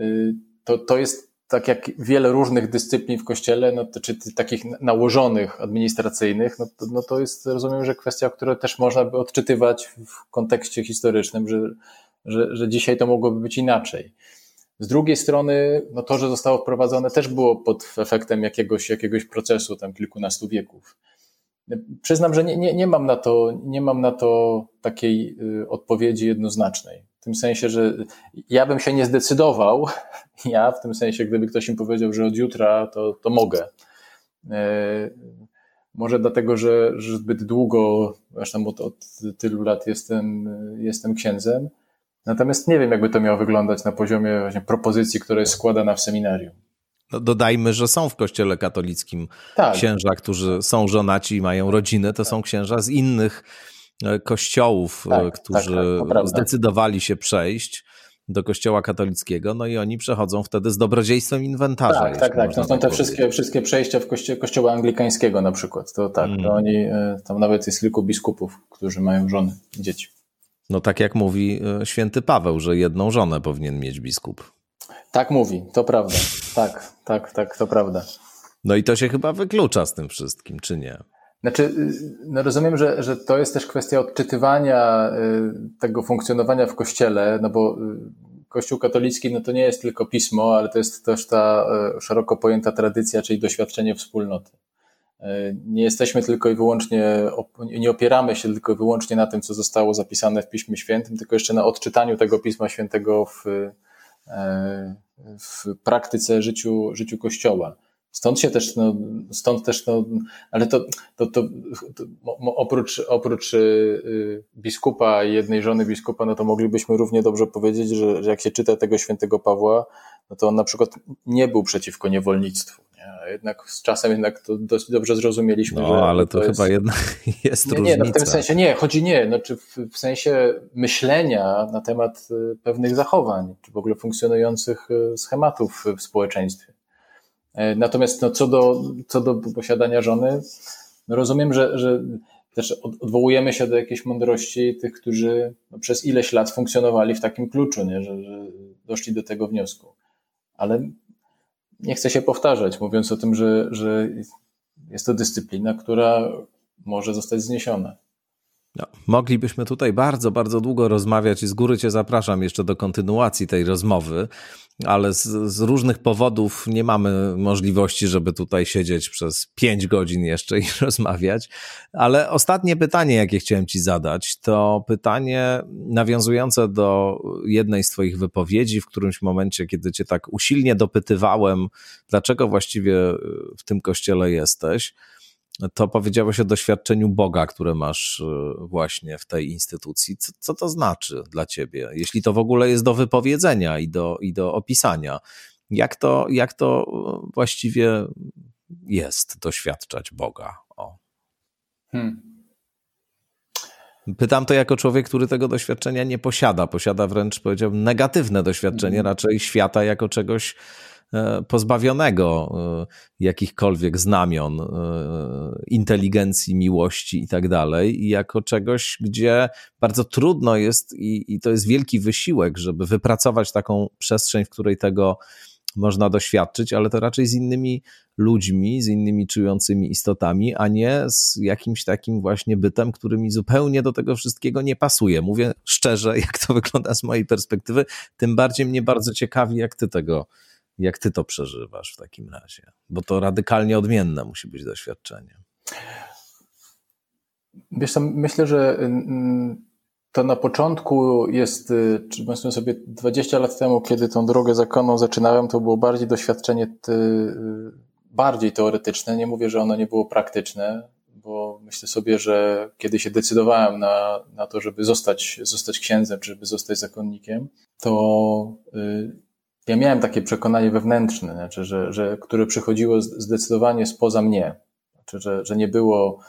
Speaker 2: y, to, to jest tak jak wiele różnych dyscyplin w kościele, no to, czy takich nałożonych, administracyjnych, no to, no to jest, rozumiem, że kwestia, którą też można by odczytywać w kontekście historycznym, że, że, że dzisiaj to mogłoby być inaczej. Z drugiej strony, no to, że zostało wprowadzone, też było pod efektem jakiegoś, jakiegoś procesu tam kilkunastu wieków. Przyznam, że nie, nie, nie, mam na to, nie mam na to takiej y, odpowiedzi jednoznacznej. w tym sensie, że ja bym się nie zdecydował, ja w tym sensie, gdyby ktoś mi powiedział, że od jutra, to, to mogę. E, może dlatego, że, że zbyt długo, zresztą od, od tylu lat jestem, jestem księdzem. Natomiast nie wiem, jakby to miało wyglądać na poziomie właśnie propozycji, która jest składana w seminarium.
Speaker 1: No dodajmy, że są w kościele katolickim tak. księża, którzy są żonaci i mają rodziny. To tak. są księża z innych e, kościołów, e, tak, tak, którzy tak, zdecydowali się przejść do kościoła katolickiego, no i oni przechodzą wtedy z dobrodziejstwem inwentarza.
Speaker 2: Tak, tak, tak. No są te wszystkie, wszystkie przejścia w kości kościoła anglikańskiego na przykład. To tak, mm. to oni, e, tam nawet jest kilku biskupów, którzy mają żony i dzieci.
Speaker 1: No tak jak mówi święty Paweł, że jedną żonę powinien mieć biskup.
Speaker 2: Tak mówi, to prawda. Tak, tak, tak, to prawda.
Speaker 1: No i to się chyba wyklucza z tym wszystkim, czy nie?
Speaker 2: Znaczy, y, no rozumiem, że, że to jest też kwestia odczytywania y, tego funkcjonowania w kościele, no bo y, Kościół katolicki no to nie jest tylko pismo, ale to jest też ta szeroko pojęta tradycja, czyli doświadczenie wspólnoty. Nie jesteśmy tylko i wyłącznie, nie opieramy się tylko i wyłącznie na tym, co zostało zapisane w Piśmie Świętym, tylko jeszcze na odczytaniu tego Pisma Świętego w, w praktyce życiu, życiu Kościoła. Stąd się też, no, stąd też, no, ale to, to, to, to oprócz, oprócz y, biskupa i jednej żony biskupa, no to moglibyśmy równie dobrze powiedzieć, że, że jak się czyta tego świętego Pawła, no to on na przykład nie był przeciwko niewolnictwu. A jednak z czasem jednak to dość dobrze zrozumieliśmy,
Speaker 1: no,
Speaker 2: że.
Speaker 1: No, ale to, to chyba jest... jednak jest nie, różnica.
Speaker 2: Nie, no w tym sensie nie, chodzi nie, znaczy w, w sensie myślenia na temat y, pewnych zachowań, czy w ogóle funkcjonujących y, schematów w społeczeństwie. E, natomiast no, co, do, co do posiadania żony, no rozumiem, że, że też odwołujemy się do jakiejś mądrości tych, którzy no, przez ileś lat funkcjonowali w takim kluczu, nie? Że, że doszli do tego wniosku. Ale nie chcę się powtarzać, mówiąc o tym, że, że jest to dyscyplina, która może zostać zniesiona.
Speaker 1: No, moglibyśmy tutaj bardzo, bardzo długo rozmawiać i z góry Cię zapraszam jeszcze do kontynuacji tej rozmowy, ale z, z, różnych powodów nie mamy możliwości, żeby tutaj siedzieć przez pięć godzin jeszcze i rozmawiać. Ale ostatnie pytanie, jakie chciałem Ci zadać, to pytanie nawiązujące do jednej z Twoich wypowiedzi w którymś momencie, kiedy Cię tak usilnie dopytywałem, dlaczego właściwie w tym kościele jesteś to powiedziałeś o doświadczeniu Boga, które masz y, właśnie w tej instytucji. Co, co, to znaczy dla ciebie, jeśli to w ogóle jest do wypowiedzenia i do, i do opisania? Jak to, jak to y, właściwie jest doświadczać Boga? O. Hmm. Pytam to jako człowiek, który tego doświadczenia nie posiada. Posiada wręcz, powiedziałbym, negatywne doświadczenie, hmm. raczej świata jako czegoś E, pozbawionego e, jakichkolwiek znamion e, inteligencji, miłości i tak dalej, i jako czegoś, gdzie bardzo trudno jest i, i to jest wielki wysiłek, żeby wypracować taką przestrzeń, w której tego można doświadczyć, ale to raczej z innymi ludźmi, z innymi czującymi istotami, a nie z jakimś takim właśnie bytem, który mi zupełnie do tego wszystkiego nie pasuje. Mówię szczerze, jak to wygląda z mojej perspektywy, tym bardziej mnie bardzo ciekawi, jak ty tego jak ty to przeżywasz w takim razie? Bo to radykalnie odmienne musi być doświadczenie.
Speaker 2: Wiesz, myślę, że mm, to na początku jest, y, czy powiedzmy sobie 20 lat temu, kiedy tą drogę zakonną zaczynałem, to było bardziej doświadczenie ty, y, bardziej teoretyczne. Nie mówię, że ono nie było praktyczne, bo myślę sobie, że kiedy się decydowałem na, na to, żeby zostać, zostać księdzem, czy żeby zostać zakonnikiem, to y, ja miałem takie przekonanie wewnętrzne, znaczy, że, że, które przychodziło zdecydowanie spoza mnie. Znaczy, że, że nie było,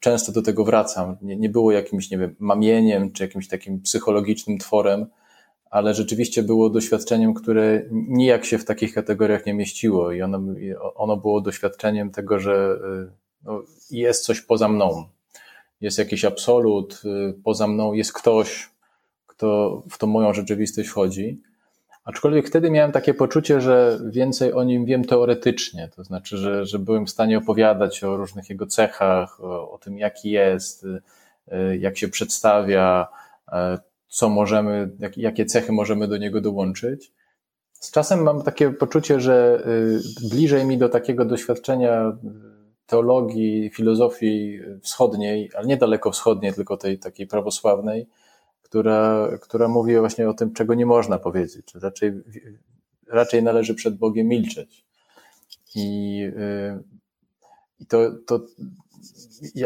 Speaker 2: często do tego wracam, nie, nie było jakimś, nie wiem, mamieniem czy jakimś takim psychologicznym tworem, ale rzeczywiście było doświadczeniem, które nijak się w takich kategoriach nie mieściło i ono, ono było doświadczeniem tego, że y, no, jest coś poza mną. Jest jakiś absolut, y, poza mną jest ktoś, kto w tą moją rzeczywistość wchodzi. Aczkolwiek wtedy miałem takie poczucie, że więcej o nim wiem teoretycznie, to znaczy, że, że byłem w stanie opowiadać o różnych jego cechach, o, o tym, jaki jest, y, y, jak się przedstawia, y, co możemy, jak, jakie cechy możemy do niego dołączyć. Z czasem mam takie poczucie, że bliżej mi do takiego doświadczenia teologii, filozofii wschodniej, ale nie daleko wschodniej, tylko tej takiej prawosławnej, która, która mówi właśnie o tym, czego nie można powiedzieć, raczej, raczej należy przed Bogiem milczeć. I, y, i to, to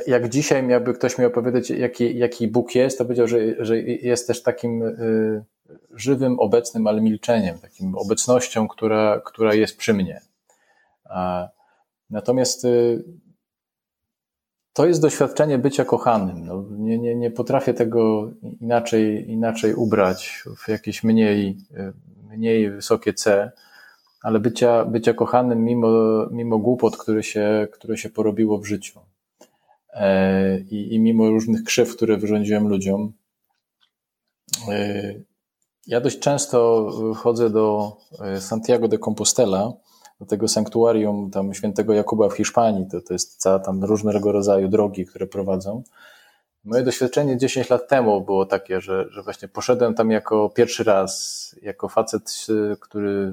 Speaker 2: jak dzisiaj miałby ktoś mi opowiedzieć, jaki, jaki Bóg jest, to powiedział, że, że jest też takim y, żywym, obecnym, ale milczeniem, takim obecnością, która, która jest przy mnie. Natomiast y, to jest doświadczenie bycia kochanym. No, nie, nie, nie potrafię tego inaczej, inaczej ubrać w jakieś mniej, mniej wysokie C, ale bycia, bycia kochanym mimo, mimo głupot, które się, które się porobiło w życiu. E, I, I mimo różnych krzyw, które wyrządziłem ludziom. E, ja dość często chodzę do e, Santiago de Compostela, do tego sanktuarium tam świętego Jakuba w Hiszpanii. To, to jest cała tam różnego rodzaju drogi, które prowadzą. Moje doświadczenie 10 lat temu było takie, że, że właśnie poszedłem tam jako pierwszy raz, jako facet, który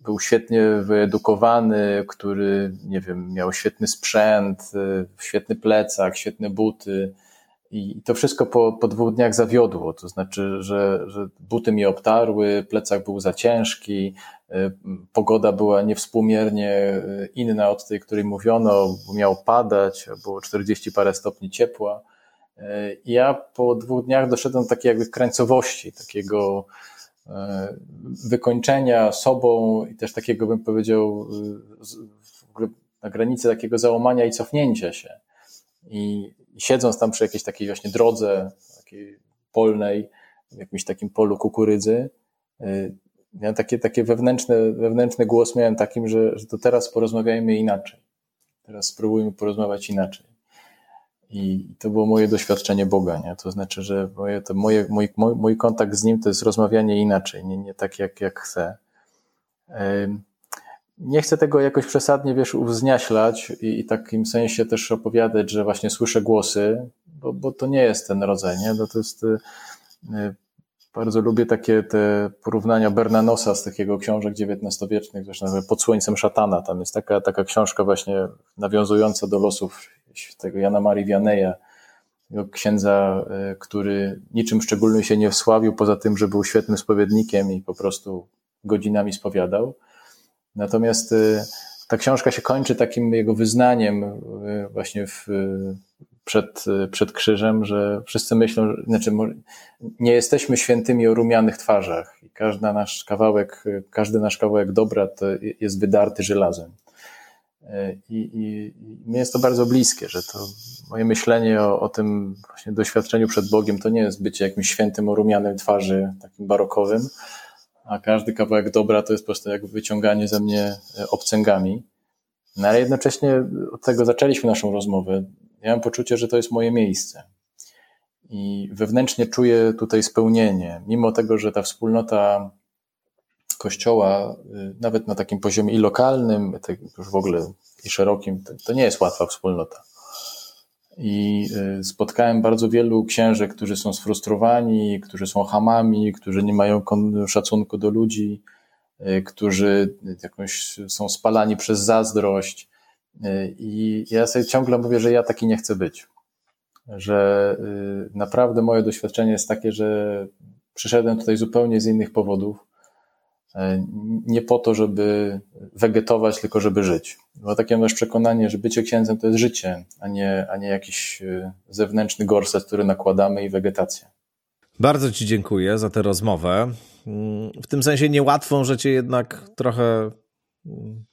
Speaker 2: był świetnie wyedukowany, który, nie wiem, miał świetny sprzęt, świetny plecak, świetne buty, i to wszystko po, po dwóch dniach zawiodło. To znaczy, że, że buty mi obtarły, plecak był za ciężki, pogoda była niewspółmiernie y, inna od tej, której mówiono, bo miało padać, było 40 parę stopni ciepła. Y, ja po dwóch dniach doszedłem do takiej jakby krańcowości, takiego wykończenia sobą i też takiego, bym powiedział, na granicy takiego załamania i cofnięcia się. I siedząc tam przy jakiejś takiej właśnie drodze, takiej polnej, w jakimś takim polu kukurydzy, miałem takie, takie wewnętrzne, wewnętrzny głos miałem takim, że, że to teraz porozmawiajmy inaczej. Teraz spróbujmy porozmawiać inaczej. I to było moje doświadczenie Boga, nie? To znaczy, że moje, to moje, mój, mój, mój kontakt z Nim to jest rozmawianie inaczej, nie, nie tak jak, jak chcę nie chcę tego jakoś przesadnie, wiesz, uwzniaślać i, i takim sensie też opowiadać, że właśnie słyszę głosy, bo, bo to nie jest ten rodzaj, nie? No to jest, y, bardzo lubię takie te porównania Bernanosa z takiego książek XIX-wiecznych, zresztą pod słońcem szatana. Tam jest taka, taka książka właśnie nawiązująca do losów tego Jana Marii Vianeya, księdza, y, który niczym szczególnym się nie wsławił, poza tym, że był świetnym spowiednikiem i po prostu godzinami spowiadał. Natomiast y, ta książka się kończy takim jego wyznaniem y, właśnie w, przed, przed krzyżem, że wszyscy myślą, znaczy nie jesteśmy świętymi o rumianych twarzach i każdy nasz kawałek, każdy nasz kawałek dobra to jest wydarty żelazem. Y, I, i, i mi jest to bardzo bliskie, że to moje myślenie o, o tym właśnie doświadczeniu przed Bogiem to nie jest bycie jakimś świętym o rumianej twarzy, takim barokowym, a każdy kawałek dobra to jest po prostu jak wyciąganie ze mnie e, obcęgami. No ale jednocześnie od tego zaczęliśmy naszą rozmowę. Ja mam poczucie, że to jest moje miejsce. I wewnętrznie czuję tutaj spełnienie, mimo tego, że ta wspólnota kościoła, y, nawet na takim poziomie i lokalnym, już w ogóle i szerokim, to nie jest łatwa wspólnota. I y, spotkałem bardzo wielu księży, którzy są sfrustrowani, którzy są hamami, którzy nie mają szacunku do ludzi, y, którzy jakoś są spalani przez zazdrość. Y, I ja sobie ciągle mówię, że ja taki nie chcę być. Że naprawdę moje doświadczenie jest takie, że przyszedłem tutaj zupełnie z innych powodów E, nie po to, żeby wegetować, tylko żeby żyć. Bo takie masz przekonanie, że bycie księdzem to jest życie, a nie, a nie jakiś zewnętrzny gorset, który nakładamy i wegetacja.
Speaker 1: Bardzo Ci dziękuję za tę rozmowę. Mm, w tym sensie niełatwą, że Cię jednak trochę mm,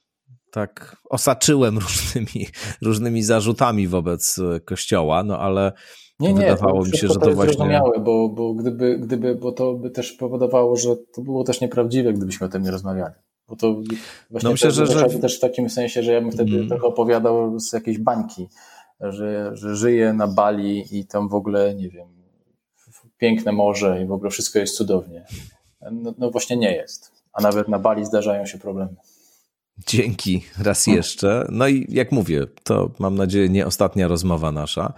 Speaker 1: tak osaczyłem różnymi, różnymi zarzutami wobec Kościoła, no ale nie, nie, wydawało mi się, że to, to właśnie.
Speaker 2: zrozumiałe, bo, bo, gdyby, gdyby, bo to by też powodowało, że to było też nieprawdziwe, gdybyśmy o tym nie rozmawiali. Bo to właśnie no myślę, że, że... też w takim sensie, że ja bym wtedy mm. trochę opowiadał z jakiejś bańki, że, że żyję na Bali i tam w ogóle, nie wiem, piękne morze i w ogóle wszystko jest cudownie. No, no właśnie nie jest. A nawet na Bali zdarzają się problemy.
Speaker 1: Dzięki raz jeszcze. No i jak mówię, to mam nadzieję nie ostatnia rozmowa nasza.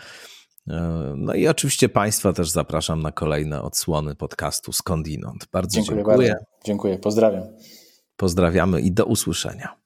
Speaker 1: E, no i oczywiście Państwa też zapraszam na kolejne odsłony podcastu Skądinąd. Bardzo dziękuję. Dziękuję, bardzo.
Speaker 2: dziękuję. pozdrawiam.
Speaker 1: Pozdrawiamy i do usłyszenia.